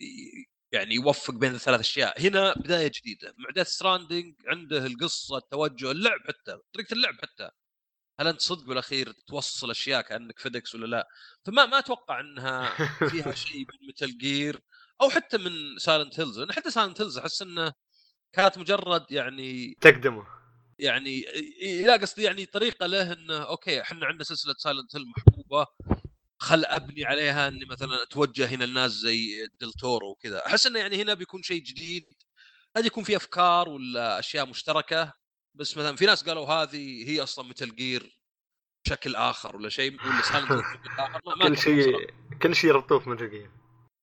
ي- يعني يوفق بين الثلاث أشياء. هنا بداية جديدة مع Stranding عنده القصة التوجه اللعب حتى طريقة اللعب حتى. هل أنت صدق بالأخير توصل أشياء كأنك FedEx ولا لا؟ فما ما أتوقع إنها فيها شيء من Metal Gear أو حتى من Silent Hills لأن حتى Silent Hills أحس إنه كانت مجرد يعني تقدمه. يعني لا قصدي يعني طريقة له إنه okay إحنا عندنا سلسلة Silent Hill محبوبة خل أبني عليها إني مثلا أتوجه هنا لناس زي دلتورو وكذا. أحس إنه يعني هنا بيكون شيء جديد. قد يكون في أفكار ولا أشياء مشتركة. بس مثلا في ناس قالوا هذه هي أصلا متل جير بشكل آخر ولا شيء ولا بشكل آخر؟ ما, كل. شيء كل شيء يربطوه في متل جير.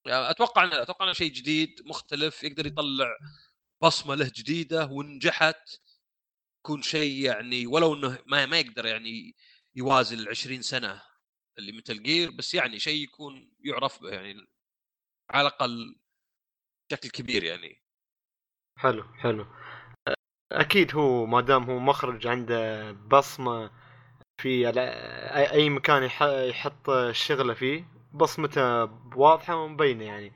يعني أتوقع إنه أتوقع إنه شيء جديد مختلف يقدر يطلع بصمة له جديدة ونجحت يكون شيء يعني ولو إنه ما ما يقدر يعني يوازي ال 20 سنة اللي مثل جير بس يعني شيء يكون يعرف به يعني على الأقل بشكل كبير يعني. حلو حلو. أكيد هو ما دام هو مخرج عنده بصمة في اي مكان يح- يحط شغلة فيه بصمته واضحة ومبينة يعني.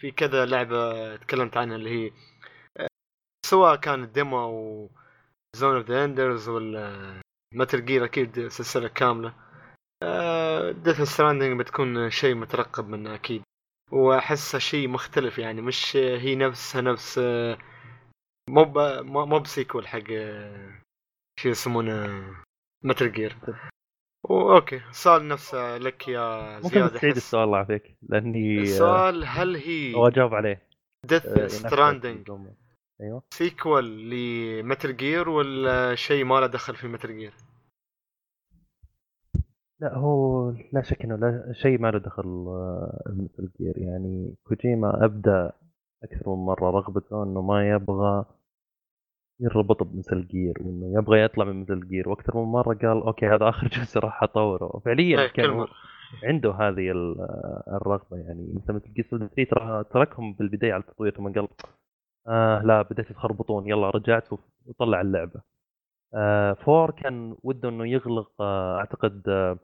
في كذا لعبة تكلمت عنها اللي هي سواء كانت demo أو Zone of the Enders ولا Metal Gear أكيد سلسلة كاملة. Death Stranding بتكون شيء مترقب منه أكيد. واحسها شيء مختلف يعني مش هي نفسها نفس آه، مو ب- مو ب sequel حق آه، شو يسمونه Metal Gear. okay سؤال نفسه لك يا ممكن زياد تعيد أحس. السؤال الله يعافيك. لأني آه، السؤال هل هي أبغى أجاوب عليه. Death آه، Stranding أيوه. sequel ل Metal Gear ولا شيء ما له دخل في Metal Gear؟ لا هو لا شك إنه لا شيء ما له دخل آه، Metal Gear. يعني كوجيما ابدا أكثر من مرة رغبته إنه ما يبغى يربط ب Metal Gear وإنه يبغى يطلع من Metal Gear وأكثر من مرة قال okay هذا آخر جزء راح أطوره. وفعليا إيه، كل كان. عنده هذه آه، الرغبة يعني. مثل Metal Gear Solid 3 ترى تركهم بالبداية على التطوير ثم قال آه لا بديت تخربطون يلا رجعت وطلع اللعبة. آه فور كان وده إنه يغلق آه أعتقد آه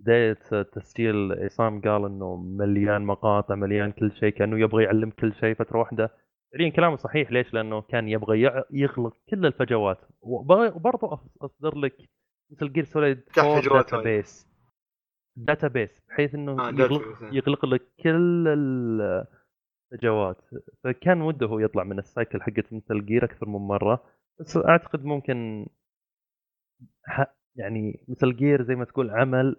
بداية تسجيل عصام قال إنه مليان مقاطع مليان كل شيء كأنه يبغى يعلم كل شيء فترة واحدة. فعليا كلامه صحيح ليش؟ لأنه كان يبغى يغلق كل الفجوات وبرضه أصدر لك مثل جير سوليد تحت 4 فجوات داتا. بيس داتا بيس بحيث إنه آه، يغلق, آه. يغلق لك كل الفجوات فكان وده هو يطلع من ال cycle حقت Metal Gear أكثر من مرة بس أعتقد ممكن يعني Metal Gear زي ما تقول عمل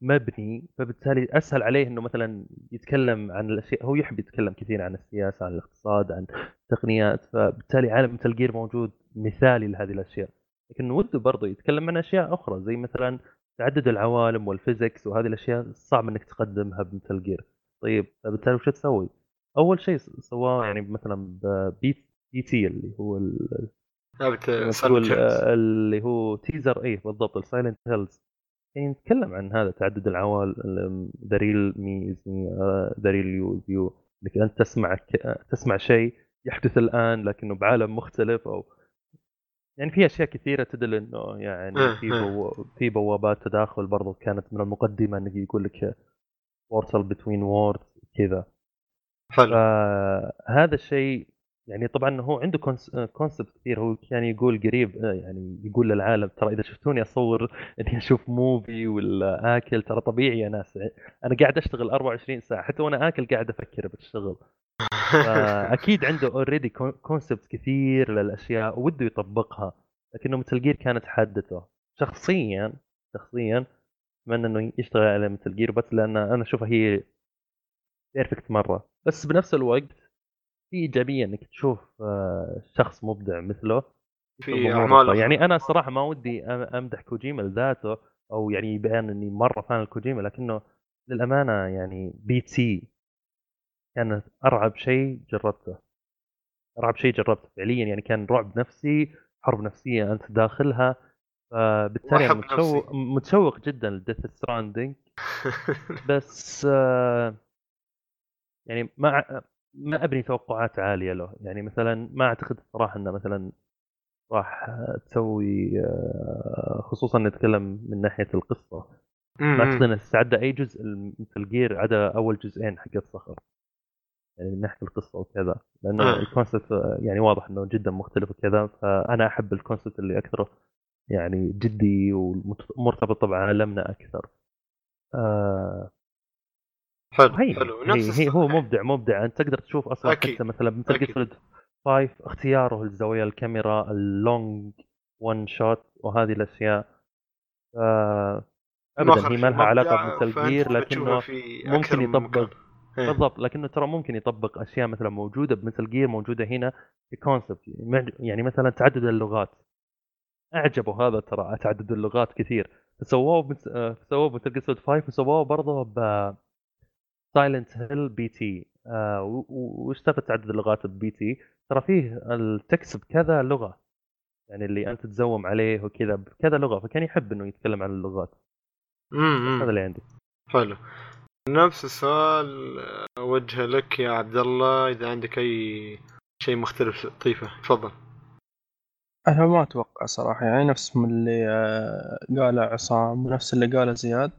مبني فبالتالي أسهل عليه إنه مثلا يتكلم عن الأشياء هو يحب يتكلم كثير عن السياسة عن الاقتصاد عن التقنيات فبالتالي عالم Metal Gear موجود مثالي لهذه الأشياء لكن وده برضه يتكلم عن أشياء أخرى زي مثلا تعدد العوالم وال physics وهذه الأشياء صعب إنك تقدمها ب Metal Gear طيب فبالتالي وش تسوي؟ أول شيء سواه يعني مثلا بـ PT اللي هو ال-. آه، اللي هو teaser إيه بالضبط ال Silent Hills يعني نتكلم عن هذا تعدد العوالم the real me is me the real you إنك أنت تسمع ك- تسمع شيء يحدث الآن لكنه بعالم مختلف أو يعني في أشياء كثيرة تدل إنه يعني آه، في آه. بو... في بوابات تداخل برضو كانت من المقدمة انه يقول لك portal between world كذا حلو فهذا الشيء يعني طبعا هو عنده concept كثير هو كان يقول قريب آه، يعني يقول للعالم ترى إذا شفتوني أصور إني أشوف movie ولا اكل ترى طبيعي يا ناس أنا قاعد أشتغل 24 ساعة حتى وأنا آكل قاعد أفكر بالشغل. فأكيد عنده already concept كثير للأشياء وده يطبقها لكنه Metal Gear كانت حادته شخصيا شخصيا أتمنى إنه يشتغل على Metal Gear بس لأن أنا أشوفها هي perfect مرة. بس بنفس الوقت في ايجابيه إنك تشوف آه، شخص مبدع مثله في. أخرى. يعني أنا الصراحه ما ودي أمدح كوجيما لذاته أو يعني يبان إني مرة fan لكوجيما لكنه للأمانة يعني PT كانت أرعب شيء جربته. أرعب شيء جربته فعليا. يعني كان رعب نفسي حرب نفسية أنت داخلها. فبالتالي متشوق متشوق جدا لديث ستراندنج بس آه، يعني ما ما ابني توقعات عالية له. يعني مثلا ما أعتقد صراحة إنه مثلا راح تسوي آه، خصوصا نتكلم من ناحية القصة. ما أعتقد إنه استعد أي جزء مثل جير عدا أول جزئين حق الصخر. يعني من ناحية القصة وكذا. لأنه آه. ال concept آه، يعني واضح إنه جدا مختلف وكذا. فأنا أحب ال concept اللي أكثر يعني جدي ومرتبط بعالمنا أكثر. آه حلو هي حلو هي, نفس هي هو الص- مبدع مبدع انت تقدر تشوف أصلا أكيد. حتى مثلا Metal. Gear 5 اختياره لزوايا الكاميرا ال long one shot وهذه الأشياء آه ابدا هي ما لها علاقة ب Metal Gear لكنه ممكن يطبق. إيه. بالضبط لكنه ترى ممكن يطبق أشياء مثلا موجودة ب Metal Gear موجودة هنا في concept يعني مثلا تعدد اللغات اعجبوا هذا ترى تعدد اللغات كثير سووه بمت... آه، سووه ب Metal Gear 5 وسووه برضه ب Silent Hill PT وش سالفه تعدد اللغات ب PT ترى فيه ال text بكذا لغة يعني اللي أنت تزوم عليه وكذا بكذا لغة فكان يحب إنه يتكلم عن اللغات. امم هذا اللي عندي. حلو. نفس السؤال اوجهه لك يا عبد الله إذا عندك أي شيء مختلف طيفه تفضل. أنا ما أتوقع صراحة يعني نفس من اللي آه، قاله عصام ونفس اللي قاله زياد.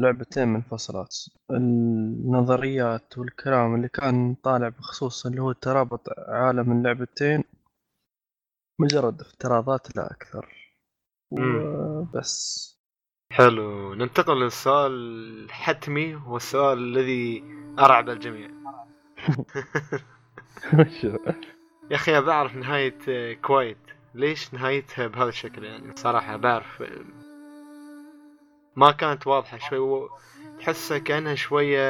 لعبتين منفصلات النظريات والكلام اللي كان طالع بخصوص اللي هو ترابط عالم اللعبتين مجرد افتراضات لا أكثر. وبس. حلو. ننتقل للسؤال الحتمي والسؤال الذي أرعب الجميع؟ يا اعرف نهاية آه، كويت. ليش نهايتها بهذا الشكل؟ يعني صراحة بعرف ما كانت واضحة شوي و- تحسها كأنها شوية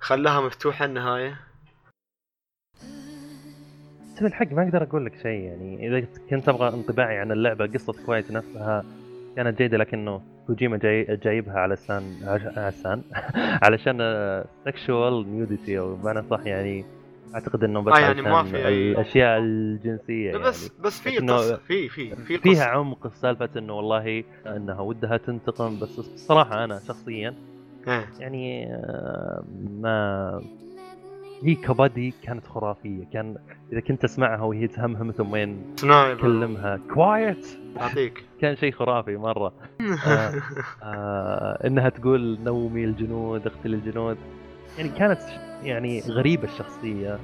خلاها مفتوحة النهاية. بس بالحق ما أقدر أقول لك شيء يعني إذا كنت أبغى انطباعي عن اللعبة قصة كويت نفسها كانت جيدة لكنه كوجيما جاي جايبها عش- عشان علشان سكشوال نيوديتي أو بمعنى صح يعني أعتقد إنه بس آه، يعني ما في الاشياء الجنسية يعني. بس بس في قصه في في في فيها عمق سالفه إنه والله إنها ودها تنتقم بس الصراحه أنا شخصيا إيه. يعني آه، ما هي ك buddy كانت خرافية. كان إذا كنت تسمعها وهي تهمهم ثم sniper تكلمها Quiet أعطيك. كان شيء خرافي مرة. آه آه إنها تقول نومي الجنود اقتل الجنود. يعني كانت يعني غريبة الشخصية.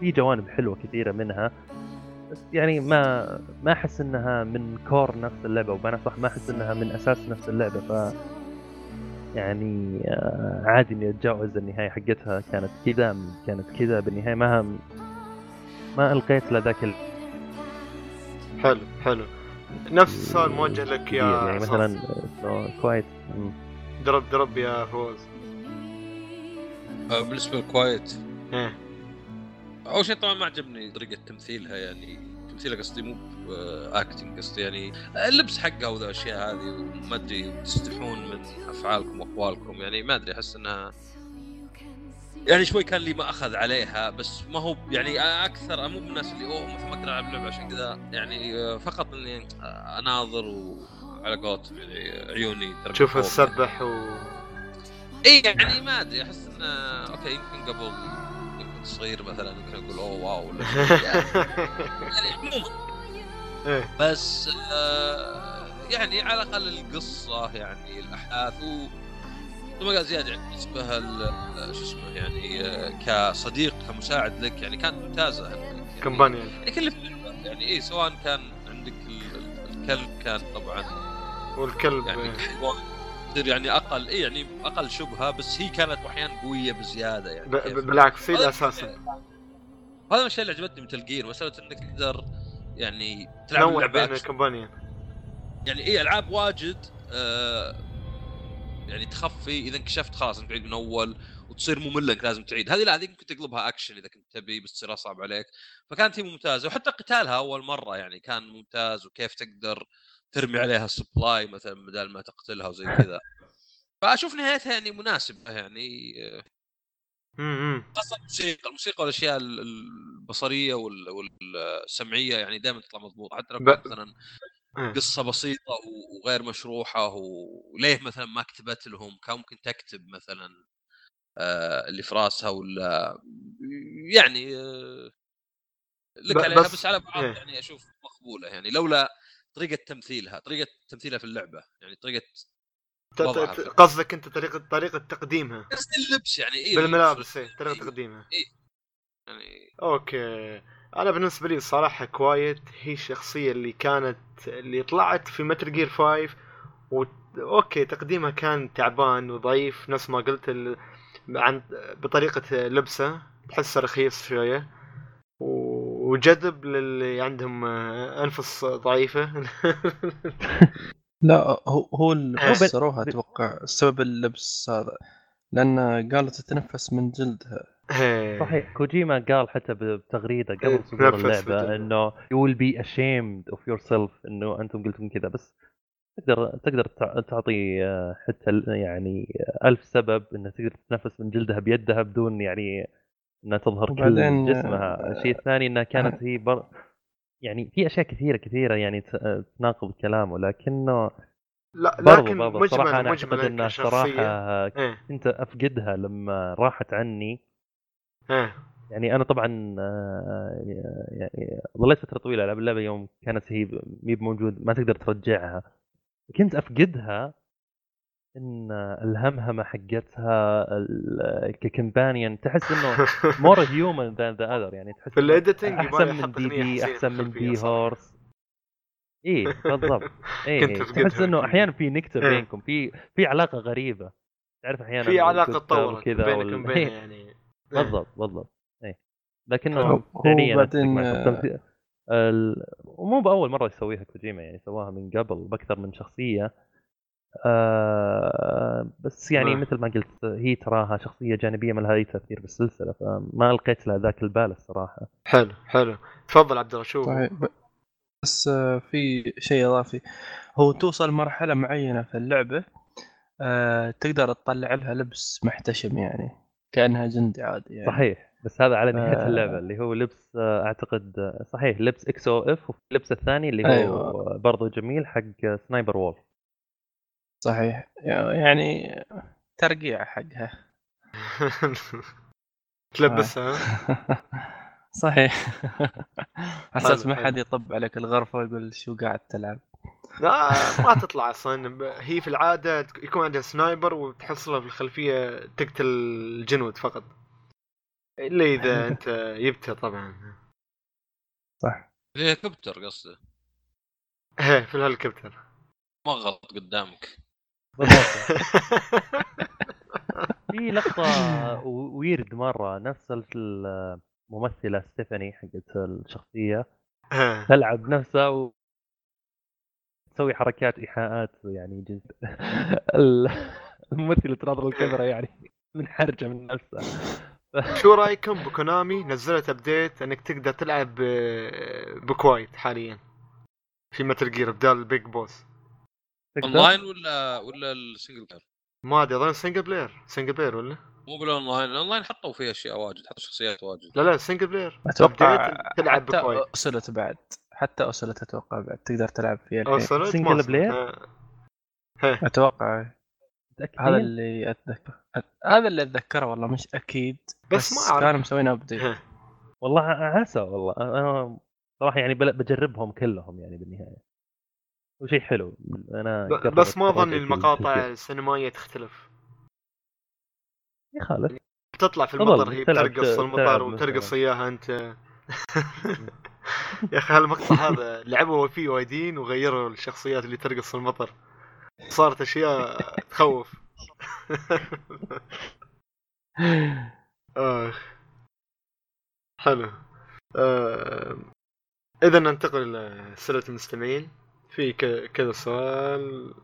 في جوانب حلوة كثيرة منها. بس يعني ما ما أحس إنها من core نفس اللعبة وبمعنى صح ما أحس إنها من أساس نفس اللعبة ف يعني آه عادي إني أتجاوز النهاية حقتها. كانت كذا كانت كذا بالنهاية. ما ما ألقيت لذاك ال- حلو حلو. نفس السؤال موجه لك يا يعني عصام. مثلا كويس. مم. درب درب يا فوز. بالنسبة للكويت أول شيء طبعا ما عجبني طريقة تمثيلها يعني تمثيلها قصدي مو اكتنج قصدي يعني اللبس حقها وذا الأشياء هذه وما أدري تستحون من أفعالكم وأقوالكم. يعني ما أدري أحس إنها يعني شوي كان لي ما أخذ عليها بس ما هو يعني أكثر مو من الناس اللي أوه مثلا ما أقدر العب لعبة عشان كذا يعني آه، فقط إني آه، اناظر وعلى قولتهم يعني عيوني. تسبح و اي يعني ما أدري أحس إنه okay يمكن قبل يمكن صغير مثلا يمكن أقول أوه wow ولا شيء. يعني. عموما. إيه. بس آه يعني على الأقل القصة يعني الأحداث و ما قال زيادة يعني بالنسبة شو اسمه يعني آه، كصديق كمساعد لك يعني كانت ممتازه يعني. كمبانيون. يعني كل يعني اي سواء كان عندك ال- ال- الكلب كان طبعا والكلب. يعني إيه. حيوان. يصير يعني أقل اي يعني أقل شبهة بس هي كانت أحيانا قوية بزيادة يعني. بالعكس هي أساسا. هذا من الاشياء اللي عجبتني Metal Gear مسألة إنك تقدر يعني تلعب نوع بين action. ال companion يعني اي ألعاب واجد آه يعني تخفي إذا انكشفت خلاص انك تعيد من أول وتصير مملة إنك لازم تعيد. هذه لا هذه ممكن تقلبها أكشن إذا كنت تبي بس تصير اصعب عليك. فكانت هي ممتازة. وحتى قتالها أول مرة يعني كان ممتاز وكيف تقدر ترمي عليها supply مثلا بدل ما تقتلها وزي كذا. فأشوف نهايتها يعني مناسبة يعني. خاصة الموسيقى الموسيقى والأشياء ال- البصرية وال- والسمعية يعني دائما تطلع مضبوطه حتى لو مثلا. قصة بسيطة وغير مشروحة وليه مثلا ما كتبت لهم. كان ممكن تكتب مثلا آه اللي في راسها ولا يعني آه لك عليها. بس- بس, على بعض إيه. يعني أشوف مقبولة يعني. لولا طريقة تمثيلها طريقة تمثيلها في اللعبة يعني طريقة قصدك أنت طريقه طريقة تقديمها؟ بس اللبس يعني إيه بالملابس اللبس إيه، طريقة إيه، تقديمها يعني okay. أنا بالنسبة لي الصراحه Quiet هي الشخصية اللي كانت اللي طلعت في Metal Gear 5 و... okay تقديمها كان تعبان وضعيف نفس ما قلت ال... عن بطريقة لبسه تحسه رخيص شوية. و- وجذب للي عندهم آه، أنفس ضعيفة. لا هو هو اللي فسروها أتوقع سبب اللبس هذا. لأن قالت تتنفس من جلدها. إيه. صحيح كوجيما قال حتى بتغريدة إيه، قبل صدور نفس اللعبه. إنه you will be ashamed of yourself إنه أنتم قلتم كذا. بس تقدر تقدر تع- تعطي آه، حتى يعني ألف سبب انها تقدر تتنفس من جلدها بيدها بدون يعني إنها تظهر وبعدين، كل جسمها، آه، الشيء الثاني إنها كانت هي بر... يعني في أشياء كثيرة كثيرة يعني ت- تناقض كلامه لكنه لا برضو لكن برضو صراحة مجمل أنا أعتقد إنها صراحة إيه. كنت أفقدها لما راحت عني. إيه. يعني أنا طبعا آه، يعني ظليت فترة طويلة العب اللعبة يوم كانت هي مي موجود ما تقدر ترجعها. كنت أفقدها إن الهمهمة حقتها ال- ك companion تحس إنه more human than the other يعني تحس في أحسن من DD أحسن من D. Horse إيه بالضبط إيه كنت تحس إنه. أحيانا في نكتة إيه. بينكم في في علاقة غريبة تعرف أحيانا في علاقة تطورت وكذا بينك وال- وبينها إيه. يعني إيه. بالضبط بالضبط اي لكنه فعليا. آه، ومو بأول مرة يسويها كوجيما يعني سواها من قبل بأكثر من شخصية آه بس يعني آه. مثل ما قلت هي تراها شخصية جانبية ما لها أي تأثير بالسلسلة فما ألقيت لها ذاك البال الصراحة حلو حلو تفضل عبد الله شوف صحيح ب- بس آه، في شيء إضافي هو توصل مرحلة معينة في اللعبة آه، تقدر تطلع لها لبس محتشم يعني كأنها جندي عادي يعني صحيح بس هذا على نهاية آه. اللعبة اللي هو لبس أعتقد صحيح لبس إكس أو إف واللبس الثاني اللي هو أيوة. برضه جميل حق Sniper Wolf صحيح. يعني ترقيع حقها. تلبسها. صحيح. أساس حلو، ما. حد يطب عليك الغرفة ويقول شو قاعد تلعب. لا ما تطلع أصلا. هي في العادة يكون عندها سنايبر وتحصلها في الخلفية تقتل الجنود فقط. إلا إذا أنت جبتها طبعا. صح. الهليكوبتر قصده. إيه في الهليكوبتر. ما غلط قدامك. بالضبط في لقطة و- ويرد مرة نفس الممثلة ستيفاني حقت الشخصية إيه. تلعب نفسها و تسوي حركات إيحاءات يعني جزء ال- الممثلة تناظر الكاميرا يعني منحرجة من نفسها شو رايكم بكونامي نزلت update إنك تقدر تلعب ب- ب Quiet حاليا في Metal Gear بدال ال Big Boss؟ online ولا ولا ال single player؟ ما أدري أظن single player single player ولا؟ مو بال online ال online حطوا فيه أشياء واجد حطوا شخصيات واجد. لا لا سنجل player أتوقع تلعب حتى اسلت بعد حتى اسلت أتوقع بعد تقدر تلعب فيها player؟ آه. أتوقع. هذا متأكدين؟ اللي اتذكر هذا اللي أتذكره والله مش أكيد بس ما أعرف. كانوا مسوين أبديت. والله عسى والله. أنا صراحة يعني بجربهم كلهم يعني بالنهاية. وشيء حلو. أنا بس ما اظن المقاطع. السينمائيه تختلف يخالف تطلع في المطر هي بترقص المطر وترقص. اياها أنت. يا أخي هالمقطع هذا لعبوا فيه وايدين وغيروا الشخصيات اللي ترقص في المطر. صارت أشياء تخوف. آخ. حلو. آه... اذا ننتقل لسلة المستمعين. في كذا سؤال.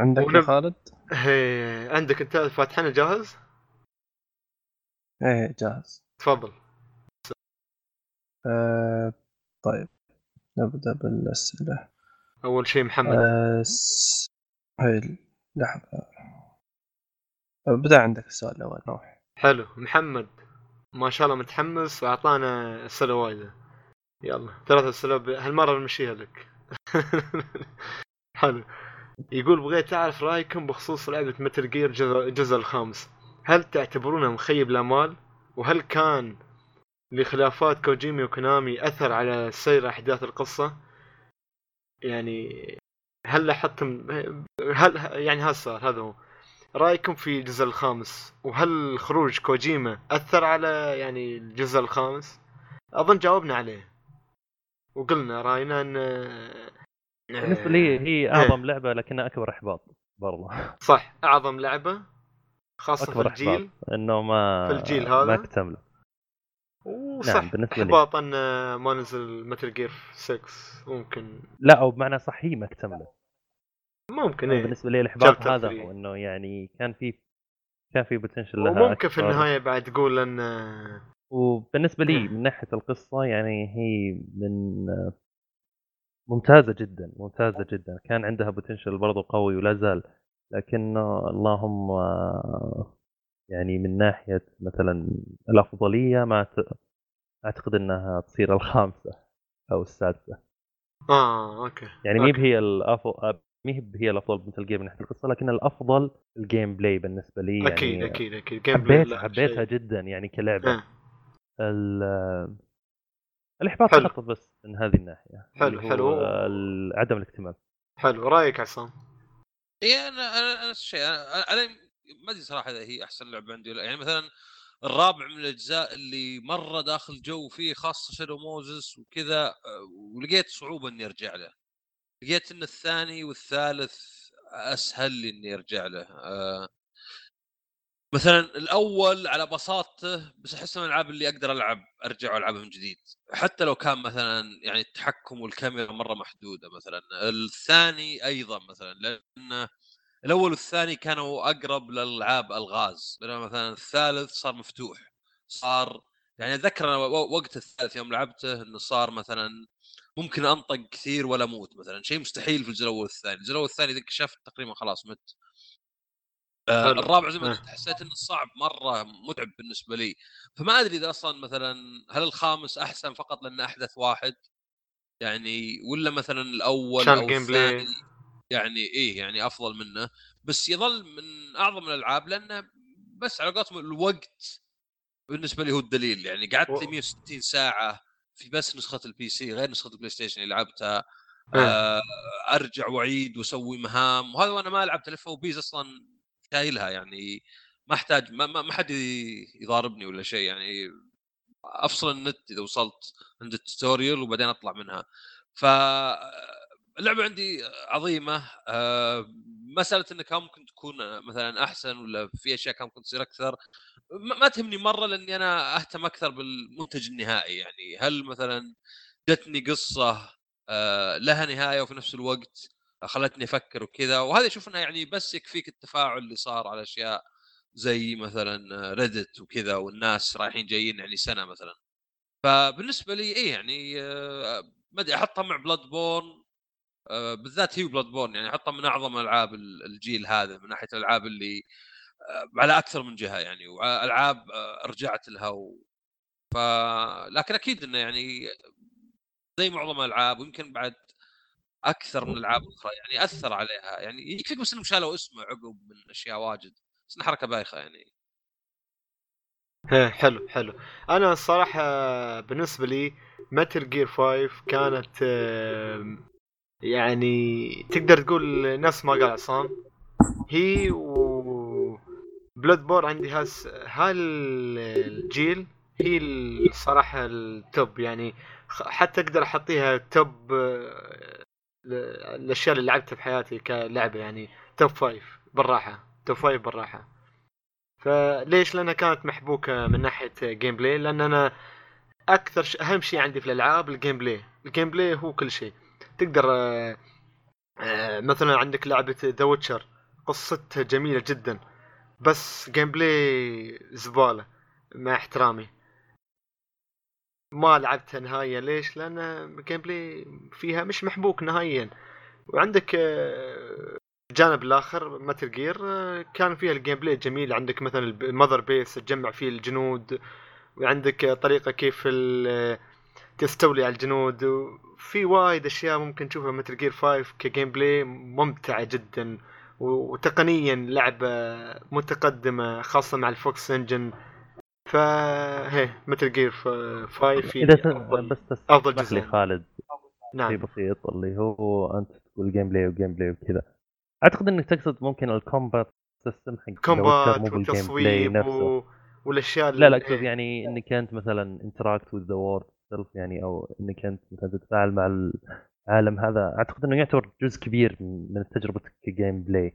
عندك يا ونب- خالد؟ هي... عندك انت فاتحنا جاهز؟ إيه جاهز. تفضل. آه طيب نبدأ بالأسئلة. أول شيء محمد. آه س... هاي لحظة بدأ عندك السؤال الأول روح. حلو. محمد ما شاء الله متحمس واعطانا أسئلة وايدة. يلا. ثلاث أسئلة ب... هالمرة بنمشيها لك. حلو. يقول بغيت أعرف رأيكم بخصوص لعبة متل جير الجزء الخامس. هل تعتبرونه مخيب الامال وهل كان لخلافات كوجيمي وكونامي أثر على سير أحداث القصة؟ يعني هل لاحظتم هل يعني هذا السؤال هذا هو. رأيكم في الجزء الخامس وهل خروج كوجيما أثر على يعني الجزء الخامس؟ أظن جاوبنا عليه. وقلنا راينا إن بالنسبة لي هي أعظم لعبة لكنها أكبر إحباط برضه صح أعظم لعبة خاصة أكبر في الجيل احباط إنه ما في الجيل هذا؟ ما اكتمله وصح نعم، بالنسبة لي. إحباط إن ما نزل متل جير 6 ممكن لا أو بمعنى صح هي ما اكتمله ممكن إيه بالنسبة لي الإحباط هذا 3. هو إنه يعني كان في كان في بوتنشل لها وممكن في أكبر. النهاية بعد تقول إن وبالنسبة لي. من ناحية القصة يعني هي من ممتازة جدا ممتازة جدا كان عندها potential برضه قوي ولا زال لكن اللهم يعني من ناحية مثلا الأفضلية ما. أعتقد إنها تصير الخامسة أو السادسة آه okay يعني مي okay. هي الافضل مي هي الأفضل مثل game من ناحية القصة لكن الأفضل ال gameplay بالنسبة لي أكيد يعني أكيد أكيد gameplay حبيتها. جدا يعني كلعبة آه. ال- الإحباط حلو. فقط بس من هذه الناحية حلو، حلو. عدم الاكتمال حلو. رأيك عصام؟ اي أنا أنا نفس الشيء. أنا أنا ما أدري صراحة إذا هي أحسن لعبة عندي ولا يعني مثلا الرابع من الأجزاء اللي مرة داخل جو فيه خاصة شادو موزس وكذا آه، ولقيت صعوبة إني أرجع له. لقيت إن الثاني والثالث أسهل لي إني أرجع له. آه، مثلا الأول على بساطته بس أحس من الألعاب اللي أقدر ألعب أرجع والعبها من جديد. حتى لو كان مثلا يعني التحكم والكاميرا مرة محدودة مثلا. الثاني أيضا مثلا لأن الأول والثاني كانوا أقرب لالعاب ألغاز. بينما مثلا الثالث صار مفتوح. صار يعني أتذكر أنا وقت الثالث يوم لعبته إنه صار مثلا ممكن أنطق كثير ولا أموت مثلا. شيء مستحيل في الجزء الأول والثاني. الجزء الأول والثاني ذيك شفت تقريبا خلاص مت. آه. الرابع زي ما آه. قلت حسيت إنه صعب مرة متعب بالنسبة لي فما أدري إذا أصلا مثلا هل الخامس أحسن فقط لأنه أحدث واحد يعني ولا مثلا الأول أو. الثاني يعني إيه يعني أفضل منه بس يظل من أعظم الألعاب لأنه بس على قولتهم الوقت بالنسبة لي هو الدليل يعني قعدت و- لي 160 ساعة في بس نسخة ال PC غير نسخة البلاي ستيشن اللي لعبتها آه. آه أرجع وأعيد وأسوي مهام وهذا وأنا ما لعبت ال FOBs أصلا شايلها يعني ما أحتاج ما, ما حد يضاربني ولا شيء يعني أفصل النت إذا وصلت عند ال tutorial وبعدين أطلع منها. ف اللعبة عندي عظيمة آه، مسألة انها كان ممكن تكون مثلا أحسن ولا في أشياء كان ممكن تصير أكثر ما تهمني مرة لأني أنا أهتم أكثر بالمنتج النهائي يعني هل مثلا جتني قصة آه، لها نهاية وفي نفس الوقت خلتني أفكر وكذا وهذا إنه يعني بس يكفيك التفاعل اللي صار على أشياء زي مثلا Reddit وكذا والناس رايحين جايين يعني سنة مثلا. فبالنسبة لي إيه يعني آه، ما أدري أحطها مع Bloodborne آه، بالذات هي Bloodborne يعني أحطها من أعظم ألعاب ال- الجيل هذا من ناحية الألعاب اللي آه، على أكثر من جهة يعني وألعاب رجعت لها و... ف لكن أكيد إنه يعني زي معظم الألعاب ويمكن بعد أكثر من الالعاب الاخرى يعني أثر عليها يعني يكفيك بس انهم شالوا اسمه عقب من أشياء واجد بس حركة بايخة يعني. إيه حلو حلو. أنا الصراحة بالنسبة لي متل جير 5 كانت يعني تقدر تقول نفس ما قال عصام. هي و Bloodborne عندي هالجيل هي الصراحة ال top يعني حتى أقدر أحطيها top الأشياء اللي لعبتها بحياتي كلعبة يعني top five بالراحة top five بالراحة. فليش؟ لأنها كانت محبوكة من ناحية gameplay لأن أنا أكثر ش... أهم شيء عندي في الألعاب ال gameplay ال gameplay هو كل شيء. تقدر آه، مثلا عندك لعبة The Witcher قصتها جميلة جدا بس gameplay زبالة مع احترامي. ما لعبتها نهائيا ليش؟ لأن ال gameplay فيها مش محبوك نهائيا. وعندك آه، الجانب الآخر Metal Gear كان فيها ال gameplay جميل عندك مثلا ال Mother Base تجمع فيه الجنود. وعندك آه، طريقة كيف آه، تستولي على الجنود. وفي وايد أشياء ممكن تشوفها Metal Gear 5 ك gameplay ممتعة جدا. وتقنيا لعبة متقدمة خاصة مع ال Fox Engine فهي Metal Gear 5 هي إذا ت- افضل بس لي جزء. خالد. شيء نعم بسيط اللي هو أنت تقول gameplay و gameplay وكذا أعتقد إنك تقصد ممكن ال combat system حق combat والتصويب و... والأشياء لا لا اقصد يعني إنك أنت مثلا interact with the world يعني أو إنك أنت مثلا تتفاعل مع العالم هذا. أعتقد إنه يعتبر جزء كبير من تجربتك ك gameplay.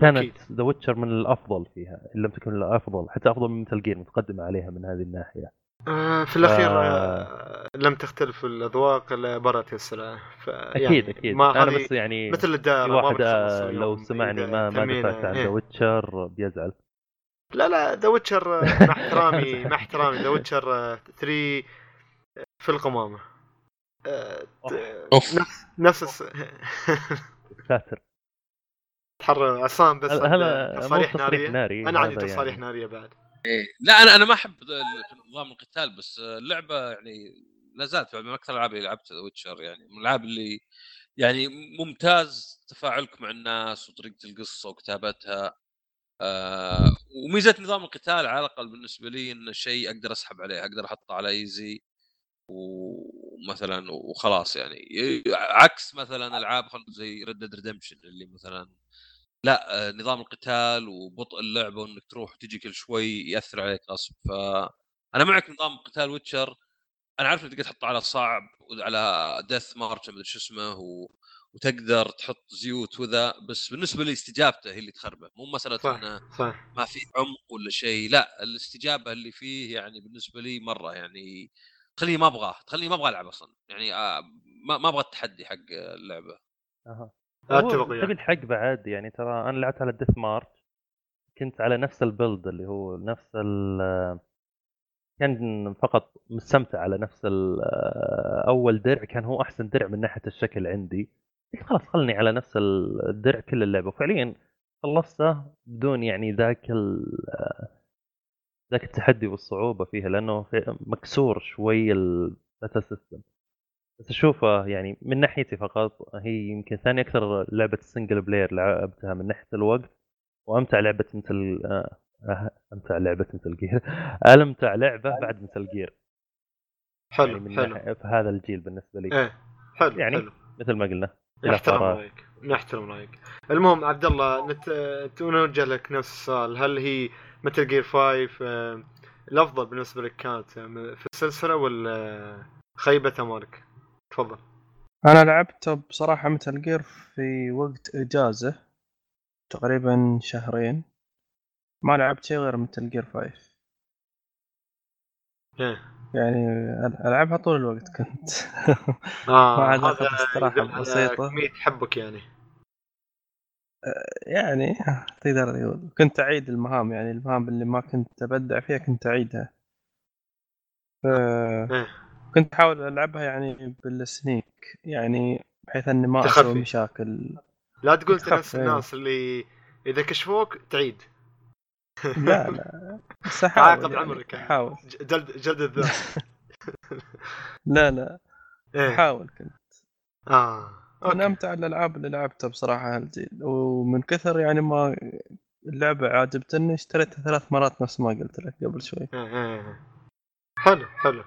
كانت The Witcher من الأفضل فيها إن لم تكن الأفضل حتى أفضل من Metal Gear متقدمة عليها من هذه الناحية. آه في الأخير آه. آه لم تختلف الأذواق إلا برت السلام أكيد يعني أكيد ما أنا بس يعني مثل ما واحد آه، لو سمعني ما ما دفعت عن إيه. The Witcher بيزعل. لا لا The Witcher مع احترامي مع احترامي. ذا Witcher 3 في القمامة. آه، أوف. نفس نفس ساتر. تحرر عصام بس مو تصاريح ناريه ناري. أنا عندي تصاريح يعني. ناريه بعد. إيه. لا أنا أنا ما أحب نظام القتال بس اللعبة يعني لا زالت من أكثر الألعاب اللي لعبتها ويتشر يعني. من الألعاب اللي يعني ممتاز تفاعلك مع الناس وطريقة القصة وكتابتها. آه وميزة نظام القتال على الأقل بالنسبة لي انه شيء أقدر أسحب عليه أقدر أحطه على easy ومثلا وخلاص يعني. عكس مثلا ألعاب زي Red Dead Redemption اللي مثلا لا آه، نظام القتال وبطء اللعبة وإنك تروح وتجي كل شوي يأثر عليك غصب. فانا معك نظام قتال Witcher. أنا عارف إنك تقدر تحطه على صعب وعلى Death March مدري شو اسمه و... وتقدر تحط زيوت وذا بس بالنسبة لي استجابته هي اللي تخربه. مو مسألة صح إنه صح. ما في عمق ولا شيء لا الاستجابة اللي فيه يعني بالنسبة لي مرة يعني تخليني ما أبغاه تخليني ما أبغى ألعب أصلا. يعني آه، ما ما أبغى التحدي حق اللعبة. أتفق تبي الحق بعد يعني ترى أنا لعبت على ال Death March كنت على نفس ال build اللي هو نفس ال كان فقط مستمتع على نفس ال أول درع كان هو أحسن درع من ناحية الشكل عندي. قلت خلاص خلني على نفس الدرع كل اللعبة. وفعليا خلصته بدون يعني ذاك ال- ذاك التحدي والصعوبة فيها لأنه مكسور شوي ال battle system بس اشوفه يعني من ناحيتي فقط هي يمكن ثاني أكثر لعبة single player لعبتها من ناحية الوقت وأمتع لعبة مثل آه، آه، أمتع لعبة Metal Gear امتع لعبة بعد مثل جير حلو يعني من حلو. في هذا الجيل بالنسبة لي. إيه حلو يعني حلو. مثل ما قلنا نحترم. رأيك نحترم رأيك. المهم عبد الله نت... نوجه لك نفس السؤال. هل هي مثل جير 5 آه، الأفضل بالنسبة لك كانت آه، في السلسلة ولا خيبة امالك تفضل. أنا لعبته بصراحة مثل جير في وقت إجازة تقريبا شهرين. ما لعبت شيء غير مثل جير 5 إيه. يعني ألعبها طول الوقت كنت. آه ما عاد يدل على بسيطة. كمية حبك يعني. يعني تقدر تقول. كنت أعيد المهام يعني المهام اللي ما كنت أبدع فيها كنت أعيدها. ف... كنت أحاول ألعبها يعني بالسنيك يعني بحيث إني ما تخفي. أسوي مشاكل. لا تقول انت نفس إيه. الناس اللي إذا كشفوك تعيد. لا لا. بس أحاول تعاقب يعني عمرك يعني. أحاول. جلد جلد الذات. لا لا. إيه. أحاول كنت. آه من أوكي. أمتع الألعاب اللي لعبتها بصراحة هالجيل. ومن كثر يعني ما اللعبة عجبتني اشتريتها ثلاث مرات نفس ما قلت لك قبل شوي. إيه، إيه، إيه. حلو حلو.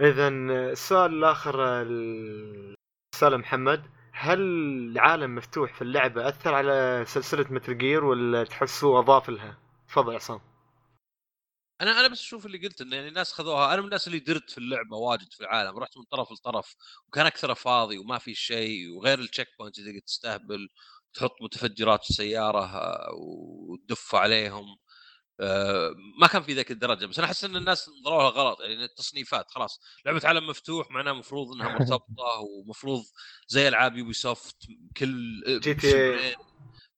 إذا السؤال الآخر ال- سأل محمد هل العالم مفتوح في اللعبة أثر على سلسلة Metal Gear ولا تحسوا أضاف لها؟ تفضل عصام. أنا أنا بس أشوف اللي قلت انه يعني الناس خذوها. أنا من الناس اللي درت في اللعبة واجد في العالم. رحت من طرف لطرف وكان اكثره فاضي وما في شيء وغير ال checkpoint اللي تستهبل تحط متفجرات السيارة آه، وتدف عليهم. ما كان في ذاك الدرجة بس أنا أحس إن الناس نظروها غلط يعني التصنيفات خلاص لعبة عالم مفتوح معناها المفروض إنها مرتبطة ومفروض زي ألعاب Ubisoft كل GTA. شبرين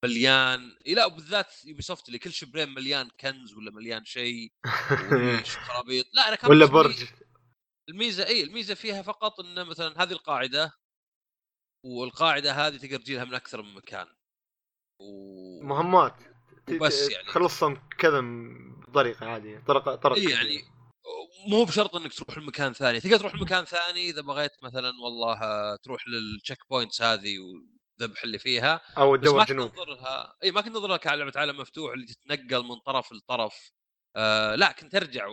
مليان إيه لا وبالذات Ubisoft اللي كل شبرين مليان كنز ولا مليان شيء وريش وخرابيط لا أنا كان ولا برج. الميزة إي الميزة فيها فقط إن مثلا هذه القاعدة والقاعدة هذه تقدر تجيلها من أكثر من مكان. و... مهمات. وبس ت- يعني. تخلصهم كذا بطريقة عادية. طرق طرق إي يعني مو بشرط إنك تروح لمكان ثاني. تقدر تروح لمكان ثاني إذا بغيت مثلا والله تروح لل checkpoints هذه والذبح اللي فيها. أو تدور كنت جنود تنظرها إي ما كنت تنظرها كلعبه عالم مفتوح اللي تتنقل من طرف لطرف. آه لا كنت أرجع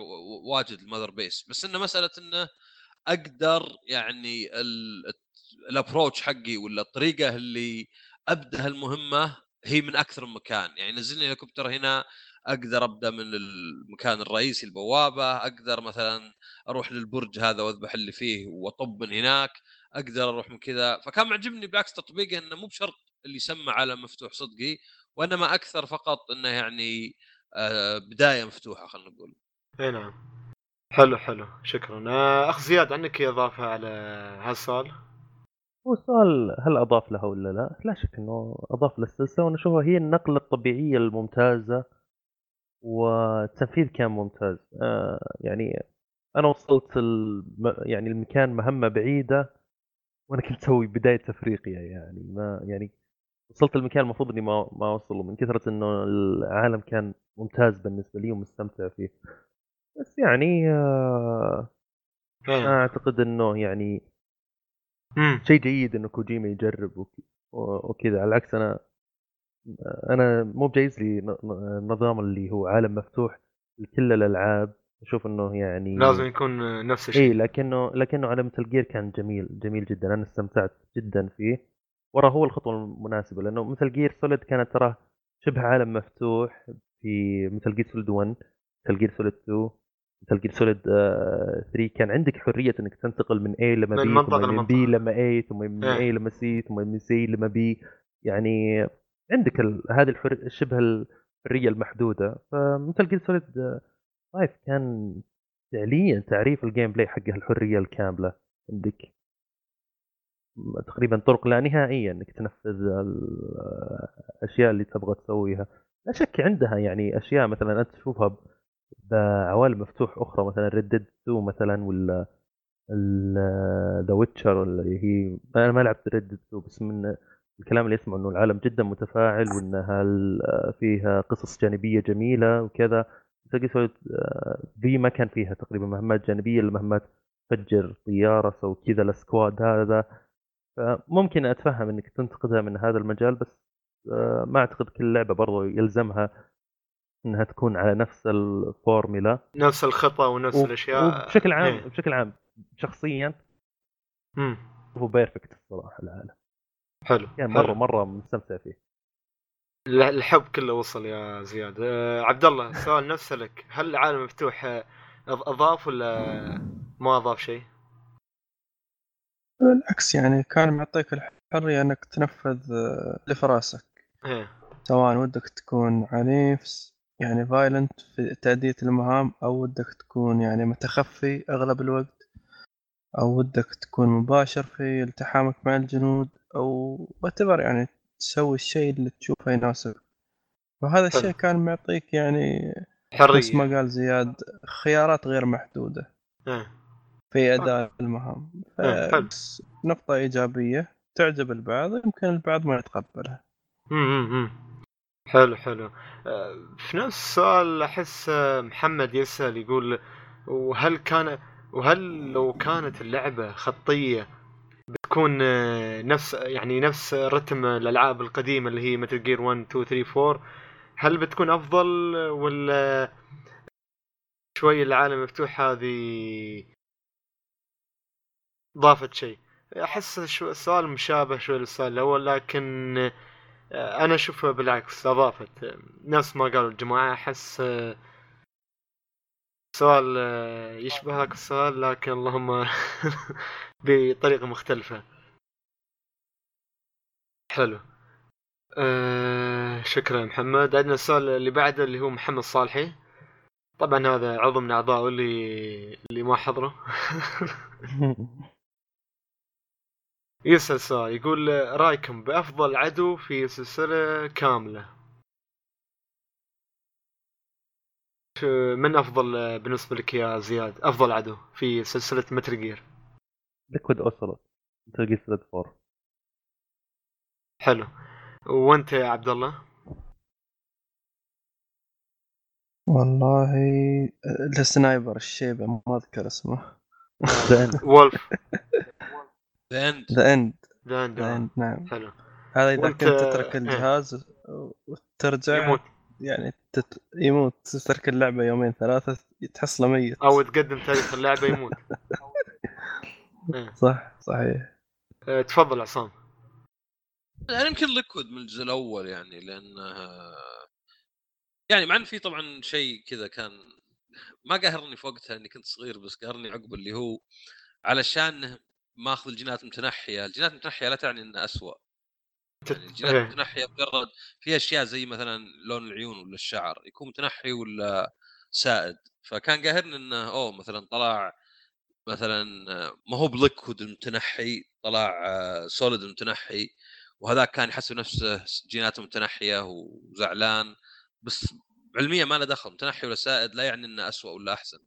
واجد ال Mother Base. بس إنه مسألة إنه أقدر يعني ال- ال approach حقي ولا الطريقة اللي ابدا هالمهمه هي من أكثر من مكان يعني نزلني هليكوبتر هنا أقدر أبدأ من المكان الرئيسي البوابة أقدر مثلا أروح للبرج هذا وأذبح اللي فيه وأطب من هناك أقدر أروح من كذا. فكان معجبني بالعكس تطبيقه إنه مو بشرط اللي يسمى عالم مفتوح صدقي وإنما أكثر فقط إنه يعني آه، بداية مفتوحة خلينا نقول. أي نعم. حلو حلو. شكرا. آه، أخ زياد عندك إضافة على هالسؤال؟ هو السؤال هل أضاف لها ولا لا؟ لا شك إنه أضاف للسلسله وأنا أشوفها هي النقلة الطبيعية الممتازة والتنفيذ كان ممتاز آه يعني أنا وصلت الم... يعني المكان مهمة بعيدة وأنا كنت أسوي بداية تفريقيا يعني ما يعني وصلت المكان المفروض إني ما ما أوصله من كثرة إنه العالم كان ممتاز بالنسبة لي ومستمتع فيه بس يعني آه. أعتقد إنه يعني. شيء جيد إنه كوجيما يجرب وكذا. على العكس أنا أنا مو بجايز لي النظام اللي هو عالم مفتوح لكل الألعاب. أشوف إنه يعني لازم يكون نفس اي الشيء لكنه لكنه على Metal Gear كان جميل جميل جدا. أنا استمتعت جدا فيه. ورا هو الخطوة المناسبة لأنه Metal Gear Solid كانت ترى شبه عالم مفتوح في Metal Gear Solid 1 Metal Gear Solid 2 Metal Gear Solid 3 كان عندك حرية إنك تنتقل من A لما من B ثم من B لمنطقة. لما A ثم من. A لما C ثم من C لما B يعني عندك ال... هذه الحر... شبه الحرية المحدودة ف Metal Gear Solid 5 كان فعليا تعريف ال gameplay حق الحرية الكاملة عندك تقريبا طرق لا نهائية إنك تنفذ الاشياء اللي تبغى تسويها لا شك عندها يعني أشياء مثلا أنت تشوفها بعوالم مفتوح أخرى مثلا Red Dead 2 مثلا ولا The Witcher اللي هي أنا ما لعبت Red Dead 2 بس من الكلام اللي أسمعه إنه العالم جدا متفاعل وانها فيها قصص جانبية جميلة وكذا. Metal Gear Solid V ما كان فيها تقريبا مهمات جانبية الا مهمات فجر طيارة سوي كذا ال squad هذا فممكن أتفهم إنك تنتقدها من هذا المجال بس آه، ما أعتقد كل لعبة برضو يلزمها إنها تكون على نفس الفورمولا نفس الخطه ونفس و- الأشياء. وبشكل عام إيه. بشكل عام شخصيا. مم. هو perfect الصراحة العالم. حلو كان حلو. مرة مرة مستمتع فيه. ال- الحب كله وصل يا زياد. آه عبد الله السؤال نفسه لك. هل العالم مفتوح أض- أضاف ولا ما أضاف شيء؟ بالعكس يعني كان معطيك الحرية إنك تنفذ اللي في راسك إيه. سواء ودك تكون عنيف يعني فايلنت في تأدية المهام أو ودك تكون يعني متخفي أغلب الوقت أو ودك تكون مباشر في التحامك مع الجنود أو whatever يعني تسوي الشيء اللي تشوفه يناسبك وهذا الشيء. كان معطيك يعني نفس ما قال زياد خيارات غير محدودة إيه في أداء المهام إيه، حلو. بس نقطة إيجابية تعجب البعض يمكن البعض ما يتقبلها. حلو حلو. آه، في نفس السؤال أحس آه، محمد يسأل يقول وهل كان وهل لو كانت اللعبة خطية بتكون آه، نفس يعني نفس رتم الألعاب القديمة اللي هي مثل جير 1 2 3 4 هل بتكون أفضل ولا شوي العالم مفتوح؟ هذه ضافت شيء. أحس السؤال مشابه شوي للسؤال الأول لكن أنا اشوفه بالعكس اضافت آه، نفس ما قالوا الجماعة أحس آه، سؤال آه، يشبه هاك السؤال لكن اللهم بطريقة مختلفة. حلو. أه شكرا محمد. عندنا السؤال اللي بعده اللي هو محمد صالحي. طبعا هذا عضو من اعضائه اللي اللي ما حضره يسأل سؤال يقول رايكم بأفضل عدو في سلسلة كاملة. من أفضل بالنسبة لك يا زياد؟ أفضل عدو في سلسلة متل جير Liquid Ocelot Metal Gear Solid four حلو. وأنت يا عبد الله؟ والله ال sniper الشيبة ما أذكر اسمه. Wolf The End The End The End نعم. حلو. هذا إذا كنت تترك إيه. الجهاز وترجع يموت. يعني تت... يموت. تترك اللعبة يومين ثلاثة تحصله ميت. أو تقدم تاريخ اللعبة يموت. إيه. صح صحيح. أه، تفضل عصام. يعني يمكن ليكويد من الجزء الأول يعني لأنه يعني مع إن في طبعا شيء كذا كان ما قهرني في وقتها إني كنت صغير بس قهرني عقب اللي هو علشان ماخذ الجينات المتنحيه، الجينات المتنحية لا تعني إنها اسوء يعني الجينات. المتنحية مجرد في أشياء زي مثلا لون العيون ولا الشعر يكون متنحي ولا سائد فكان قاهرني إنه أوه مثلا طلع مثلا ما هو ب Liquid المتنحي طلع Solid المتنحي وهذاك كان يحسب نفسه جيناته متنحية وزعلان بس علميا ما له دخل متنحي ولا سائد لا يعني إنه اسوء ولا أحسن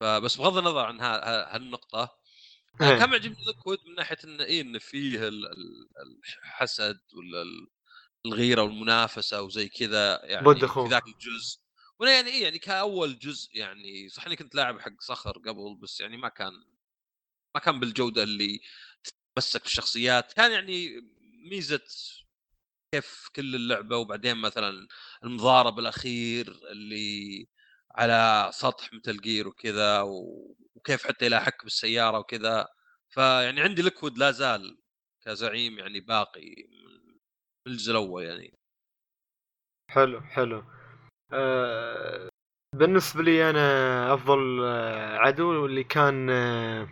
فبس بغض النظر عن ها- ها- هالنقطة. كان معجبني Liquid من ناحية انه إيه انه فيه ال- ال- الحسد ولا ال- الغيرة والمنافسة وزي كذا يعني في. ذاك الجزء. وأنا يعني إيه يعني كأول جزء يعني صح إني كنت لاعب حق صخر قبل بس يعني ما كان ما كان بالجودة اللي تتمسك بالشخصيات كان يعني ميزة كيف كل اللعبة وبعدين مثلا المضارب الأخير اللي على سطح مثل جير وكذا و- وكيف حتى يلاحق بالسيارة وكذا. فيعني عندي ليكويد لا زال كزعيم يعني باقي من الجزء الأول يعني. حلو حلو. أه بالنسبة لي أنا أفضل آه، عدو اللي كان آه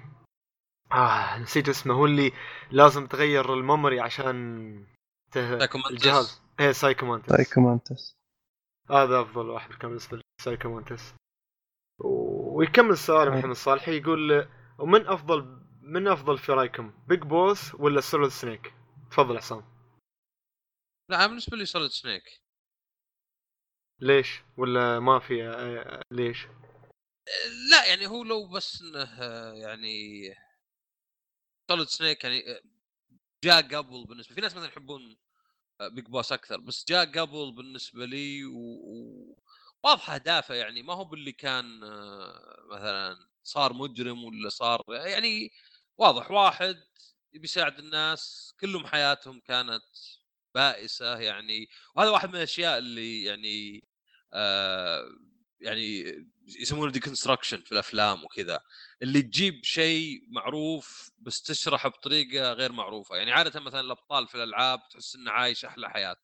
آه، نسيت اسمه هو اللي لازم تغير ال memory عشان ته... الجهاز. إيه Psycho Mantis. Psycho Mantis. هذا أفضل واحد كان بالنسبة لي Psycho Mantis. و- ويكمل السؤال أي. محمد صالحي يقول ومن أفضل من أفضل في رايكم Big Boss ولا Solid Snake تفضل عصام لا بالنسبة لي Solid Snake ليش؟ ولا ما في ليش؟ لا يعني هو لو بس إنه يعني Solid Snake يعني جاء قبل بالنسبة في ناس مثلا يحبون Big Boss أكثر بس جاء قبل بالنسبة لي و... و... واضح أهدافه يعني ما هو باللي كان آه، مثلا صار مجرم ولا صار يعني واضح واحد يبي يساعد الناس كلهم حياتهم كانت بائسة يعني. وهذا واحد من الأشياء اللي يعني آه يعني يسمونه ديكونستراكشن في الأفلام وكذا اللي تجيب شيء معروف بس تشرحه بطريقة غير معروفة. يعني عادة مثلا الأبطال في الألعاب تحس إنه عايش أحلى حياة.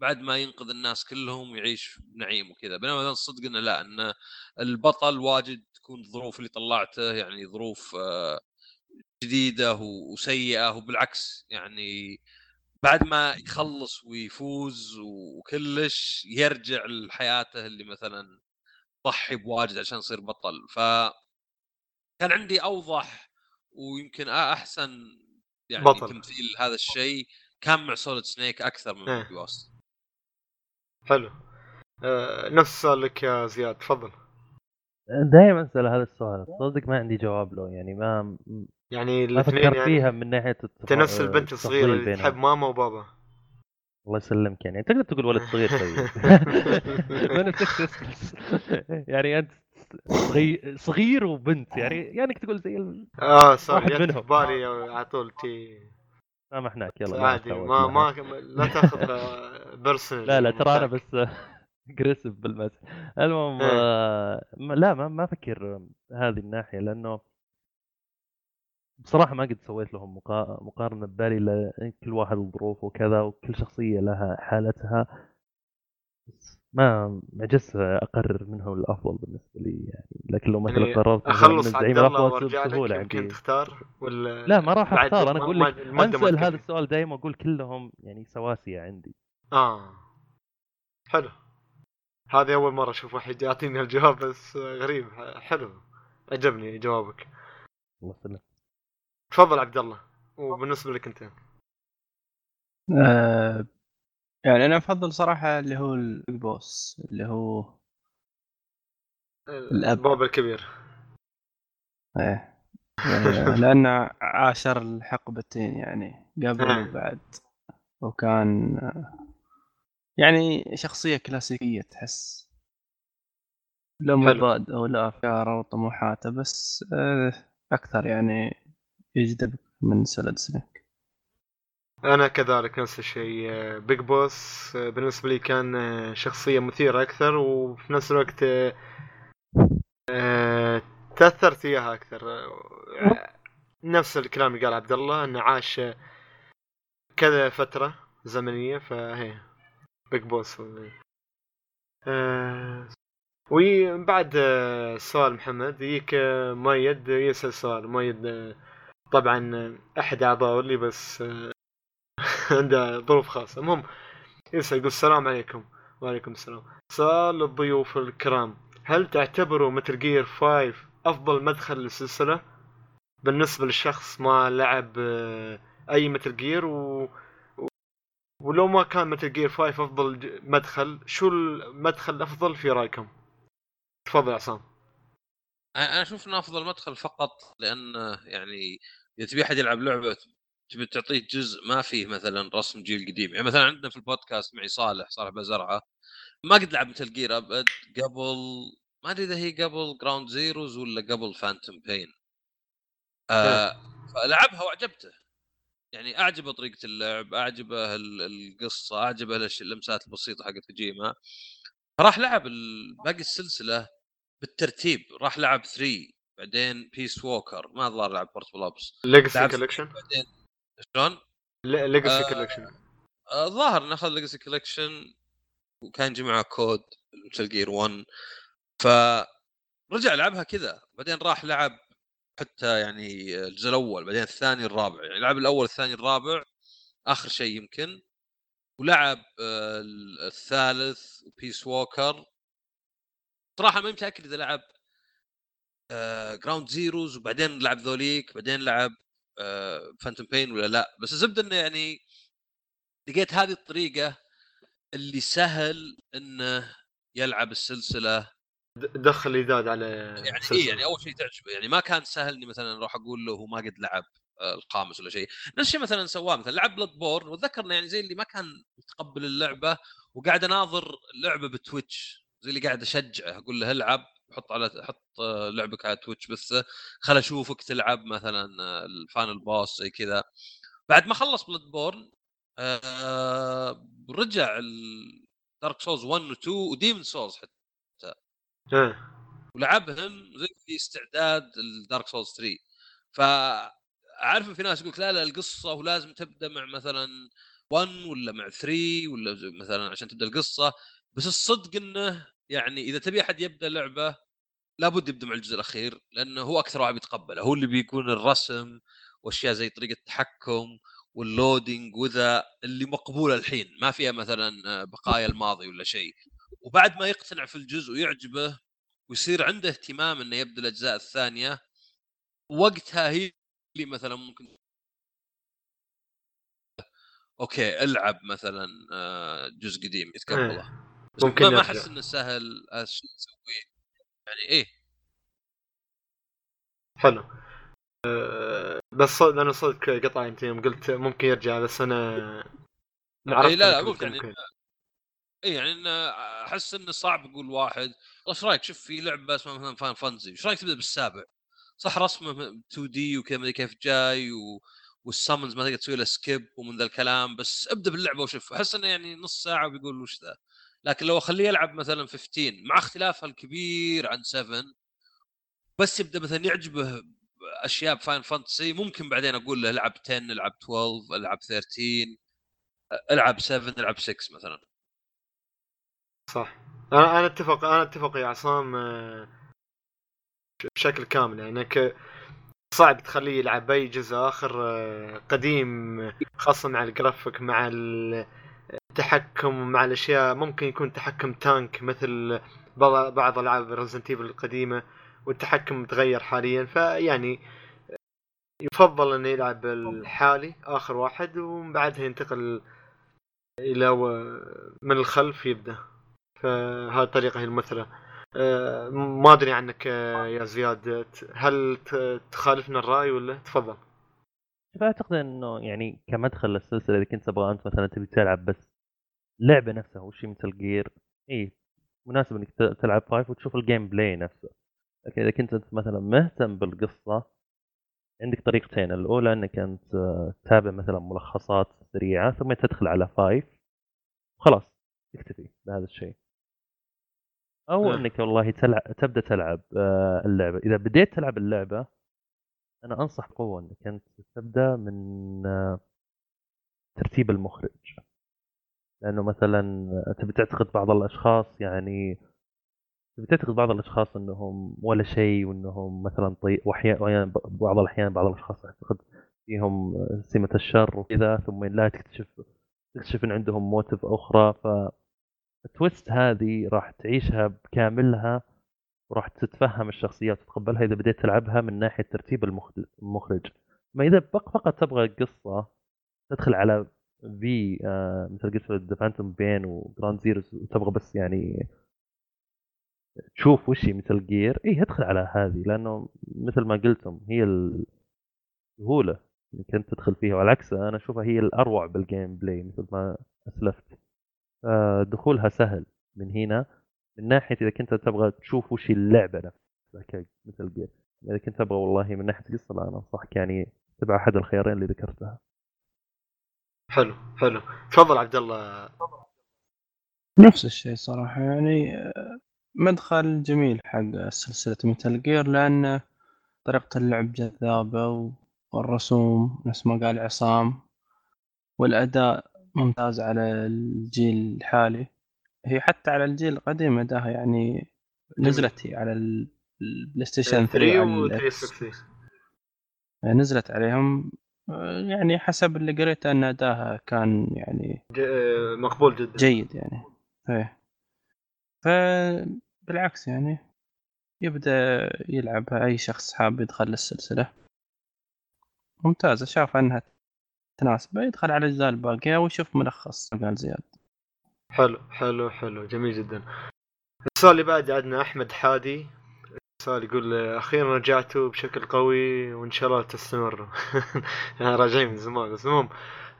بعد ما ينقذ الناس كلهم ويعيش بنعيم وكذا بينما مثلا الصدق إنه لا إن البطل واجد تكون الظروف اللي طلعته يعني ظروف آه، جديدة وسيئة وبالعكس يعني بعد ما يخلص ويفوز وكلش يرجع لحياته اللي مثلا ضحي بواجد عشان يصير بطل ف كان عندي أوضح ويمكن أحسن يعني بطل. تمثيل هذا الشيء كان مع Solid Snake أكثر من إيه. Big Boss حلو آه نفس السؤال لك يا زياد تفضل دائما اسال هذا السؤال صدق ما عندي جواب له يعني ما يعني الاثنين يعني فيها من ناحية. أنت نفس البنت الصغيرة اللي. تحب ماما وبابا الله يسلمك يعني تقدر تقول ولد صغير طيب ما نفسك بس يعني أنت صغير صغير وبنت يعني يعني تقول زي ال... آه صار واحد منهم. بالي على طول تي سامحناك يلا لا عادي ما ما. لا تاخذها personal لا لا ترى أنا بس aggressive بالمس المهم إيه. آه، لا ما ما أفكر هذه الناحية لأنه بصراحة ما قد سويت لهم مقا- مقارنة ببالي لأن كل واحد ظروفه وكذا وكل شخصية لها حالتها بس ما ما عجزت أقرر منهم الأفضل بالنسبة لي يعني لكن لو مثلا يعني قررت أخلص من عبد الزعيم الله الأفضل وأرجع لك بسهولة يمكن عندي. تختار؟ ولا لا ما راح أختار. أنا أقول لك ما انسال هذا. السؤال دائما واقول كلهم يعني سواسية عندي. آه. حلو. هذه أول مرة أشوف واحد يعطيني الجواب بس غريب. حلو. عجبني جوابك. الله يسلمك. تفضل عبد الله. وبالنسبة لك أنت. آه يعني أنا أفضل صراحة اللي هو البيج بوس اللي هو الأب. الباب الكبير إيه لأنه عاشر الحقبتين يعني قبل آه. وبعد وكان يعني شخصية كلاسيكية تحس لا حلو. مضاد أو لا افكاره وطموحاته بس آه، أكثر يعني يجذبك من Solid Snake أنا كذلك نفس الشيء آه، Big Boss آه، بالنسبة لي كان آه، شخصية مثيرة أكثر وفي نفس الوقت آه، آه، تأثرت اياها أكثر. آه، نفس الكلام اللي قال عبد الله إنه عاش آه، كذا فترة زمنية فهي بيج بوس آه، وبعد آه، سؤال محمد يجيك آه، مؤيد يسأل سؤال. مؤيد آه، طبعا آه، أحد اعضائه اللي بس آه، عنده ظروف خاصة. المهم يسال يقول السلام عليكم. وعليكم السلام. سؤال للضيوف الكرام. هل تعتبروا متل جير 5 أفضل مدخل للسلسلة؟ بالنسبة للشخص ما لعب آه، أي متل جير و... ولو ما كان متل جير 5 أفضل مدخل شو المدخل الأفضل في رأيكم؟ تفضل عصام. أنا أشوف إنه أفضل مدخل فقط لأن يعني إذا تبي أحد يلعب لعبة تبي تعطيه جزء ما فيه مثلا رسم جيل قديم. يعني مثلا عندنا في البودكاست معي صالح صالح بزرعة. ما قد لعب Metal Gear أبد. قبل ما أدري إذا هي قبل Ground Zeroes ولا قبل Phantom Pain آه فلعبها واعجبته يعني اعجبه طريقه اللعب اعجبه ال- القصة اعجبه اللمسات البسيطة حقت كوجيما. فراح لعب باقي السلسلة بالترتيب. راح لعب 3 بعدين Peace Walker ما الظاهر لعب Portable Ops Legacy Collection بعدين شلون؟ Legacy آه، Collection آه، الظاهر إنه أخذ Legacy Collection وكان جمع كود Metal Gear 1 فرجع لعبها كذا. بعدين راح لعب حتى يعني الجزء الأول بعدين الثاني الرابع. يعني لعب الأول الثاني الرابع آخر شيء يمكن. ولعب آه، الثالث Peace Walker صراحة ما متأكد إذا لعب Ground Zeroes وبعدين لعب ذوليك بعدين لعب Phantom Pain ولا لا. بس الزبدة إنه يعني لقيت هذه الطريقة اللي سهل إنه يلعب السلسلة. دخل ايداد على يعني. إيه يعني أول شيء تعجبه يعني ما كان سهل إني مثلا أروح أقول له هو ما قد لعب آه، الخامس ولا شيء. نفس الشيء مثلا سواه مثلا لعب Bloodborne واتذكر يعني زي اللي ما كان متقبل اللعبة وقاعد أناظر لعبه ب Twitch زي اللي قاعد أشجعه أقول له العب. حط على حط لعبك على Twitch بثه خل أشوفك تلعب مثلا ال final boss زي كذا. بعد ما خلص Bloodborne آه رجع Dark Souls 1 و 2 و Demon's Souls حتى. ولعبهم زي في استعداد ال Dark Souls 3 فعارف إن في ناس يقول لا لا القصة ولازم تبدأ مع مثلا 1 ولا مع 3 ولا مثلا عشان تبدأ القصة بس الصدق إنه يعني إذا تبي أحد يبدأ لعبة لابد يبدأ مع الجزء الأخير لأنه هو أكثر واحد بيتقبله هو اللي بيكون الرسم وأشياء زي طريقة التحكم واللودينج وذا اللي مقبولة الحين ما فيها مثلا آه، بقايا الماضي ولا شيء وبعد ما يقتنع في الجزء ويعجبه ويصير عنده اهتمام إنه يبدأ الأجزاء الثانية وقتها هي اللي مثلا ممكن أوكي العب مثلا آه، جزء قديم يتقبله إيه. ممكن ما ما. احس إنه سهل الشيء تسويه يعني إيه. حلو. أه، بس أنا صدق قطع انت يوم قلت ممكن يرجع بس أنا عرفت إيه لا لا ممكن قلت يعني اي يعني إنه أحس إنه صعب يقول واحد إيش رأيك؟ شوف في لعبة اسمها مثلا فان فانزي إيش رأيك تبدأ بالسابع؟ صح رسمه 2D وكذا ما أدري كيف جاي و... وال summons ما تقدر تسوي له skip ومن ذا الكلام بس ابدأ باللعبة وشوف. أحس إنه يعني نص ساعة وبيقول وش ذا. لكن لو أخليه يلعب مثلا 15 مع اختلافها الكبير عن 7 بس يبدأ مثلا يعجبه أشياء ب Final Fantasy ممكن بعدين أقول له العب 10 العب 12 العب 13 العب 7 العب 6 مثلا. صح. أنا أنا أتفق أنا أتفق يا عصام آه، بشكل كامل. يعني انك صعب تخليه يلعب اي جزء آخر آه، قديم خاصة مع الجرافيك مع ال- التحكم مع الأشياء. ممكن يكون تحكم tank مثل بعض ألعاب Resident Evil القديمة والتحكم متغير حاليا. فيعني يفضل إنه يلعب الحالي آخر واحد ومن بعدها ينتقل إلى من الخلف يبدأ. فهذه الطريقة هي المثلى. آه، ما أدري عنك يا زياد. هل تخالفنا الرأي ولا؟ تفضل. فاعتقد إنه يعني كمدخل للسلسلة إذا كنت تبغى أنت مثلا تبي تلعب بس اللعبة نفسها وش Metal Gear اي مناسب إنك تلعب five وتشوف ال gameplay نفسه. لكن إذا كنت أنت مثلا مهتم بالقصة عندك طريقتين. الأولى إنك أنت آه، تتابع مثلا ملخصات سريعة ثم تدخل على فايف وخلاص تكتفي بهذا الشيء. أو نعم. إنك والله تلعب تبدأ تلعب آه، اللعبة. إذا بديت تلعب اللعبة أنا أنصح بقوة إنك أنت تبدأ من آه، ترتيب المخرج. لأنه مثلا تبي تعتقد بعض الأشخاص يعني تبي تعتقد بعض الأشخاص إنهم ولا شيء وإنهم مثلا طيب واحيانا بعض الأحيان بعض الأشخاص تعتقد فيهم سمة الشر وكذا ثم لا تكتشف تكتشف إن عندهم motive أخرى. فال twist هذه راح تعيشها بكاملها وراح تتفهم الشخصيات وتتقبلها إذا بديت تلعبها من ناحية ترتيب المخ- المخرج. ما إذا فقط تبغى قصة تدخل على في آه مثل قلت The Phantom Pain و Ground Zeroes وتبغى بس يعني تشوف وش هي Metal Gear اي ادخل على هذه لأنه مثل ما قلتم هي السهوله إنك أنت تدخل فيها وعلى عكس أنا أشوفها هي الأروع بال gameplay مثل ما أسلفت. آه، دخولها سهل من هنا من ناحية إذا كنت تبغى تشوف وش اللعبة نفسها Metal Gear إذا كنت تبغى والله من ناحية قصه لا أنا أنصحك يعني تبع أحد الخيارين اللي ذكرتها. حلو حلو. تفضل عبد الله نفس الشيء صراحة يعني آه، مدخل جميل حق سلسلة Metal Gear لأن طريقة اللعب جذابة والرسوم نفس ما قال عصام والأداء ممتاز على الجيل الحالي. هي حتى على الجيل القديم أداها يعني نزلت هي على ال- ال PlayStation 3 3 وعلى و ال X. 360 نزلت عليهم يعني حسب اللي قريته أن أداها كان يعني مقبول جدا. جيد يعني. إيه. فبالعكس يعني يبدأ يلعبها أي شخص حاب يدخل للسلسلة ممتازة شاف أنها تناسبه يدخل على الأجزاء الباقية ويشوف ملخص قال زياد. حلو حلو حلو جميل جدا. السؤال اللي بعد عندنا أحمد حادي. السؤال يقول أخيرا رجعتوا بشكل قوي وإن شاء الله تستمروا. يعني راجعين من زمان بس المهم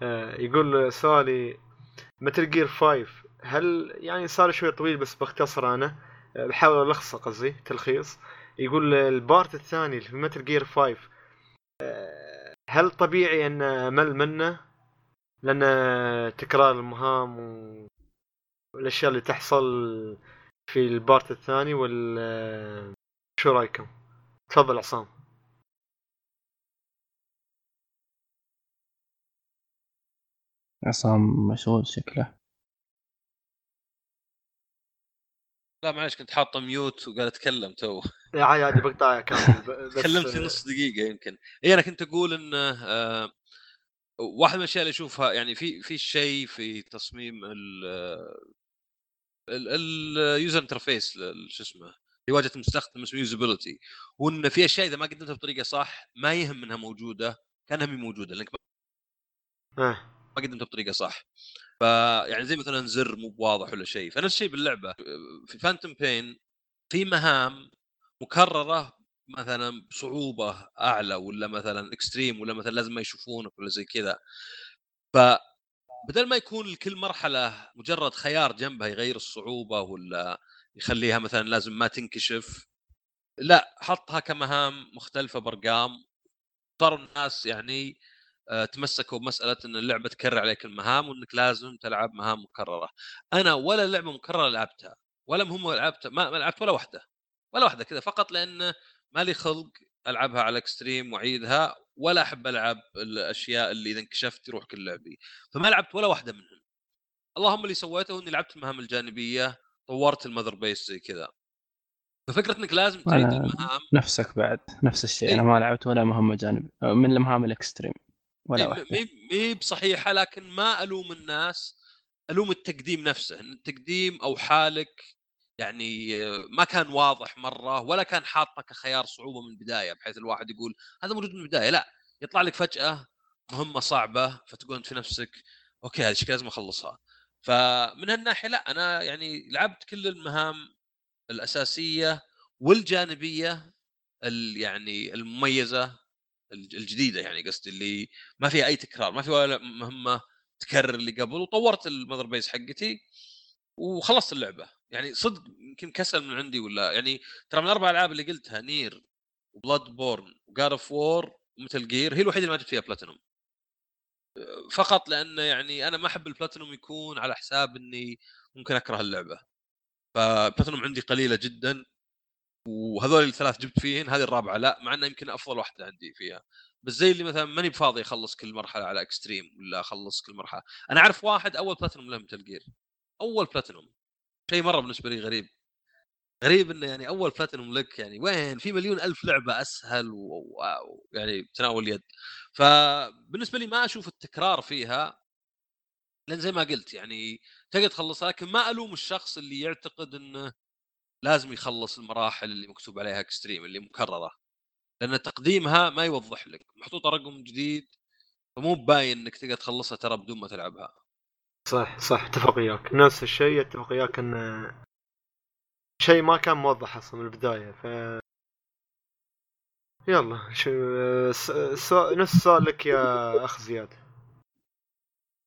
آه، يقول سؤالي Metal Gear 5 هل يعني صار شوي طويل بس بختصر أنا؟ آه، بحاول ألخصه قصدي تلخيص. يقول ال part الثاني في Metal Gear 5 آه، هل طبيعي أن أمل منه؟ لأن تكرار المهام. والاشياء اللي تحصل في ال part الثاني ولا شو رأيكم؟ تفضل عصام. عصام مشغول شكله. لا معلش كنت حاطه ميوت وقاعد أتكلم تو. يا عادي عادي بقطع كامل تكلمت في نص دقيقة يمكن. اي أنا كنت أقول انه آه، واحد من الأشياء اللي أشوفها يعني في في شيء في تصميم ال user interface شو اسمه في واجهه المستخدم اسمه usability وإن في أشياء إذا ما قدمتها بطريقة صح ما يهم إنها موجودة كانها مي موجودة لأنك آه. ما قدمتها بطريقة صح. فيعني زي مثلا زر مو بواضح ولا شيء. فنفس الشيء باللعبة. في Phantom Pain في مهام مكررة مثلا بصعوبة أعلى ولا مثلا extreme ولا مثلا لازم ما يشوفونك ولا زي كذا. فبدل ما يكون لكل مرحلة مجرد خيار جنبها يغير الصعوبة ولا يخليها مثلا لازم ما تنكشف. لا حطها كمهام مختلفة بأرقام. صاروا الناس يعني آه، تمسكوا بمسألة إن اللعبة تكرر عليك المهام وإنك لازم تلعب مهام مكررة. أنا ولا لعبة مكررة لعبتها ولا مهمه لعبتها ما لعبت ولا واحدة ولا واحدة كذا فقط لأن ما لي خلق ألعبها على اكستريم وأعيدها ولا أحب ألعب الأشياء اللي إذا انكشفت يروح كل لعبي فما لعبت ولا واحدة منهم. اللهم اللي سويته إني لعبت المهام الجانبية طورت ال Mother Base زي كذا. ففكرة إنك لازم تعيد المهام. نفسك بعد نفس الشيء. إيه. أنا ما لعبت ولا مهمة جانب من المهام ال extreme ولا إيه، واحدة. مي بصحيحة لكن ما ألوم الناس ألوم التقديم نفسه. إن التقديم أو حالك يعني ما كان واضح مرة ولا كان حاطه كخيار صعوبة من البداية بحيث الواحد يقول هذا موجود من البداية. لا يطلع لك فجأة مهمة صعبة فتقول انت في نفسك okay هذه لازم أخلصها. فمن هالناحية لا أنا يعني لعبت كل المهام الأساسية والجانبية ال- يعني المميزة الج- الجديدة يعني قصدي اللي ما فيها أي تكرار ما في ولا مهمة تكرر اللي قبل وطورت ال Mother Base حقتي وخلصت اللعبة. يعني صدق يمكن كسل من عندي ولا يعني ترى من الاربع ألعاب اللي قلتها Nier و Bloodborne و God of War و Metal Gear هي الوحيدة اللي ما جبت فيها بلاتينوم فقط لأن يعني أنا ما أحب البلاتينوم يكون على حساب إني ممكن أكره اللعبة. فبلاتينوم عندي قليلة جدا وهذول الثلاث جبت فيهن هذه الرابعة لا مع إنها يمكن أفضل واحدة عندي فيها. بس زي اللي مثلا ماني بفاضي أخلص كل مرحلة على extreme ولا أخلص كل مرحلة. أنا أعرف واحد أول بلاتينوم له Gear أول بلاتينوم شيء مرة بالنسبة لي غريب. غريب انه يعني أول بلاتينوم لك يعني وين؟ في مليون ألف لعبة أسهل ويعني تناول اليد. فبالنسبة لي ما أشوف التكرار فيها لأن زي ما قلت يعني تقدر تخلصها لكن ما ألوم الشخص اللي يعتقد إنه لازم يخلص المراحل اللي مكتوب عليها extreme اللي مكررة. لأن تقديمها ما يوضح لك محطوطة رقم جديد فمو باين إنك تقدر تخلصها ترى بدون ما تلعبها. صح صح اتفق وياك. نفس الشيء اتفق وياك إن شيء ما كان موضح أصلا من البداية ف يلا شو س... س... نفس سؤالك يا أخ زياد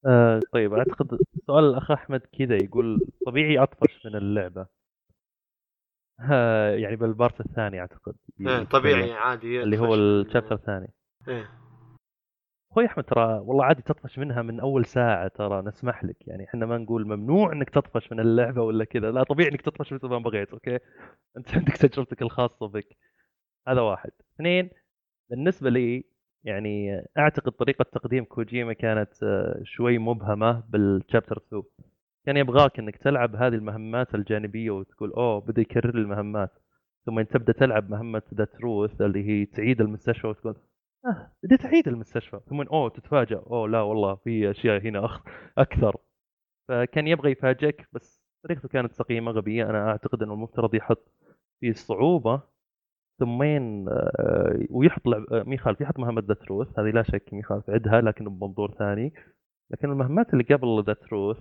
آه طيب أعتقد سؤال الأخ أحمد كذا يقول طبيعي أطفش من اللعبة آه يعني بالبارت الثاني أعتقد إيه طبيعي عادي اللي هو. الشابتر الثاني إيه. أخوي أحمد ترى والله عادي تطفش منها من أول ساعة ترى نسمح لك. يعني إحنا ما نقول ممنوع إنك تطفش من اللعبة ولا كذا لا طبيعي إنك تطفش مثل ما بغيت أوكي؟ أنت عندك تجربتك الخاصة بك. هذا واحد. اثنين بالنسبة لي يعني أعتقد طريقة تقديم كوجيما كانت آه، شوي مبهمة بالشابتر 2 كان يبغاك إنك تلعب هذه المهمات الجانبية وتقول أوه بدأ يكرر المهمات. ثم تبدأ تلعب مهمة The Truth اللي هي تعيد المستشفى وتقول بديت اعيد المستشفى. ثم أوه تتفاجأ. أوه لا والله في أشياء هنا أخ... أكثر. فكان يبغى يفاجئك بس طريقته كانت سقيمة غبية. أنا أعتقد إنه المفترض يحط في صعوبة ثمين آه، ويحط لعب آه، ما يخالف يحط مهمة The Truth هذه لا شك ما يخالف عدها لكن بمنظور ثاني. لكن المهمات اللي قبل The Truth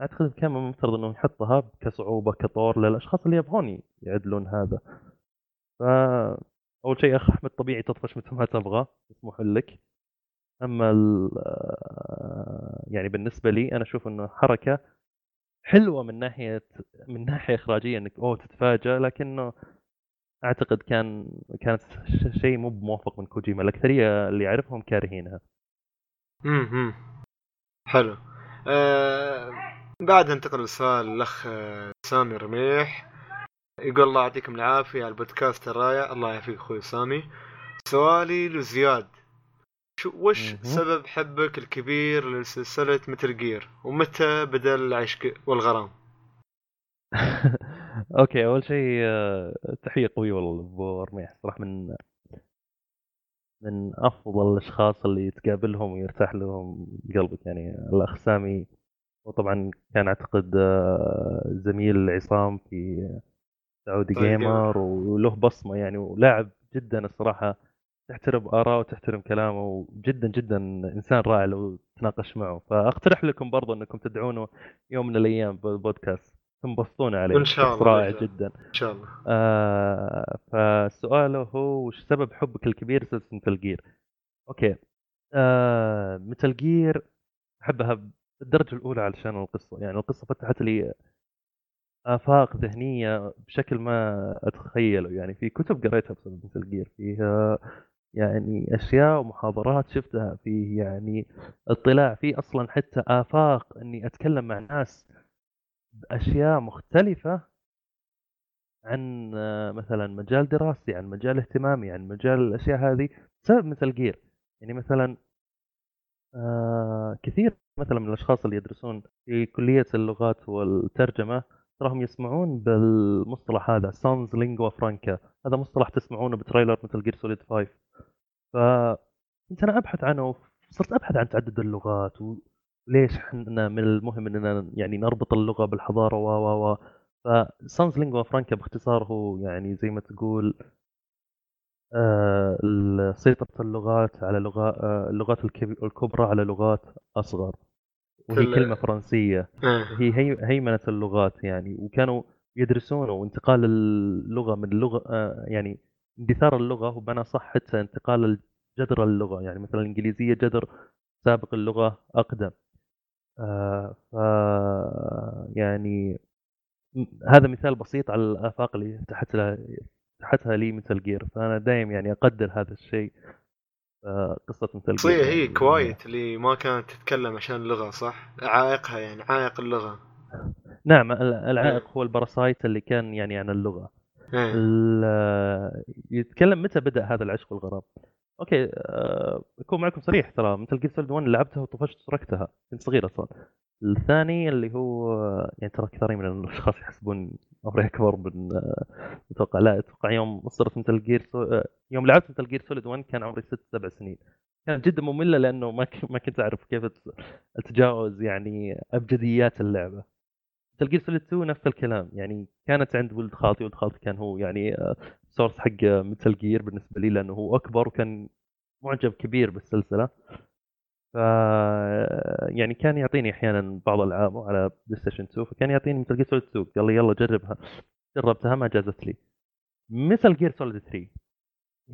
أعتقد كان المفترض انه يحطها كصعوبة كطور للأشخاص اللي يبغون يعدلون هذا. ف أول شيء اخ أحمد طبيعي تطفش مثل ما تبغى مسموح لك. أما. آه، يعني بالنسبة لي أنا أشوف إنه حركة حلوة من ناحية من ناحية إخراجية إنك أوه تتفاجأ لكنه أعتقد كان كانت شيء مو بموفق من كوجيما. الأكثرية اللي اعرفهم كارهينها. امم حلو. آه بعد ننتقل لسؤال الأخ آه، سامي رميح. يقول الله يعطيكم العافية على البودكاست الرائع. الله يعافيك أخوي سامي سؤالي لزياد. شو وش. سبب حبك الكبير لسلسلة Metal Gear ومتى بدأ العشق والغرام؟ okay أول شيء آه، تحية قويه والله لابو رميح صراحة من من أفضل الأشخاص اللي تقابلهم ويرتاح لهم قلبك. يعني الأخ سامي وطبعا كان أعتقد آه، زميل عصام في سعودي طيب جيمر وله بصمة يعني ولاعب جدا الصراحة تحترم آراءه وتحترم كلامه وجدا جدا إنسان رائع لو تناقش معه. فأقترح لكم برضو إنكم تدعونه يوم من الأيام بالبودكاست تنبسطون عليه إن شاء الله، رائع. جدا. إن شاء الله. آه فسؤاله هو وش سبب حبك الكبير لسلسلة مثل جير؟ okay. آه Metal Gear أحبها بالدرجة الأولى علشان القصة، يعني القصة فتحت لي آفاق ذهنية بشكل ما أتخيله، يعني في كتب قريتها بسبب Metal Gear، فيها يعني أشياء ومحاضرات شفتها، فيه يعني اطلاع، في أصلا حتى آفاق إني أتكلم مع ناس بأشياء مختلفة عن آه، مثلا مجال دراستي عن مجال اهتمامي عن مجال الأشياء هذه بسبب Metal Gear. يعني مثلا آه كثير مثلا من الأشخاص اللي يدرسون في كلية اللغات والترجمة تراهم يسمعون بالمصطلح هذا sans lingua franca هذا مصطلح تسمعونه ب trailer Metal Gear Solid 5 فكنت أنا أبحث عنه صرت أبحث عن تعدد اللغات وليش إحنا من المهم إننا يعني نربط اللغة بالحضارة و و و. ف sans lingua franca باختصار هو يعني زي ما تقول آه، سيطرة اللغات على لغة آه، اللغات الكب- الكبرى على لغات أصغر. وهي كلمة فرنسية. آه. هي هي هيمنة اللغات يعني. وكانوا يدرسونه وانتقال اللغة من اللغة آه، يعني اندثار اللغة وبمعنى صح حتى انتقال جذر اللغة. يعني مثلا الإنجليزية جذر سابق اللغة أقدم. آه، ف يعني هذا مثال بسيط على الآفاق اللي فتحتها فتحتها لي Metal Gear فأنا دايم يعني أقدر هذا الشيء. قصة Metal Gear هي يعني. Quiet اللي ما كانت تتكلم عشان اللغة صح؟ عائقها يعني عائق اللغة. نعم ال- العائق هو ال parasite اللي كان يعني عن اللغة. ال- يتكلم متى بدأ هذا العشق والغرام okay آه، اكون معكم صريح ترى. Metal Gear Solid 1 لعبتها وطفشت وتركتها كنت صغير أصلا. الثاني اللي هو يعني ترى كثير من الأشخاص يحسبون عمري أكبر من آه، أتوقع لا أتوقع يوم صرت Metal Gear So... يوم لعبت Metal Gear Solid 1 كان عمري ست سبع سنين. كانت جدا مملة لأنه ما. ما كنت أعرف كيف أتجاوز يعني أبجديات اللعبة. Metal Gear Solid 2 نفس الكلام. يعني كانت عند ولد خالتي ولد خالتي كان هو يعني source حق Metal Gear بالنسبة لي لأنه هو أكبر وكان معجب كبير بالسلسلة. ف يعني كان يعطيني أحيانا بعض العابه على بلاي ستيشن 2 فكان يعطيني Metal Gear Solid 2 قال لي يلا جربها. جربتها ما جازت لي. Metal Gear Solid 3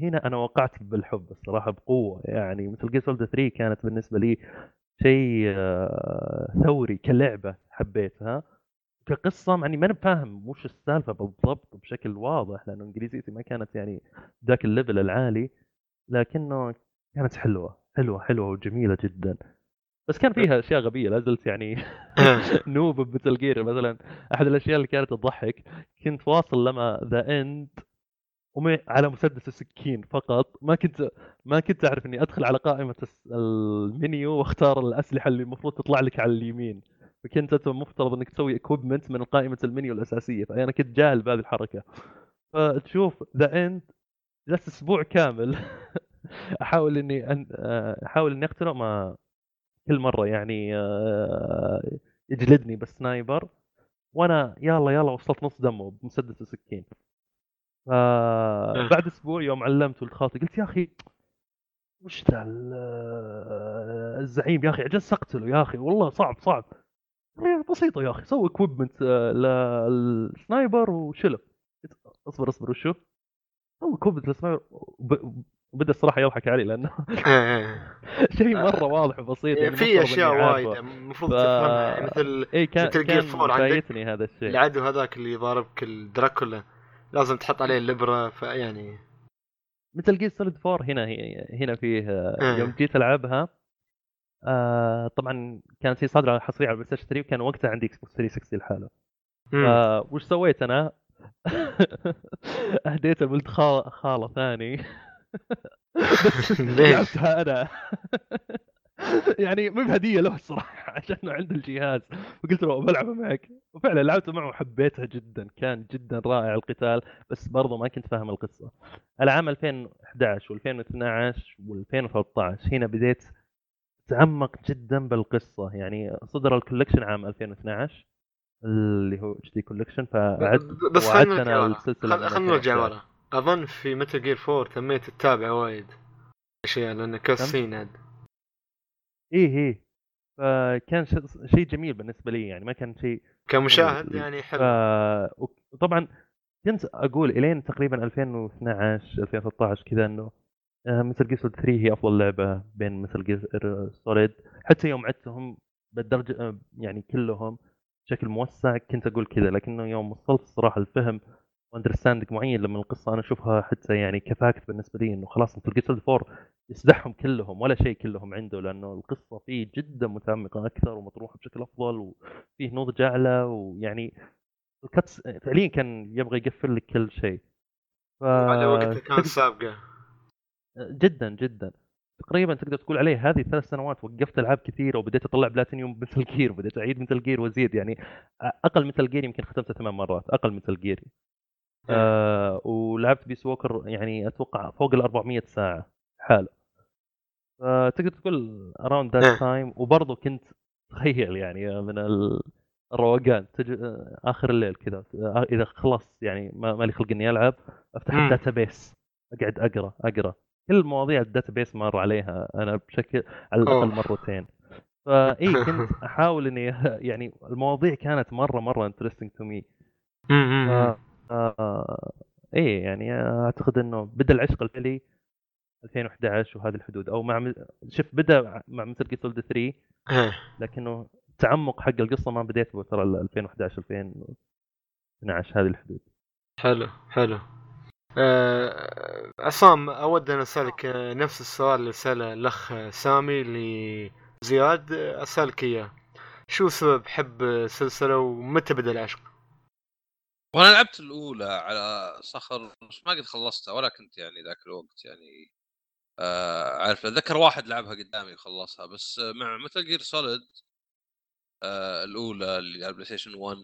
هنا أنا وقعت بالحب الصراحة بقوة. يعني Metal Gear Solid 3 كانت بالنسبة لي شيء آه، ثوري كلعبة حبيتها. كقصة مع إني ماني فاهم وش السالفة بالضبط بشكل واضح لأنه إنجليزيتي ما كانت يعني ذاك ال level العالي لكنه كانت حلوة حلوة حلوة وجميلة جدا. بس كان فيها أشياء غبية لا زلت يعني noob ب Metal Gear مثلا. أحد الأشياء اللي كانت تضحك كنت واصل لما The End على مسدس السكين فقط. ما كنت ما كنت أعرف إني أدخل على قائمة المنيو وأختار الأسلحة اللي المفروض تطلع لك على اليمين. فكنت أنت مفترض إنك تسوي equipment من قائمة المنيو الأساسية فأنا كنت جاهل بهذه الحركة. فتشوف The End جلست أسبوع كامل أحاول إني أن... آه، أحاول إني اقتله ما كل مرة يعني آه، يجلدني بال sniper وأنا يلا يلا وصلت نص دمه بمسدس السكين. فبعد أسبوع يوم علمت ولد خالتي قلت يا أخي وش ذا ال- الزعيم يا أخي عجزت أقتله يا أخي والله صعب صعب. إيه بسيطة يا أخي سوي equipment لل sniper وشله اصبر اصبر وشو؟ سوي equipment لل sniper وبدا الصراحة يضحك علي لأنه إيه. شيء مرة واضح وبسيط يعني في أشياء. وايد المفروض ف... تفهمها يعني مثل اي كان كان 4 عندك فايتني هذا الشيء العدو هذاك اللي يضاربك الدراكولا لازم تحط عليه الابره فيعني Metal Gear Solid 4 هنا هنا فيه إيه. يوم جيت ألعبها آه طبعا كانت هي صادره حصريه على البلاي ستيشن 3 وكان وقتها عندي إكس بوكس 360 لحاله. مم. فوش سويت أنا؟ أهديت ولد خال- خالة ثاني؟ لعبتها أنا. يعني مو بهدية له الصراحة عشان عنده الجهاز. فقلت له بلعبها معك. وفعلا لعبته معه وحبيتها جدا. كان جدا رائع القتال بس برضه ما كنت فاهم القصة. العام 2011 و2012 و2013 هنا بديت اتعمق جدا بالقصة. يعني صدر ال collection عام 2012 اللي هو HD collection فعدت بس خلينا نرجع أنا ورا. السلسلة خلينا نرجع 2011. ورا. أظن في Metal Gear 4 تميت تتابع وايد. أشياء لأن cutscene عاد. إيه إيه. فكان شيء جميل بالنسبة لي يعني ما كان شيء كمشاهد يعني ف... حلو وطبعا كنت أقول إلين تقريبا 2012 2013 كذا إنه Metal Gear 3 هي أفضل لعبة بين Metal Gear Solid حتى يوم عدتهم بالدرجة آه، يعني كلهم بشكل موسع كنت أقول كذا لكنه يوم وصلت الصراحه الفهم و understanding معين لما القصة أنا أشوفها حتى يعني ك fact بالنسبة لي إنه خلاص Metal Gear 4 يسدحهم كلهم ولا شيء كلهم عنده لأنه القصة فيه جدا متعمقة أكثر ومطروحة بشكل أفضل وفيه نضج أعلى ويعني الكتس فعليا كان يبغى يقفل لك كل شيء. ف... على وقتها كان سابقة. جدا جدا. تقريبا تقدر تقول عليه هذه ثلاث سنوات وقفت ألعاب كثيرة وبديت أطلع platinum Metal Gear وبديت أعيد Metal Gear وأزيد يعني أقل Metal Gear يمكن ختمته ثمان مرات أقل Metal Gear. آه ولعبت Peace Walker يعني أتوقع فوق ال 400 ساعة حاله. فتقدر تقول around إيه. that time وبرضه كنت تخيل يعني من ال- الروقان تجي آخر الليل كذا آه، إذا خلص يعني ما ما لي خلق إني ألعب أفتح مم. ال database أقعد أقرأ أقرأ. كل مواضيع ال database مر عليها أنا بشكل على الأقل. مرتين. فإي كنت أحاول إني يعني المواضيع كانت مرة مرة interesting to me إيه يعني أعتقد إنه بدأ العشق الفعلي 2011 وهذه الحدود أو مع شوف بدأ مع Metal Gear Solid 3 إيه. لكنه التعمق حق القصة ما بديت به ترى إلا 2011 2012 هذه الحدود. حلو حلو. عصام أود أن أسألك آه، نفس السؤال اللي سأله الأخ آه، سامي لزياد آه، أسألك إياه شو سبب حب السلسله ومتى بدأ العشق؟ وأنا لعبت الأولى على صخر بس ما قد خلصتها ولا كنت يعني ذاك الوقت يعني آه عارف أتذكر واحد لعبها قدامي وخلصها بس آه، مع مثل جير سوليد آه الأولى اللي على البلاي ستيشن 1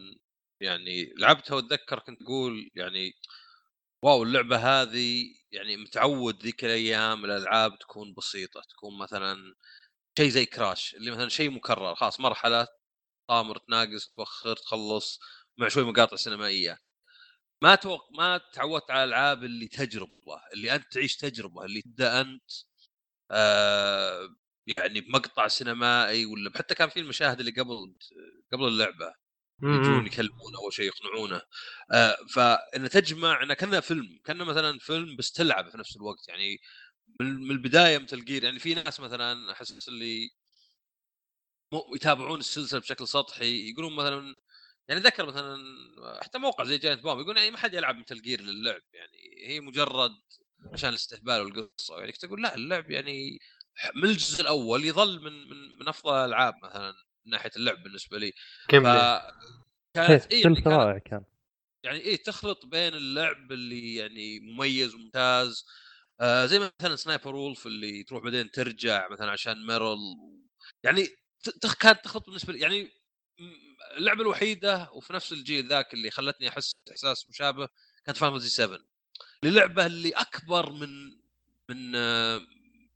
يعني لعبتها وأتذكر كنت أقول يعني wow اللعبة هذه يعني متعود ذيك الأيام الألعاب تكون بسيطة تكون مثلا شيء زي Crash اللي مثلا شيء مكرر خلاص مرحلة طامر تناقص توخر تخلص مع شوي مقاطع سينمائية. ما توق... ما تعودت على الألعاب اللي تجربة اللي أنت تعيش تجربة اللي تبدأ أنت آه يعني بمقطع سينمائي ولا حتى كان في المشاهد اللي قبل قبل اللعبة. يجون مم. يكلمونه اول شيء يقنعونه. آه فان تجمع إنه كأنه فيلم كأنه مثلا فيلم بس تلعب في نفس الوقت. يعني من البداية Metal Gear يعني في ناس مثلا أحس اللي يتابعون السلسلة بشكل سطحي يقولون مثلا يعني ذكر مثلا حتى موقع زي Giant Bomb يقول يعني ما حد يلعب Metal Gear للعب يعني هي مجرد عشان الاستهبال والقصة. يعني كنت أقول لا اللعب يعني من الجزء الأول يظل من من من أفضل الألعاب مثلا. من ناحية اللعب بالنسبة لي. كمل. فكانت اي كانت رائع كان. يعني إيه تخلط بين اللعب اللي يعني مميز وممتاز آه زي مثلا Sniper Wolf اللي تروح بعدين ترجع مثلا عشان Meryl يعني تخ كانت تخلط بالنسبة لي. يعني اللعبة الوحيدة وفي نفس الجيل ذاك اللي خلتني أحس إحساس مشابه كانت فان 7 اللعبه اللي أكبر من من آه،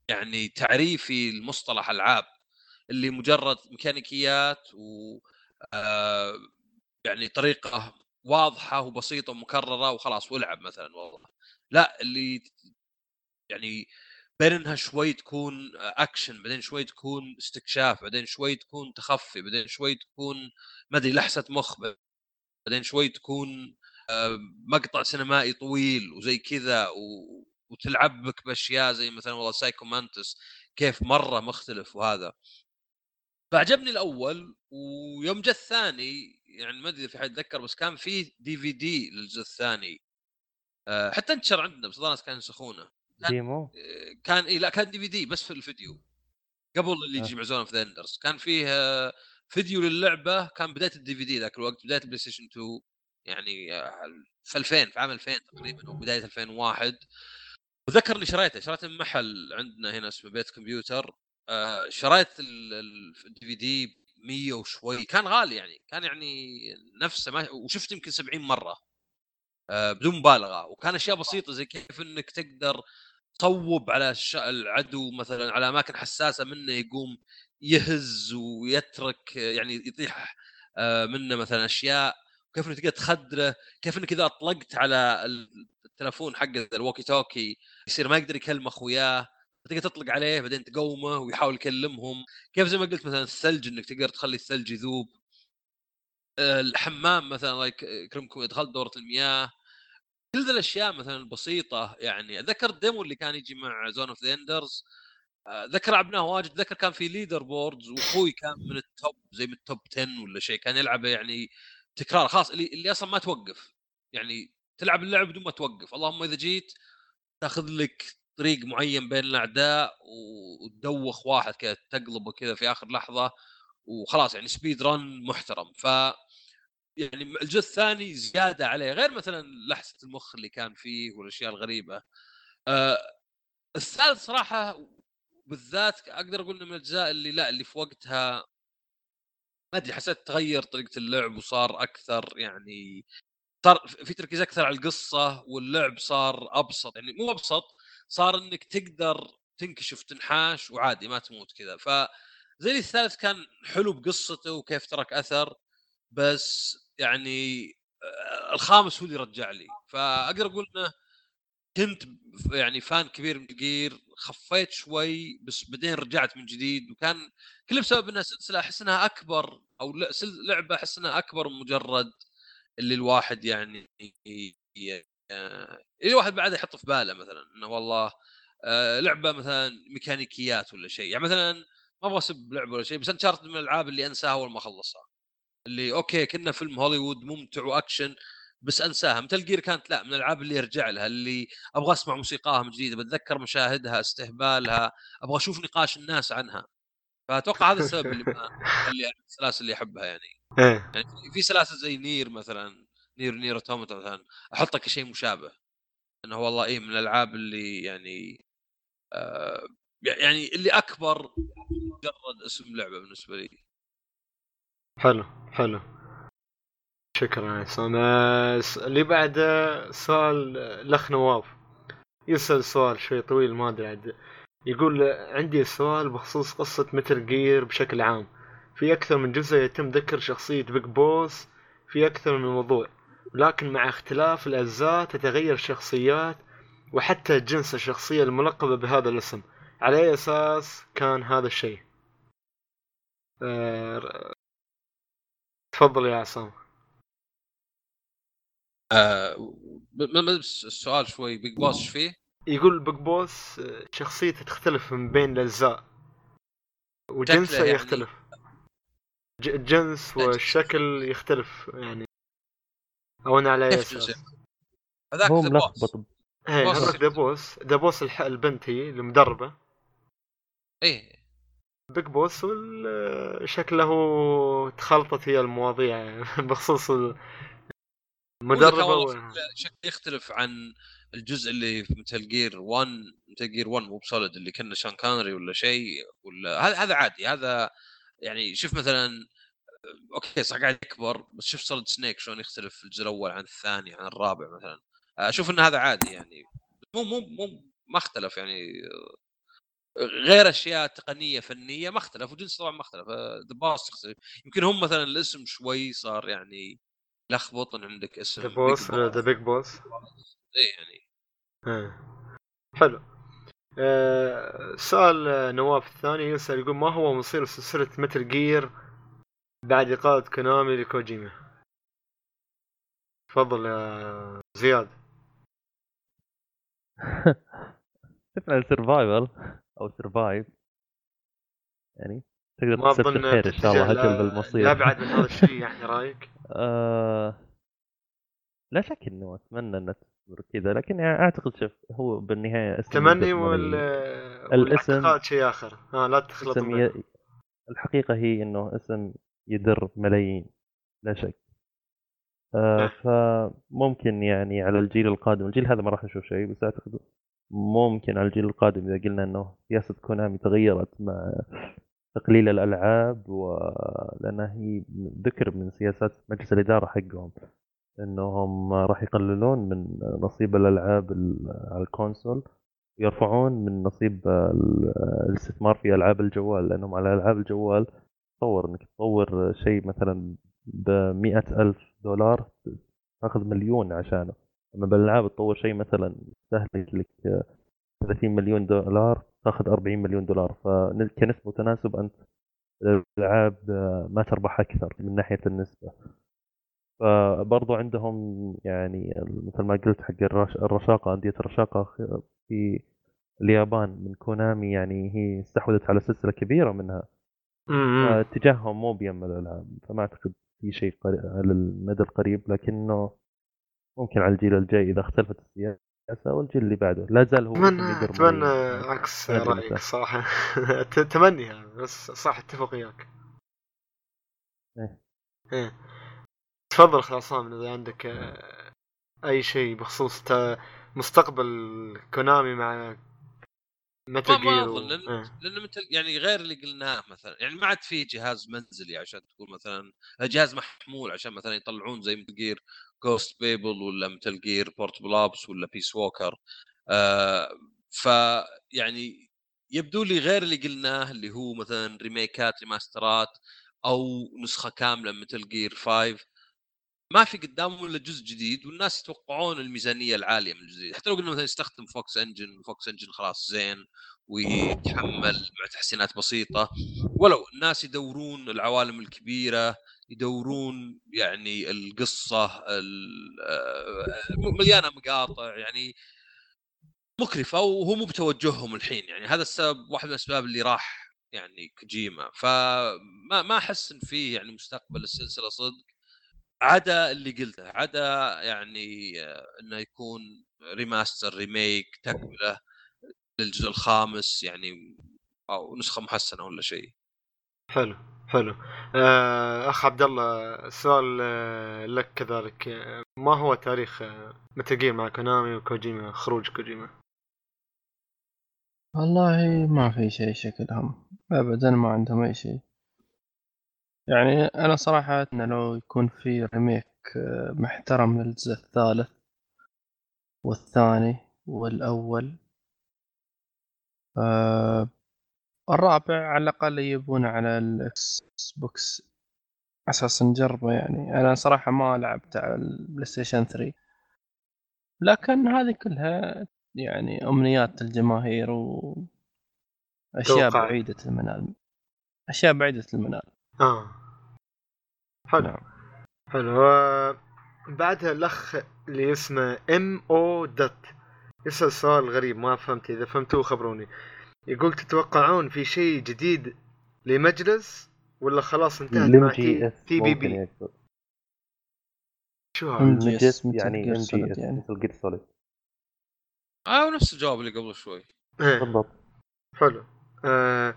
يعني تعريفي المصطلح ألعاب. اللي مجرد ميكانيكيات و آه، يعني طريقة واضحة وبسيطة ومكررة وخلاص والعب مثلا والله. لا اللي يعني بين انها شوي تكون اكشن بعدين شوي تكون استكشاف بعدين شوي تكون تخفي بعدين شوي تكون ما أدري لحسة مخ بعدين شوي تكون آه، مقطع سينمائي طويل وزي كذا و... وتلعبك بأشياء زي مثلا والله Psycho Mantis كيف مرة مختلف وهذا. فعجبني الأول ويوم جاء الثاني يعني ما أدري في حد يتذكر بس كان في DVD للجزء الثاني. آه، حتى انتشر عندنا بس الناس كانوا ينسخونه. كان- demo؟ آه، كان إي لا كان DVD بس في الفيديو. قبل اللي آه. يجي مع Zone of Enders كان فيه فيديو للعبة كان بداية ال DVD ذاك الوقت بداية ال PlayStation 2 يعني في 2000 في عام 2000 تقريبا أو بداية 2001 وذكر اني شريته شريته من محل عندنا هنا اسمه بيت كمبيوتر. آه، شريت ال DVD 100 وشوي كان غالي يعني كان يعني نفسه ما وشفت يمكن 70 مرة آه، بدون مبالغة وكان أشياء بسيطة زي كيف إنك تقدر تصوب على العدو مثلا على أماكن حساسة منه يقوم يهز ويترك يعني يطيح آه، منه مثلا أشياء كيف إنك تقدر تخدره كيف إنك إذا أطلقت على التلفون حقه الوكي توكي يصير ما يقدر يكلم أخوياه. تقدر تطلق عليه بعدين تقومه ويحاول يكلمهم. كيف زي ما قلت مثلا الثلج إنك تقدر تخلي الثلج يذوب. آه، الحمام مثلا الله يك- يكرمكم دخلت دورة المياه. كل ذي الأشياء مثلا البسيطة يعني. أتذكر ال demo اللي كان يجي مع Zone of the Enders ذكر لعبناه واجد. ذكر كان في leaderboards وأخوي كان من ال top زي من ال top 10 ولا شيء كان يلعبه يعني تكرار خلاص اللي, اللي أصلا ما توقف. يعني تلعب اللعب بدون ما توقف. اللهم إذا جيت تاخذ لك طريق معين بين الأعداء وتدوخ واحد كذا تقلبه كذا في آخر لحظة وخلاص يعني speed run محترم. ف يعني الجزء الثاني زيادة عليه غير مثلا لحسه المخ اللي كان فيه والأشياء الغريبة. آه الثالث صراحة بالذات أقدر أقول إنه من الأجزاء اللي لا اللي في وقتها ما أدري حسيت تغير طريقة اللعب وصار أكثر يعني صار في تركيز أكثر على القصة واللعب صار أبسط. يعني مو أبسط صار إنك تقدر تنكشف تنحاش وعادي ما تموت كذا. ف زي الثالث كان حلو بقصته وكيف ترك أثر بس يعني آه، الخامس هو اللي رجع لي. فأقدر أقول إنه كنت يعني فان كبير من جير خفيت شوي بس بعدين رجعت من جديد. وكان كله بسبب إنها سلسلة أحس إنها أكبر أو لعبة أحس إنها أكبر من مجرد اللي الواحد يعني ي- آه، الواحد بعد يحط في باله مثلا إنه والله آه، لعبة مثلا ميكانيكيات ولا شيء يعني مثلا ما أبغى أسب لعبة ولا شيء بس Uncharted من الألعاب اللي أنساها أول ما أخلصها اللي okay كنا فيلم هوليوود ممتع وأكشن بس أنساها. Metal Gear كانت لا من الألعاب اللي ارجع لها اللي أبغى أسمع موسيقاها من جديد بتذكر مشاهدها استهبالها أبغى أشوف نقاش الناس عنها. فأتوقع هذا السبب اللي ما اللي السلاسل اللي أحبها يعني. إيه. يعني في سلاسل زي Nier مثلا Nier Nier Automata مثلا احطها كشيء مشابه. إنه والله إيه من الألعاب اللي يعني آه يعني اللي أكبر مجرد اسم لعبة بالنسبة لي. حلو حلو. شكرا يا عصام. آه، اللي بعده سؤال آه، الأخ نواف. يسأل سؤال شوي طويل ما أدري عاد. يقول آه، عندي سؤال بخصوص قصة متل جير بشكل عام. في أكثر من جزء يتم ذكر شخصية بيج بوس في أكثر من موضوع. لكن مع اختلاف الأجزاء تتغير الشخصيات وحتى جنس الشخصية الملقبة بهذا الاسم. على أي أساس كان هذا الشيء؟ آه، تفضل يا عصام. بس السؤال شوي. بيج بوس فيه؟ يقول بيج بوس آه، شخصيته تختلف من بين الأجزاء. وجنسه يعني- يختلف. ج- الجنس لا، والشكل يختلف يعني. أو أنا على جنسه؟ هذاك هو. ملخبط بوس. هذاك دابوس. البنت هي المدربة إيه بيج بوس. شكله تخلطت هي المواضيع بخصوص ال- المدربة والله و... شكله- شكله يختلف عن الجزء اللي في متل جير 1 متل جير 1 مو بسوليد اللي كنا شان كانري ولا شيء ولا هذا هذا عادي هذا يعني شوف مثلا أوكي صح قاعد يكبر بس شوف سوليد سنيك شلون يختلف الجزء الأول عن الثاني عن الرابع مثلا. أشوف إن هذا عادي يعني. مو مو مو ما اختلف يعني. غير أشياء تقنية فنية ما اختلف وجنس طبعا ما اختلف. ذا باس يختلف يمكن هم مثلا الاسم شوي صار يعني لخبط إن عندك اسم ذا بوس Boss. ذا Big Boss إيه يعني. إيه. حلو. آه، سؤال آه، نواف الثاني يسأل يقول ما هو مصير سلسلة Metal Gear بعد إقالة Konami لكوجيما. تفضل يا زياد. شفنا ال Survival أو Survive يعني تقدر ما أظن خير إن شاء الله هجل ل- بالمصير. لأبعد من هذا الشيء يعني رأيك؟ آه لا شك إنه أتمنى إنه تصير كذا لكن يعني أعتقد شوف هو بالنهاية اسم تمني يبدأ من وال الاسم- شيء آخر. ها لا تخلط. الحقيقة هي إنه اسم يدر ملايين لا شك آه. فممكن يعني على الجيل القادم الجيل هذا ما راح نشوف شيء بس أعتقد ممكن على الجيل القادم إذا قلنا إنه سياسة كونامي تغيرت مع تقليل الألعاب ولانها هي ذكر من سياسات مجلس الإدارة حقهم إنهم راح يقللون من نصيب الألعاب ال- على الكونسول ويرفعون من نصيب ال- الاستثمار في ألعاب الجوال لأنهم على ألعاب الجوال تصور إنك تطور شيء مثلا ب ألف دولار تأخذ مليون عشانه. أما بالألعاب تطور شيء مثلا يستهلك لك 30 مليون دولار تأخذ 40 مليون دولار. فكنسبه وتناسب أنت الألعاب ما تربح أكثر من ناحية النسبة. فبرضو عندهم يعني مثل ما قلت حق الرش- الرشاقة أندية الرشاقة في اليابان من كونامي يعني هي استحوذت على سلسلة كبيرة منها. اتجاههم مو بيم الالعاب فما أعتقد في شيء على المدى القريب لكنه ممكن على الجيل الجاي إذا اختلفت السياسة والجيل اللي بعده لا زال هو اتمنى أتمنى. عكس رأيك. صراحة تمني هذا بس صح اتفق وياك إيه. إيه تفضل اخ عصام إذا عندك آه، أي شيء بخصوص تا- مستقبل Konami مع Metal ما أظن لأن إيه. لأن Metal يعني غير اللي قلناه مثلا يعني ما عاد في جهاز منزلي عشان تقول مثلا جهاز محمول عشان مثلا يطلعون زي Metal Gear Ghost Babel ولا Metal Gear Portable Ops ولا Peace Walker آه ف يعني يبدو لي غير اللي قلناه اللي هو مثلا ريميكات ريماسترات أو نسخة كاملة Metal Gear 5 ما في قدامهم إلا جزء جديد والناس يتوقعون الميزانية العالية من الجزء. حتى لو قلنا مثلا يستخدم Fox Engine Fox Engine خلاص زين ويتحمل مع تحسينات بسيطة. ولو الناس يدورون العوالم الكبيرة يدورون يعني القصة ال- آه، مليانة مقاطع يعني مكلفه وهو مو بتوجههم الحين يعني. هذا السبب واحد من الأسباب اللي راح يعني كوجيما. فما ما أحس إن فيه يعني مستقبل السلسلة صدق. عدا اللي قلته عدا يعني آه، إنه يكون ريماستر ريميك تكملة للجزء الخامس يعني أو نسخة محسنة ولا شيء. حلو حلو. آه، أخ عبد الله سؤال آه، لك كذلك. ما هو تاريخ Gear مع Konami وكوجيما خروج كوجيما؟ والله ما في شيء شكل هم ابدا ما عندهم أي شيء. يعني أنا صراحة أتمنى لو يكون في remake آه، محترم للجزء الثالث والثاني والأول آه الرابع على الأقل يجيبونه على ال X box أساس نجربه يعني أنا صراحة ما لعبت على ال PlayStation 3 لكن هذه كلها يعني أمنيات الجماهير و أشياء توقعات. بعيدة المنال أشياء بعيدة المنال آه. حلو. نعم. حلو. آه، بعدها الاخ اللي اسمه ام أو دت يسأل سؤال غريب ما فهمت إذا فهمتوه خبروني. يقول تتوقعون في شيء جديد ل MGS ولا خلاص انتهت مع T, TPP شو هذا؟ يعني MG S يعني. Metal Gear Solid آه نفس الجواب اللي قبل شوي. إيه. بالضبط. حلو. آه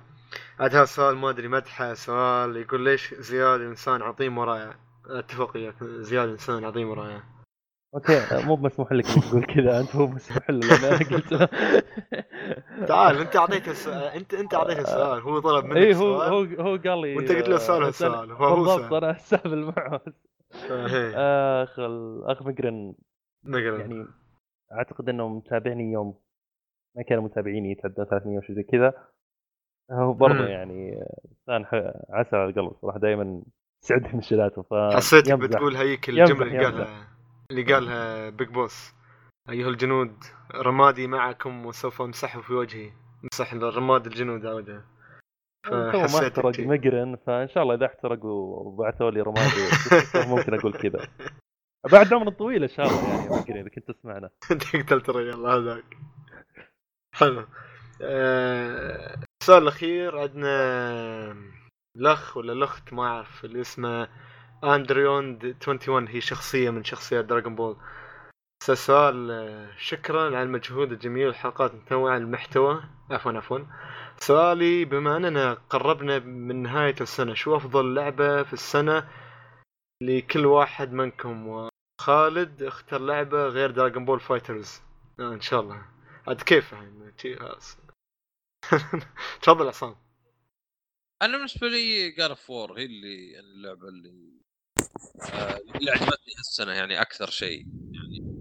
عاد هذا سؤال ما أدري مدحه سؤال يقول ليش زياد إنسان عظيم ورائع أتفق وياك زياد إنسان عظيم ورائع Okay. مو مسموح لك تقول كذا أنت مو مسموح له لأن أنا قلت. له تعال أنت أعطيته السؤال أنت أنت أعطيته السؤال هو طلب منك اي هو سؤال هو هو قال لي وأنت قلت له آه، السؤال، وهو بالضبط. أنا استهبل معه. فهي. أخ الاخ مقرن. نقرا يعني أعتقد انه متابعني يوم ما كانوا متابعيني يتعدى 300 أو شيء زي كذا. هو برضه مم. يعني انسان عسل على القلب صراحة دائما يسعدني منشلاته ف حسيتك. بتقول هيك الجملة اللي. قالها اللي قالها بيج بوس أيها الجنود رمادي معكم وسوف أمسحه في وجهي امسح الرماد الجنود تو ما احترق. مقرن فإن شاء الله إذا احترق وبعثوا لي رمادي ممكن أقول كذا بعد عمر طويل إن شاء الله يعني مقرن إذا كنت تسمعنا انت قتلت الرجال هذاك حلو آه، السؤال الأخير عندنا الأخ ولا الأخت ما أعرف اللي اسمه Android 21 هي شخصية من شخصيات Dragon Ball آه، شكرا على المجهود الجميل والحلقات المتنوعة المحتوى. عفوا عفوا. سؤالي بما أننا قربنا من نهاية السنة شو أفضل لعبة في السنة لكل واحد منكم؟ وخالد اختار لعبة غير Dragon Ball FighterZ آه إن شاء الله. عاد كيف يعني؟ تفضل عصام. أنا بالنسبة لي God of War هي اللي يعني اللعبة اللي آه اللي عجبتني هالسنة يعني أكثر شيء. يعني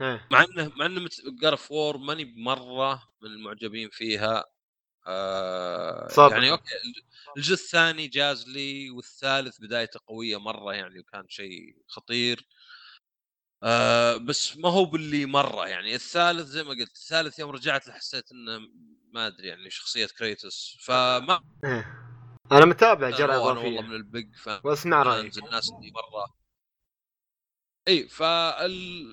إيه. مع إنه مع إنه God of War ماني بمره من المعجبين فيها آه صادق. يعني أوكي الجزء الثاني جاز لي والثالث بدايته قوية مرة يعني وكان شيء خطير. آه بس ما هو باللي مرة يعني. الثالث زي ما قلت الثالث يوم رجعت حسيت إنه ما أدري يعني شخصية كريتوس. فما إيه. أنا متابع أنا جرعه أنا والله من ال big fan. وأسمع رأيك. الناس اللي مرة. إي فال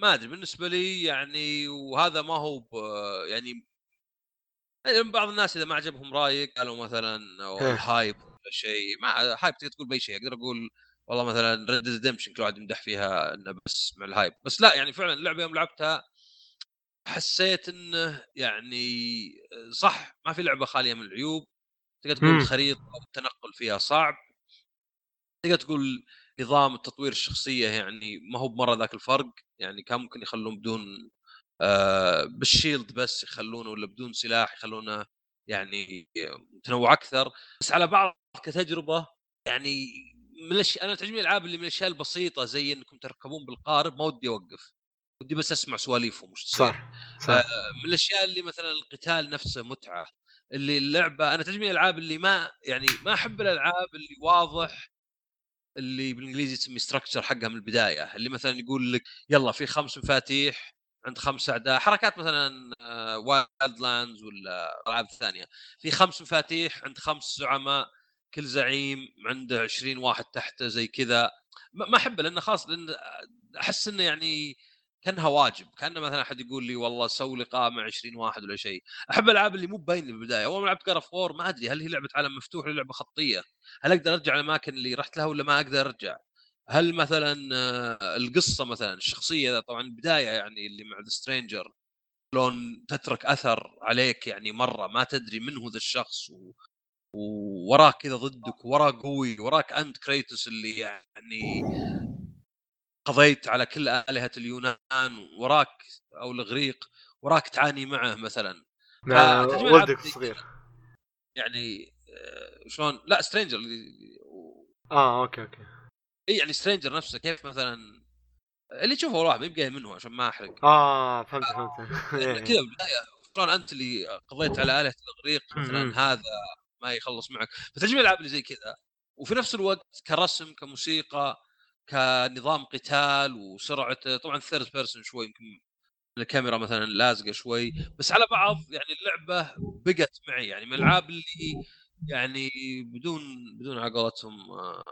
ما أدري بالنسبة لي يعني وهذا ما هو ب... يعني يعني بعض الناس إذا ما عجبهم رأيك قالوا مثلا إيه. ال hype ولا شيء ما hype تقدر تقول بأي شيء. أقدر أقول والله مثلا Red Redemption كل واحد يمدح فيها إنه بس مع ال hype بس لا يعني فعلا اللعبة يوم لعبتها حسيت إنه يعني صح ما في لعبة خالية من العيوب. تقدر تقول. الخريطة والتنقل فيها صعب. تقدر تقول نظام تطوير الشخصية يعني ما هو بمرة ذاك الفرق. يعني كان ممكن يخلون بدون آه بالشيلد بس يخلونه ولا بدون سلاح يخلونه يعني متنوع أكثر. بس على بعض كتجربة يعني من الاشياء أنا تعجبني الألعاب اللي من الأشياء البسيطة زي إنكم تركبون بالقارب ما ودي أوقف. ودي بس أسمع سواليفهم وش تصير. صح صح. آه، من الأشياء اللي مثلا القتال نفسه متعة اللي اللعبة أنا تعجبني الألعاب اللي ما يعني ما أحب الألعاب اللي واضح اللي بالإنجليزي تسمي structure حقها من البداية. اللي مثلا يقول لك يلا في خمس مفاتيح عند خمس أعداء حركات مثلا Wildlands ولا الالعاب الثانية في خمس مفاتيح عند خمس زعماء. كل زعيم عنده 20 واحد تحته زي كذا. ما أحبه لأنه خلاص لأن أحس إنه يعني كأنها واجب. كأنه مثلا أحد يقول لي والله سوي لي قائمة 20 واحد ولا شيء. أحب الالعاب اللي مو باين لي بالبدايه أول ما لعبت God of War ما أدري هل هي لعبة عالم مفتوح ولا لعبة خطية. هل أقدر أرجع الأماكن اللي رحت لها ولا ما أقدر أرجع؟ هل مثلا آه، القصة مثلا الشخصية طبعا البداية يعني اللي مع the stranger شلون تترك أثر عليك يعني مرة ما تدري من هو ذا الشخص و... ووراك كذا ضدك وراك قوي وراك أنت كريتوس اللي يعني قضيت على كل آلهة اليونان وراك أو الإغريق وراك تعاني معه مثلا. مع ولدك الصغير يعني آه، شلون؟ لا stranger آه أوكي أوكي. إي يعني stranger نفسه كيف مثلا اللي تشوفه والله ما يبقى منه عشان ما أحرق. آه فهمت فهمت. إيه. كذا بالبدايه شلون أنت اللي قضيت على آلهة الإغريق مم. مثلا هذا؟ ما يخلص معك. فتعجبني الألعاب اللي زي كذا وفي نفس الوقت كرسم كموسيقى كنظام قتال وسرعته طبعا third person شوي يمكن الكاميرا مثلا لازقة شوي بس على بعض يعني اللعبة بقت معي. يعني من الألعاب اللي يعني بدون بدون على قولتهم آه،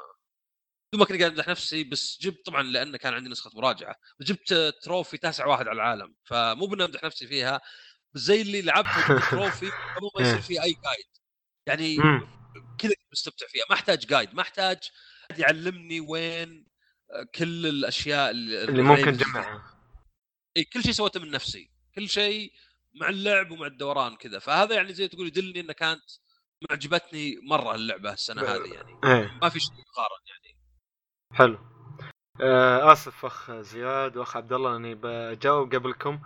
بدون ما كنت قاعد أمدح نفسي بس جبت طبعا لأن كان عندي نسخة مراجعة جبت trophy تاسع واحد على العالم فمو باني امدح نفسي فيها بس زي اللي لعبته جبت trophy ما يصير فيه أي guide يعني. كذا مستمتع فيها. ما أحتاج guide ما أحتاج يعلمني وين آه، كل الأشياء اللي, اللي ممكن تجمعها. إي كل شيء سويته من نفسي. كل شيء مع اللعب ومع الدوران كذا. فهذا يعني زي تقول يدلني إنها كانت معجبتني مرة اللعبة السنة هذه يعني. إيه. ما في شيء يقارن يعني. حلو. آه آسف أخ زياد وأخ عبد الله اني بجاوب قبلكم.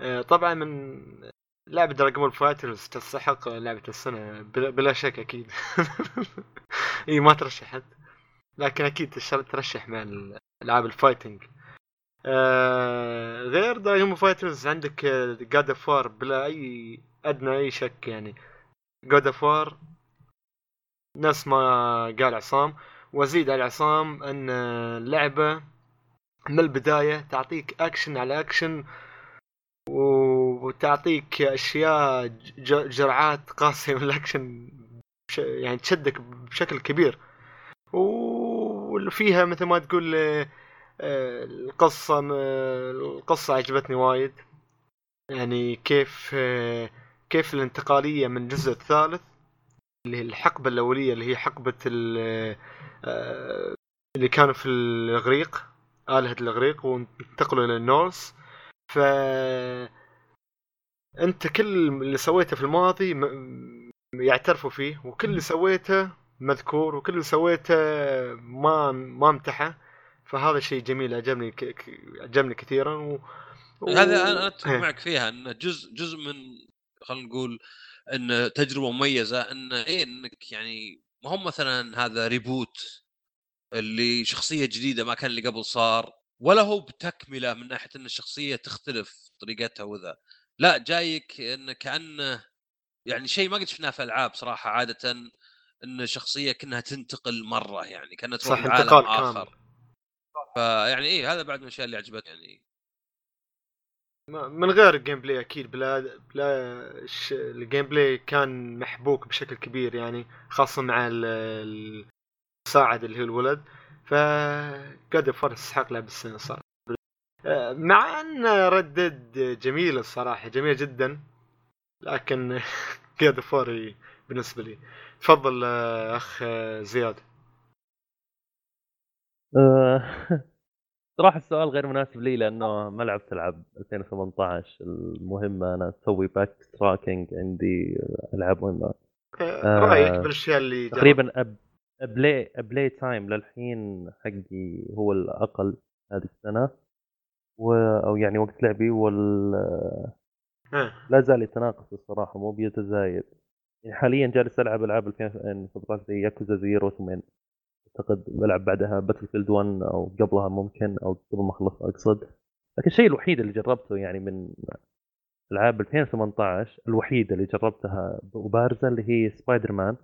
آه طبعا من لعبة Dragon Ball FighterZ تستحق لعبة السنة بلا, شك أكيد. إي ما ترشحت لكن أكيد تش- ترشح مع الالعاب ال fighting آه غير Dragon Ball FighterZ عندك God of War بلا اي أدنى أي شك يعني. God of War نفس ما قال عصام. وازيد على عصام إن اللعبه من البداية تعطيك اكشن على اكشن و- وتعطيك أشياء جرعات قاسية من الأكشن يعني تشدك بشكل كبير. وفيها مثل ما تقول آه، القصة م- القصة عجبتني وايد. يعني كيف آه، كيف الانتقالية من الجزء الثالث اللي هي الحقبة الأولية اللي هي حقبة ال- آه، اللي كانوا في الإغريق آلهة الإغريق وانتقلوا إلى النورس. ف أنت كل اللي سويته في الماضي م- يعترفوا فيه وكل اللي سويته مذكور وكل اللي سويته ما ما امتحى فهذا شيء جميل عجبني ك... عجبني كثيرا و... و... هذا أنا أتفق إيه. معك فيها انه جزء جزء من خلينا نقول إن تجربة مميزة إن إيه إنك يعني ما هم مثلا هذا ريبوت اللي شخصية جديدة ما كان اللي قبل صار ولا هو بتكملة من ناحية إن الشخصية تختلف طريقتها وذا. لا جايك انه كانه يعني شيء ما قد شفناه في ألعاب صراحة عاده إن شخصية كأنها تنتقل مرة يعني كأنها تروح لعالم انتقال آخر. فيعني إيه هذا بعد من الأشياء اللي عجبتني يعني. من غير ال gameplay أكيد بلا بلا ش... ال gameplay كان محبوك بشكل كبير يعني خاصة مع ال- ال- المساعد اللي هو الولد. ف God of War يستحق لعب السنة صراحة آه، مع أن Red Dead جميله الصراحة جميله جدا لكن God of War بالنسبة لي. تفضل آه، أخ آه، زياد. آه، صراحة السؤال غير مناسب لي لأنه ما لعبت ألعاب 2018 المهمة أنا أسوي backtracking عندي ألعاب مهمة. آه، آه، رايك بالاشياء اللي جربت. تقريبا أب play playtime للحين حقي هو الأقل هذه السنة. و... أو يعني وقت لعبي وال. لا زال يتناقص الصراحة مو بيتزايد يعني حاليا جالس ألعب ألعاب 2017 زي Yakuza Zero ثم أعتقد بلعب بعدها Battlefield 1 أو قبلها ممكن أو قبل ما أخلص أقصد. لكن الشيء الوحيد اللي جربته يعني من ألعاب 2018 الوحيده اللي جربتها وبارزة اللي هي سبايدر مان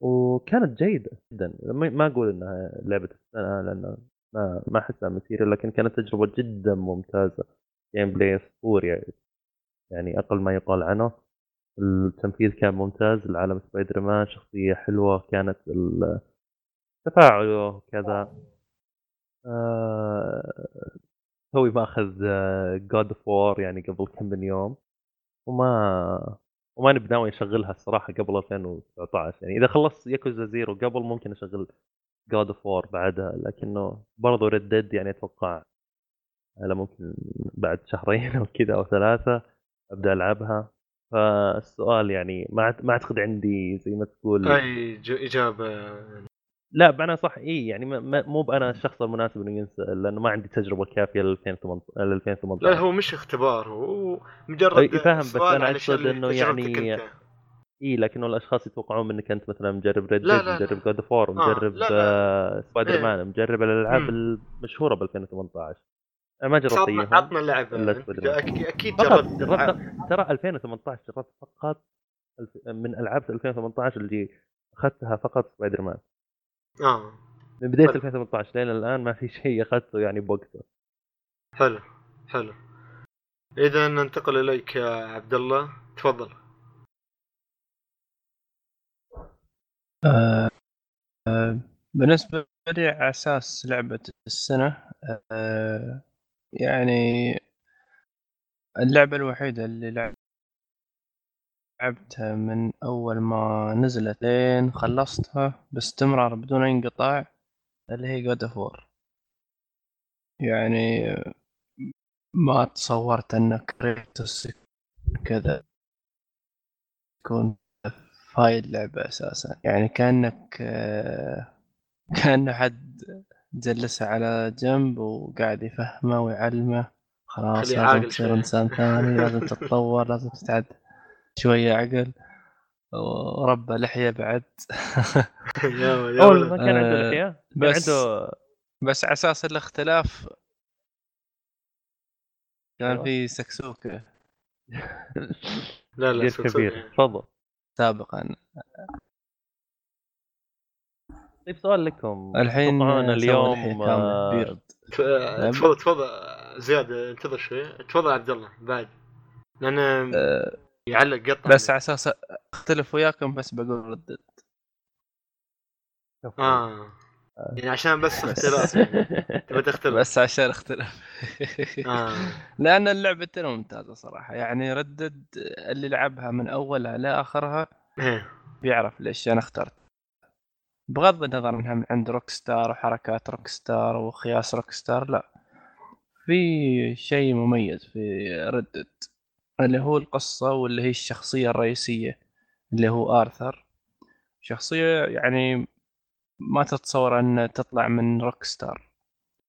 وكانت جيدة جدا. ما ما أقول إنها لعبة السنة لأن ما احسها مثيرة لكن كانت تجربة جدا ممتازة. gameplay اسطوري يعني. أقل ما يقال عنه. التنفيذ كان ممتاز العالم سبايدر مان شخصية حلوة كانت تفاعله وكذا. آه، توي ماخذ God of War يعني قبل كم من يوم. وما وماني بناوي اشغلها الصراحة قبل 2019 يعني إذا خلصت ياكوزا زيرو قبل ممكن أشغل God of War بعدها لكنه برضو Red Dead يعني أتوقع على ممكن بعد شهرين أو كذا أو ثلاثة أبدأ ألعبها. فالسؤال يعني ما ما أعتقد عندي زي ما تقول أي إجابة لا بمعنى صح إي يعني مو بانا الشخص المناسب انه ينسال لأنه ما عندي تجربة كافية ل 2018 ل 2018 لا هو مش اختبار هو مجرد فاهم، بس اللي إنه تجربتك يعني. اي لكنه الأشخاص يتوقعون منك أنت مثلا مجرب Red Dead مجرب. God مجرب لا، لا. آه Spider إيه. Man مجرب الألعاب. المشهورة ب 2018 أنا ما جربت عطنا اياهم عطنا. أكيد, أكيد جربت جربت. ترى 2018 جربت فقط من ألعاب 2018 اللي أخذتها فقط سبايدر مان آه من بداية طيب. 2018 لين الآن ما في شيء أخذته يعني بوقته حلو حلو اذا ننتقل إليك يا عبد الله تفضل آه، آه، بالنسبة لي على أساس لعبة السنة آه، يعني اللعبة الوحيدة اللي لعب- لعبتها من أول ما نزلت لين خلصتها باستمرار بدون أي انقطاع اللي هي God of War يعني ما تصورت أن كريتوس كذا يكون في هاي اللعبة أساسا. يعني كأنك آه، كأنه حد جلسه على جنب وقاعد يفهمه ويعلمه. خلاص لازم تصير شوي. إنسان ثاني لازم تتطور لازم تتعد شوية عقل. وربى لحية بعد. أول ما كان عنده آه، لحية بس عنده بس على أساس الاختلاف كان. في سكسوكة. لا لا كبير. تفضل. سابقا. طيب سؤال لكم. الحين اليوم آه، ت- تفضل تفضل زياد انتظر شوي. تفضل عبد الله بعد. لأن آه، يعلق قطع. بس على أساس أختلف وياكم بس بقول ردد. آه. يعني عشان بس اختلاف يعني. تبى تختلف؟ بس عشان اختلف آه. لأن اللعبتين ممتازة صراحة. يعني ردد اللي لعبها من أولها لاخرها إيه. بيعرف ليش أنا اخترت. بغض النظر إنها من عند روك ستار وحركات روك ستار وخياس روك ستار لا. في شيء مميز في Red Dead اللي هو القصة واللي هي الشخصية الرئيسية اللي هو آرثر. شخصية يعني ما تتصور أن تطلع من روك ستار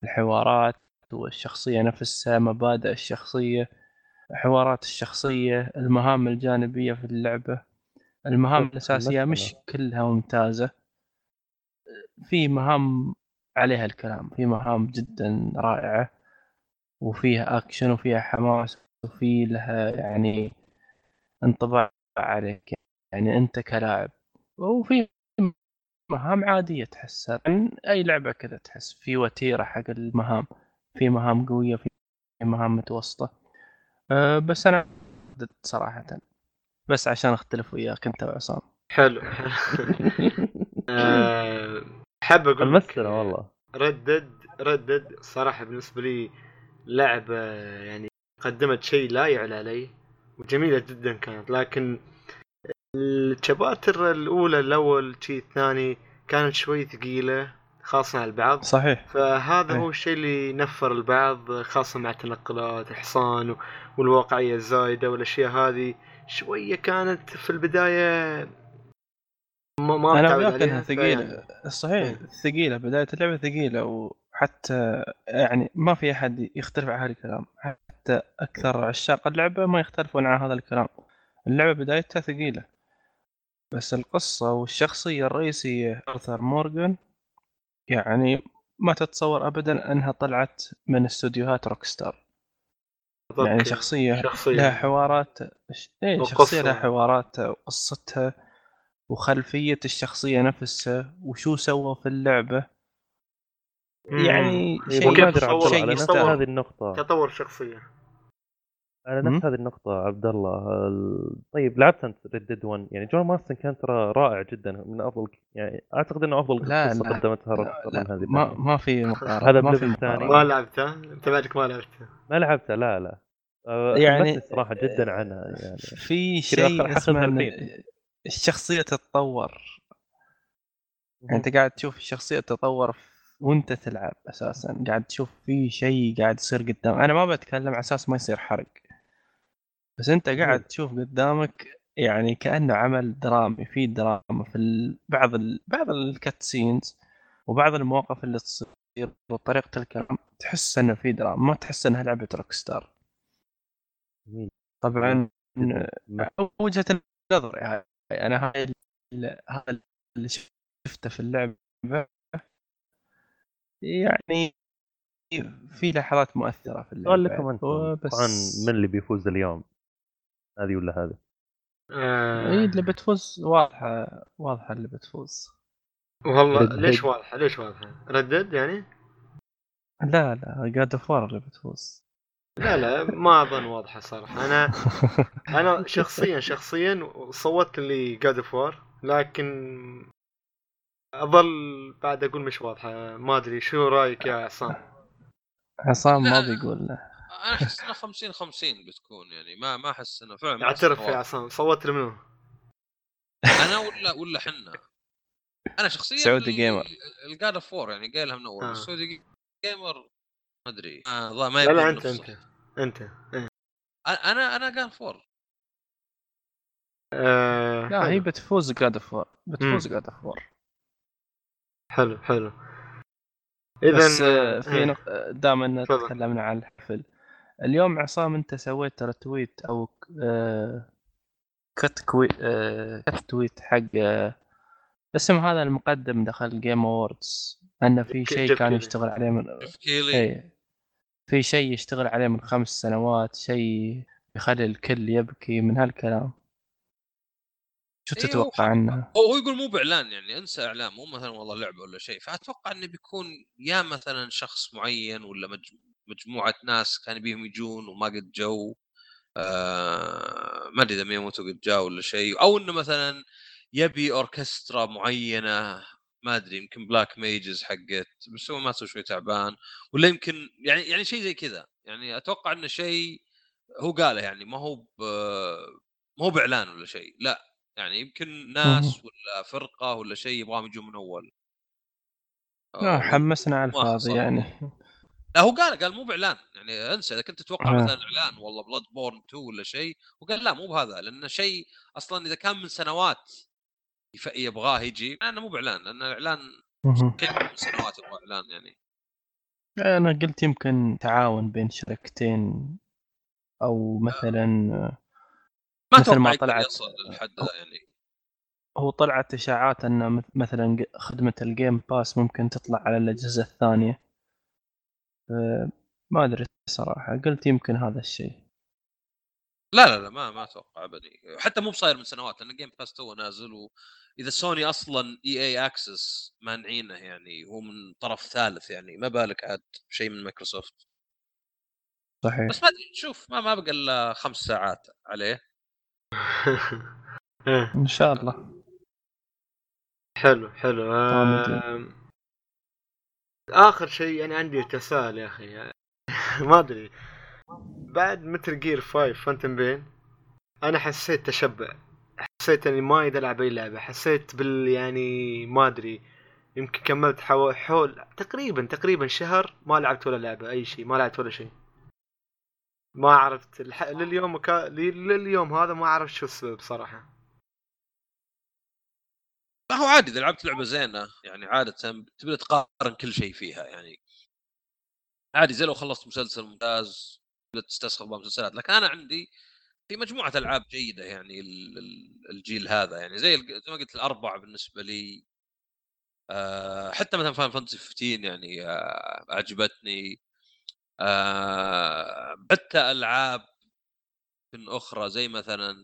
الحوارات والشخصية نفسها مبادئ الشخصية حوارات الشخصية المهام الجانبية في اللعبة. المهام شوف، الأساسية. مش كلها ممتازة. في مهام عليها الكلام في مهام جدا رائعة وفيها أكشن وفيها حماس وفي لها يعني انطباع عليك يعني أنت كلاعب. وفي مهام عادية تحسها يعني أي لعبة كذا تحس في وتيرة حق المهام في مهام قوية في مهام متوسطة. أه بس أنا ضد صراحة. بس عشان أختلف وياك أنت وعصام. حلو. آه، حاب أقول لك المسألة والله. ردد ردد صراحة بالنسبة لي لعبة يعني قدمت شيء لا يعلى عليه وجميلة جدا كانت. لكن الشباتر الأولى الأول شيء الثاني كانت شوي ثقيلة خاصة على البعض. صحيح. فهذا إيه. هو الشيء اللي نفر البعض خاصة مع التنقلات الحصان والواقعية الزايدة والأشياء هذه. شوية كانت في البداية ما ما أنا وياك إنها ثقيلة. صحيح إيه. ثقيلة. بداية اللعبة ثقيلة وحتى يعني ما في أحد يختلف على هذا الكلام. حتى أكثر عشاق اللعبة ما يختلفون على هذا الكلام. اللعبة بدايتها ثقيلة. بس القصة والشخصية الرئيسية أرثر مورغان يعني ما تتصور ابدا أنها طلعت من استوديوهات روكستار يعني. شخصية شخصية. لها حوارات وقصة. شخصية لها حوارات وقصتها وخلفية الشخصية نفسها وشو سوى في اللعبة مم. يعني إيه، شيء ما شيء هذه النقطة تطور شخصية على. نفس هذه النقطة عبد الله ال- طيب لعبت أنت Red Dead 1 يعني جون مارستن كان ترى رائع جدا من أفضل يعني أعتقد إنه أفضل لا قصة لا قدمتها لا, هذه ما. ما في مقارنة هذا ما في ب level ثاني. ما لعبتها أنت بعدك ما لعبتها ما لعبتها لا لا. آه، يعني- الصراحة جدا عنها يعني. في شيء اسمه. الشخصيه تتطور. يعني أنت قاعد تشوف الشخصيه تتطور وأنت تلعب أساسا. قاعد تشوف في شيء قاعد يصير قدام. أنا ما بتكلم على أساس ما يصير حرق. بس أنت قاعد تشوف قدامك يعني كأنه عمل درامي في دراما في ال... بعض ال... بعض ال cutscenes وبعض المواقف اللي تصير وطريقة الكلام تحس إنه في دراما ما تحس إنها لعبة روك ستار. طبعا ما- وجهة النظر هاي أنا هاي ال- هذا اللي شفته في اللعبة يعني في لحظات مؤثرة في اللعبة. لكم أنتم بس طبعا من اللي بيفوز اليوم؟ هذه ولا هذه؟ آه. اي اللي بتفوز واضحة واضحة اللي بتفوز والله ليش Dead. واضحة؟ ليش واضحة؟ Red Dead يعني؟ لا لا God of اللي بتفوز لا لا ما أظن واضحة صراحة. أنا أنا شخصيا شخصيا صوتت لي God of War لكن أظل بعد أقول مش واضحة. ما أدري شو رأيك يا عصام؟ عصام ما. بيقول له. أنا أحس انها 50 50 بتكون يعني ما ما أحس إنه فعلا اعترف يا. عصام صوت لمنو؟ أنا ولا ولا حنا أنا شخصيا سعودي gamer. ال God of War يعني قايلها من أول آه. بس سعودي جيمر ما أدري آه ما لا لا أنت. أنت أنت إيه. أنا أنا God of War آه لا هي. بتفوز جاد اوف بتفوز جاد اوف حلو حلو اذا بس آه، في إيه. نقطة دام ان. تكلمنا عن الحفل اليوم عصام انت سويت ترى تويت أو كت كوي كت تويت حق آه، اسم هذا المقدم دخل جيم اووردز أنه في شيء كان. يشتغل عليه من اي في شيء يشتغل عليه من خمس سنوات شيء يخلي الكل يبكي من هالكلام. شو إيه، هو تتوقع عنه؟ هو هو يقول مو بإعلان يعني انسى إعلان مو مثلا والله لعبة ولا شيء. فأتوقع انه بيكون يا مثلا شخص معين ولا مج... مجموعة ناس كان بيهم يجون وما قد جو آه... ما أدري إذا ميموتو قد جاء ولا شيء. أو إنه مثلا يبي أوركسترا معينة ما أدري يمكن بلاك ميجز حقت بس هو ما سوى شوي تعبان. ولا يمكن يعني يعني شيء زي كذا. يعني أتوقع إنه شيء هو قاله يعني ما هو. ما هو بإعلان ولا شيء. لا يعني يمكن ناس ولا فرقة ولا شيء يبغاهم يجون من أول. لا آه، حمسنا على الفاضي. يعني. لا هو قال قال مو بإعلان. يعني انسى إذا كنت تتوقع آه. مثلا إعلان والله بلاد بورن 2 ولا شيء وقال لا مو بهذا لأن شيء أصلا إذا كان من سنوات يبغاه يجي أنا مو بإعلان لأن الإعلان من سنوات يبغى إعلان يعني. أنا قلت يمكن تعاون بين شركتين أو مثلا ما مثل ما طلعت- يصل للحد ذا يعني. هو طلعت إشاعات ان مث- مثلا خدمة ال Game Pass ممكن تطلع على الأجهزة الثانية. ما أدري صراحة قلت يمكن هذا الشيء. لا لا لا ما ما أتوقع ابدا. حتى مو بصاير من سنوات لأن Game Pass تو نازل وإذا سوني أصلا EA Access مانعينه يعني هو من طرف ثالث يعني ما بالك عاد شيء من مايكروسوفت. صحيح. بس ما أدري شوف ما ما بقى إلا خمس ساعات عليه. إيه. إن شاء الله. حلو حلو. آم، آخر شيء أنا عندي تساؤل يا أخي. ما أدري. بعد Metal Gear 5 Phantom Pain أنا حسيت تشبع. حسيت إني ما ألعب أي لعبة. حسيت بال يعني ما أدري. يمكن كملت حو... حول تقريبا تقريبا شهر ما لعبت ولا لعبة أي شيء ما لعبت ولا شيء. ما عرفت الح... لليوم. لليوم هذا ما اعرف شو السبب صراحة. لا هو عادي إذا لعبت لعبة زينة يعني عادة تبدا تقارن كل شيء فيها يعني عادي زي لو خلصت مسلسل ممتاز تبدا تستسخف مسلسلات لكن أنا عندي في مجموعة ألعاب جيدة يعني ال- ال- الجيل هذا يعني زي زي ما قلت الاربع بالنسبة لي. آه، حتى مثلا Final Fantasy 15 يعني آه، عجبتني آه، حتى ألعاب أخرى زي مثلا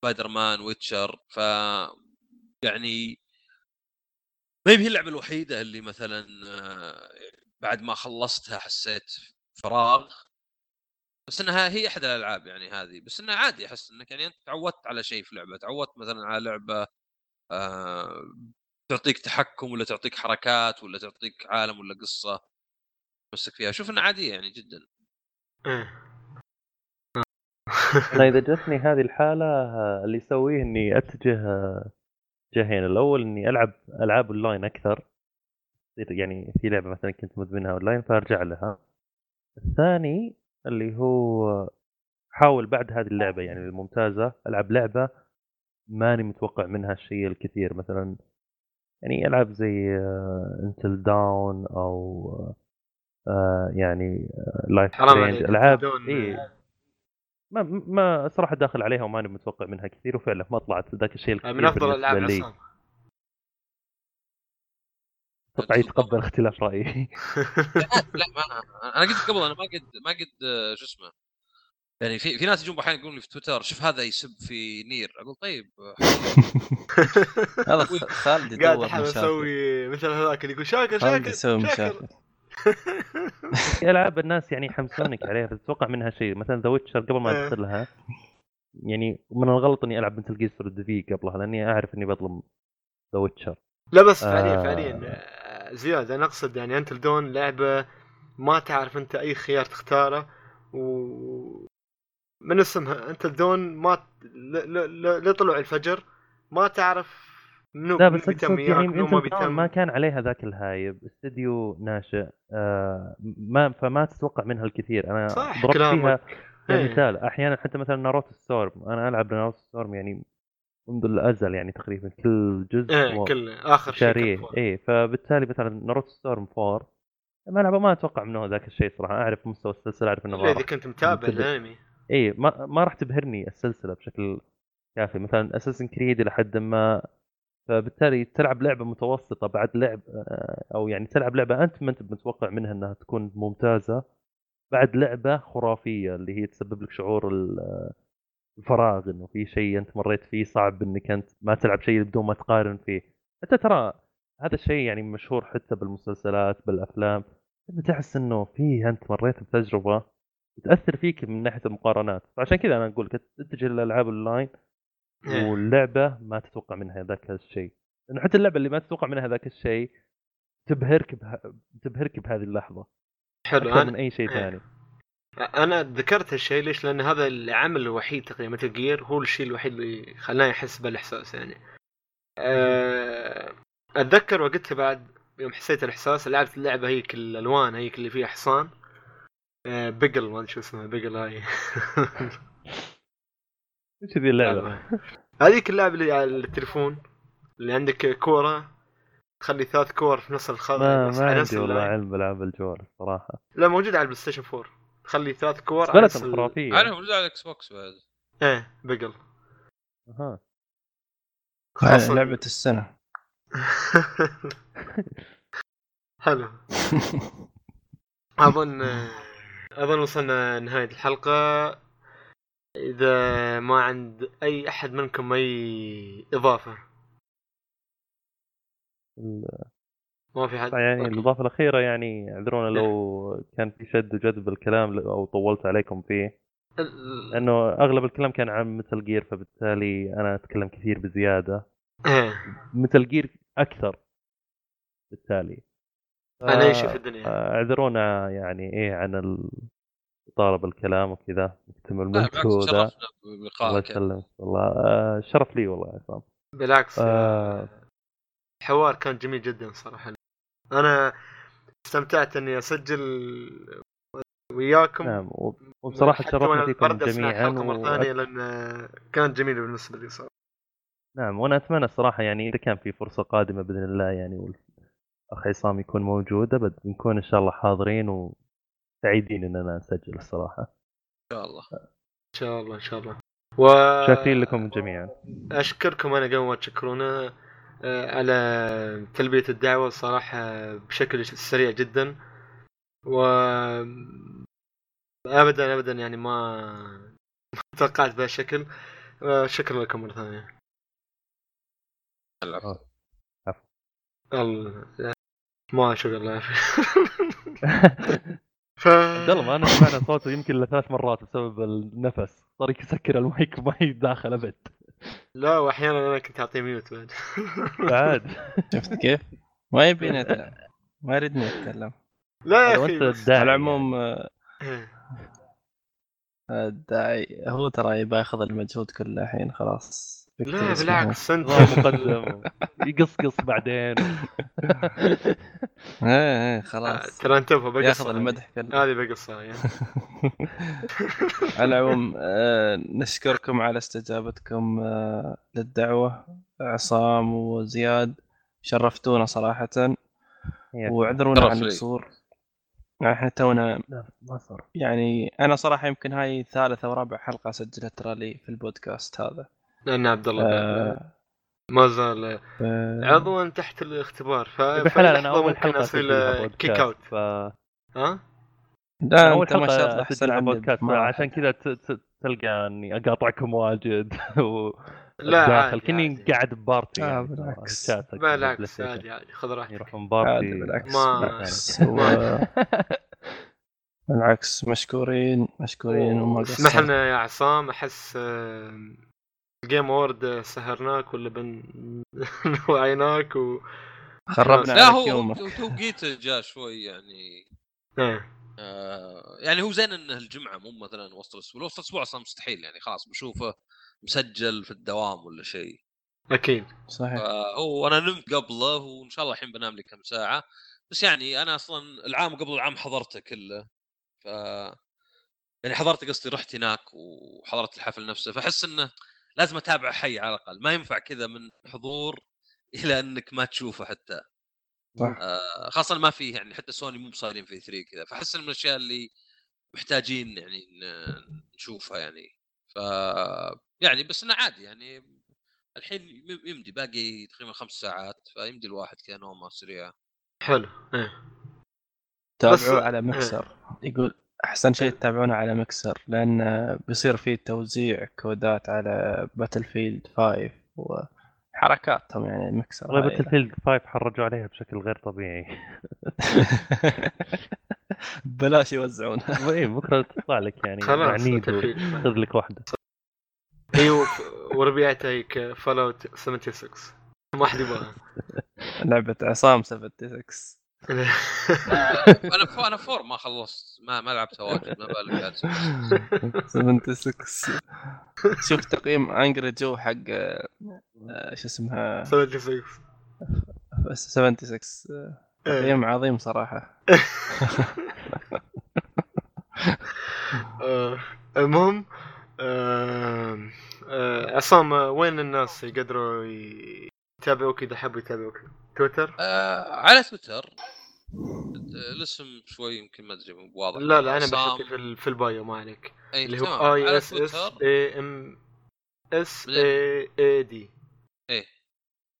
Spider-Man Witcher ف يعني ما هي اللعبة الوحيدة اللي مثلا آه، بعد ما خلصتها حسيت فراغ؟ بس إنها هي أحد الألعاب يعني هذه بس إنها عادي أحس إنك يعني أنت تعودت على شيء في لعبة تعودت مثلا على لعبة آه تعطيك تحكم ولا تعطيك حركات ولا تعطيك عالم ولا قصة تمسك فيها. شوف إنها عادية يعني جدا. إيه. أنا إذا جتني هذه الحالة آه، اللي يسويه إني أتجه آه، جهين. الأول إني ألعب ألعاب أونلاين أكثر. يعني في لعبة مثلا كنت مدمنها أونلاين فأرجع لها. الثاني اللي هو حاول بعد هذه اللعبة يعني الممتازة ألعب لعبة ماني متوقع منها الشيء الكثير. مثلا يعني العاب زي Until Dawn أو آه، يعني لايف ألعاب اي ما ما صراحة داخل عليها وماني متوقع منها كثير وفعلا ما طلعت ذاك الشيء الكثير من أفضل بالنسبة ألعاب لي. عصام أتوقع يتقبل اختلاف رأيي. لا ما أنا قلت قبل أنا ما قد ما قد آه، شو اسمه يعني في في ناس يجون أحيانا يقولون لي في تويتر شوف هذا يسب في NieR. أقول طيب هذا خالد قاعد يدور أحاول مشاكل. أسوي مثل هذاك اللي يقول شاكر شاكر يسوي شاكر. مشاكل. في ألعاب الناس يعني يحمسونك عليها فتتوقع منها شيء مثلا The Witcher قبل ما إيه. ادخلها يعني من الغلط إني ألعب مثل Gear Solid في قبلها لأني أعرف إني بظلم The Witcher لا بس فعليا آه. فعليا آه، زياد أنا أقصد يعني Until Dawn لعبة ما تعرف أنت أي خيار تختاره و من اسمها Until Dawn ما ل... ل... ل... لطلوع الفجر ما تعرف لا بس وياك يعني ما كان عليها ذاك ال hype. استديو ناشئ آه ما فما تتوقع منها الكثير. أنا صح ضربت. فيها إيه. كمثال أحيانا حتى مثلا Naruto Storm. أنا ألعب Naruto Storm يعني منذ الأزل يعني تقريبا كل جزء إيه و- كل آخر شيء. إيه فبالتالي مثلا Naruto Storm 4 ما ألعبه ما أتوقع منه ذاك الشيء صراحة. أعرف مستوى السلسلة أعرف إنه إلا إذا كنت متابع. الأنمي. إيه ما ما راح تبهرني السلسلة بشكل كافي. مثلا أساسن كريد إلى حد ما فبالتالي تلعب لعبة متوسطة بعد لعب آه، أو يعني تلعب لعبة أنت ما أنت متوقع منها إنها تكون ممتازة بعد لعبة خرافية اللي هي تسبب لك شعور ال- الفراغ إنه في شيء أنت مريت فيه صعب إنك أنت ما تلعب شيء بدون ما تقارن فيه حتى ترى هذا الشيء يعني مشهور حتى بالمسلسلات بالأفلام أنت تحس إنه في أنت مريت بتجربة تأثر فيك من ناحية المقارنات فعشان كذا أنا أقول لك تتجه للالعاب اونلاين إيه. واللعبة ما تتوقع منها ذاك الشيء. لأنه حتى اللعبة اللي ما تتوقع منها ذاك الشيء تبهرك بها... تبهرك بهذه اللحظة. حلو أنا من أي شيء إيه. ثاني. أنا ذكرت هالشيء ليش؟ لأن هذا العمل الوحيد تقريبا Gear هو الشيء الوحيد اللي خلاني أحس بالإحساس يعني. أه، أتذكر وقتها بعد يوم حسيت الإحساس لعبت اللعبة هيك الألوان هيك اللي فيها حصان. أه، Peggle ما أدري شو اسمها Peggle هاي. إيش ذي اللعبه؟ هذيك اللعبة اللي على التليفون اللي عندك كورة تخلي ثلاث كور في نص الخط ما نفس- ما عندي والله. علم بالعاب الجوال صراحة. لا موجود على ال PlayStation 4 تخلي ثلاث كور على نفس ال- خرافية. أنا موجود على ال Xbox بعد. إيه بقل. أها. لعبة السنة. حلو. أظن أظن وصلنا نهاية الحلقة. إذا ما عند أي أحد منكم أي إضافة. ال- ما في حد. يعني أوكي. الإضافة الأخيرة يعني اعذرونا لو كان في شد وجذب بالكلام أو طولت عليكم فيه. ال- لأنه أغلب الكلام كان عن مثل جير فبالتالي أنا أتكلم كثير بزيادة. إيه. مثل جير أكثر بالتالي. أنا اي ف- شيء في الدنيا اعذرونا يعني إيه عن ال- طالب الكلام وكذا نكتمل شرفنا الله يسلمك. والله آه، شرف لي والله يا عصام. بالعكس آه. الحوار كان جميل جدا صراحة. أنا استمتعت إني أسجل وياكم. نعم وب- وبصراحة تشرفنا فيكم جميعا و... ثانية لأن كانت جميلة بالنسبة لي صراحة. نعم وأنا أتمنى الصراحه يعني إذا كان في فرصة قادمة بإذن الله يعني والأخ عصام يكون موجود أبد نكون إن شاء الله حاضرين وسعيدين اننا نسجل الصراحة. إن شاء الله. إن شاء الله إن شاء الله. و شاكرين لكم جميعا. أشكركم أنا قبل ما تشكرونا آه، على تلبية الدعوة الصراحه بشكل سريع جدا. و ابدا ابدا يعني ما ما توقعت بهالشكل آه، شكرا لكم مرة ثانية. العفو. الله ما شكرا الله. يعافيك ف عبد الله ما أنا سمعنا صوته يمكن لثلاث مرات بسبب النفس. صار يسكر المايك وما يداخل أبد. لا وأحيانا أنا كنت أعطيه ميوت بعد. بعد. شفت كيف؟ ما يبيني. ما يريدني أتكلم. لا يا أخي الداعي على العموم آه، إيه. الداعي هو ترى يبغى ياخذ المجهود كله الحين خلاص. لا. بالعكس. انت مقدم يقصقص بعدين. إيه إيه خلاص. ترى انت بقص ياخذ المدح كله. هذه بقصها يعني على العموم آه، نشكركم على استجابتكم آه، للدعوة. عصام وزياد شرفتونا صراحة. وعذرونا عن. القصور. إحنا تونا يعني أنا صراحة يمكن هاي ثالث أو رابع حلقة أسجلها ترى لي في البودكاست هذا. لأن عبد الله آه، ما زال آه، عضوا تحت الاختبار ف بحلال أنا أول ممكن حلقه أصير kick out ف ها لا أول أنت ما شاء الله حلقه احسن بودكاست. عشان كذا ت- ت- تلقى أني أقاطعكم واجد و لا داخل كني. قاعد ب party آه، يعني بالعكس. بالعكس. عادي عادي خذ راحتك يروحون عادي party بالعكس ما- بالعكس هو- بالعكس مشكورين مشكورين وما اسمح. لنا يا عصام أحس ال Game Awards سهرناك ولا بن وعيناك و خربنا لا هو يومك هو توقيته جاء شوي يعني. إيه. آه يعني هو زين انه الجمعة مو مثلا وسط الأسبوع. وسط الأسبوع أصلا مستحيل يعني. خلاص بشوفه مسجل في الدوام ولا شيء. أكيد. صحيح. فهو أنا نمت قبله وإن شاء الله الحين بنام لي كم ساعة. بس يعني أنا أصلا العام قبل العام حضرته كله. ف يعني حضرت قصدي رحت هناك وحضرت الحفل نفسه. فأحس إنه لازم أتابع حي على الأقل. ما ينفع كذا من حضور إلى إنك ما تشوفه حتى. صح. آه خاصة ما فيه يعني حتى سوني مو بصايرين في 3 كذا. فأحس من الأشياء اللي محتاجين يعني نشوفها يعني. ف يعني بس إنه عادي يعني. الحين يم- يمدي باقي تقريبا خمس ساعات فيمدي الواحد كذا نومه سريعه حلو. إيه. تابعوه بس- على مكسر. يقول أحسن شيء تتابعونه على مكسر لأن بيصير فيه توزيع كودات على Battlefield 5 وحركاتهم يعني المكسر والله. Battlefield 5 حرجوا عليها بشكل غير طبيعي. بلاش يوزعونها اي بكرة تطلع لك يعني خلاص. خذ لك واحدة. أيوه وربيعته هيك Fallout 76 ما حد يبغاها. لعبة عصام 76 أنا ف... أنا فور ما خلصت. ما ما لعبتها واجد ما بالك قاعد 76 شوف تقييم انجري جو حق آه، شو اسمها؟ 76 76 آه، إيه. تقييم عظيم صراحة. آه، المهم آه، آه، عصام آه، وين الناس يقدروا يتابعوك إذا حبوا يتابعوك؟ تويتر؟ آه على تويتر. الاسم شوي يمكن ما أدري واضح. لا لا أنا بحطه في في ال bio ما عليك. أي اللي. هو E S S A M S A I D إيه.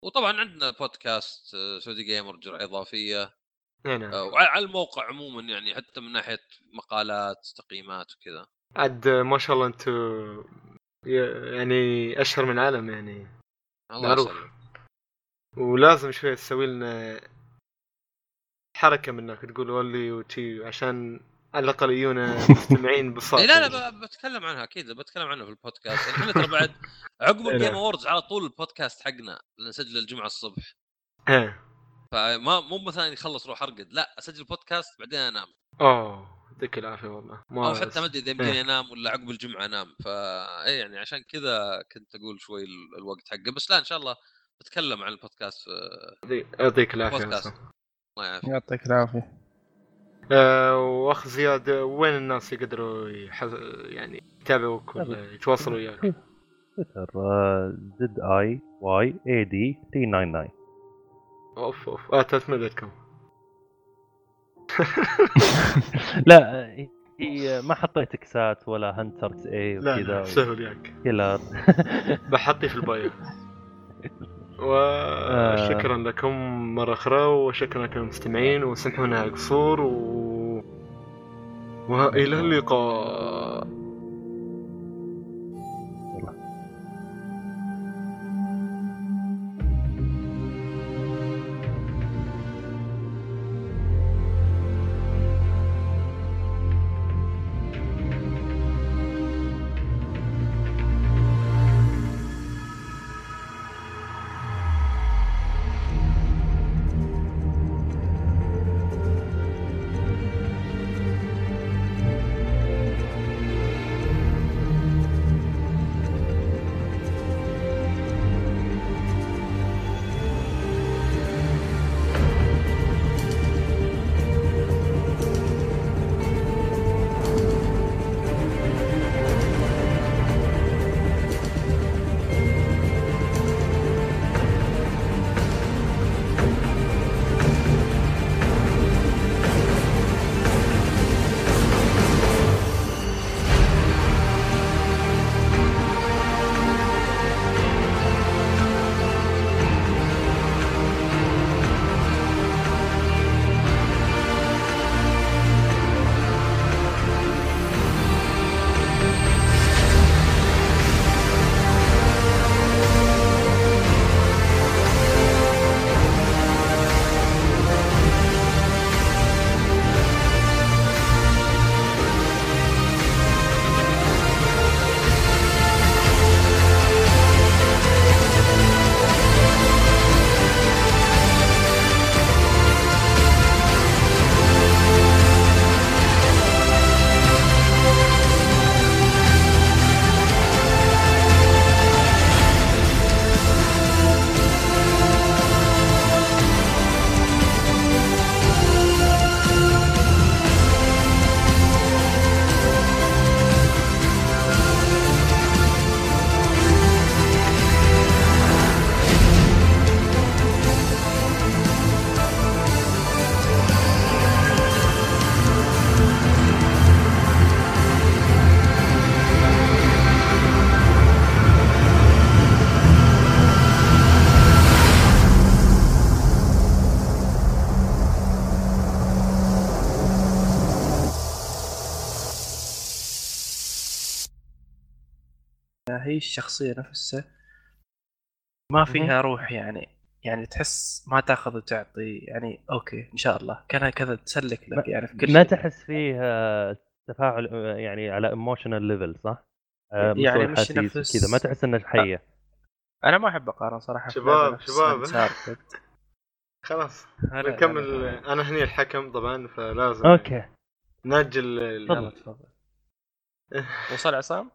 وطبعا عندنا بودكاست آه، Saudi Gamer جرعة إضافية. نعم نعم. آه، وعلى على الموقع عموما يعني حتى من ناحية مقالات تقييمات وكذا. عاد ما شاء الله أنتم يعني أشهر من العالم يعني. الله معروف. ولازم شوي تسوي لنا حركة منك تقول ولي وتي عشان على الأقل يجونا مستمعين إيه لا لا ب- بتكلم عنها أكيد بتكلم عنها في البودكاست. يعني إحنا ترى بعد عقب إيه. ال Game. Awards على طول البودكاست حقنا نسجل الجمعة الصبح. إيه. فما مو مثلا يخلص روح أرقد لا أسجل بودكاست بعدين أنام. أوه يعطيك العافية والله. ما أو حتى ما أدري إذا يمديني إيه. أنام ولا عقب الجمعة أنام. فا اي يعني عشان كذا كنت أقول شوي ال- الوقت حقه. بس لا إن شاء الله بتكلم عن البودكاست يعطيك العافية. الله يعافيك. يعطيك العافية. آه، وأخ زياد وين الناس يقدروا يحز... يعني يتابعوك ولا يتواصلوا وياك؟ تويتر Z I Y A D T 99 أوف أوف. آه تلت كم؟ لا هي ما حطيت إكسات ولا هنترز اي وكذا لا سهل ياك كيلر بحطي في البايو. وشكرا لكم مرة أخرى وشكرا لكم المستمعين وسامحونا على القصور و... وإلى اللقاء. هي الشخصية نفسها ما فيها روح يعني يعني تحس ما تأخذ وتعطي يعني okay إن شاء الله كان كذا تسلك لك يعني في كل ما شيء. تحس فيه تفاعل يعني على emotional level صح؟ آه، يعني مش نفس- كذا ما تحس انه حية أنا ما أحب أقارن صراحة شباب- شباب. خلاص نكمل هلا. أنا هني الحكم طبعا فلازم okay ال- يلا تفضل وصل عصام؟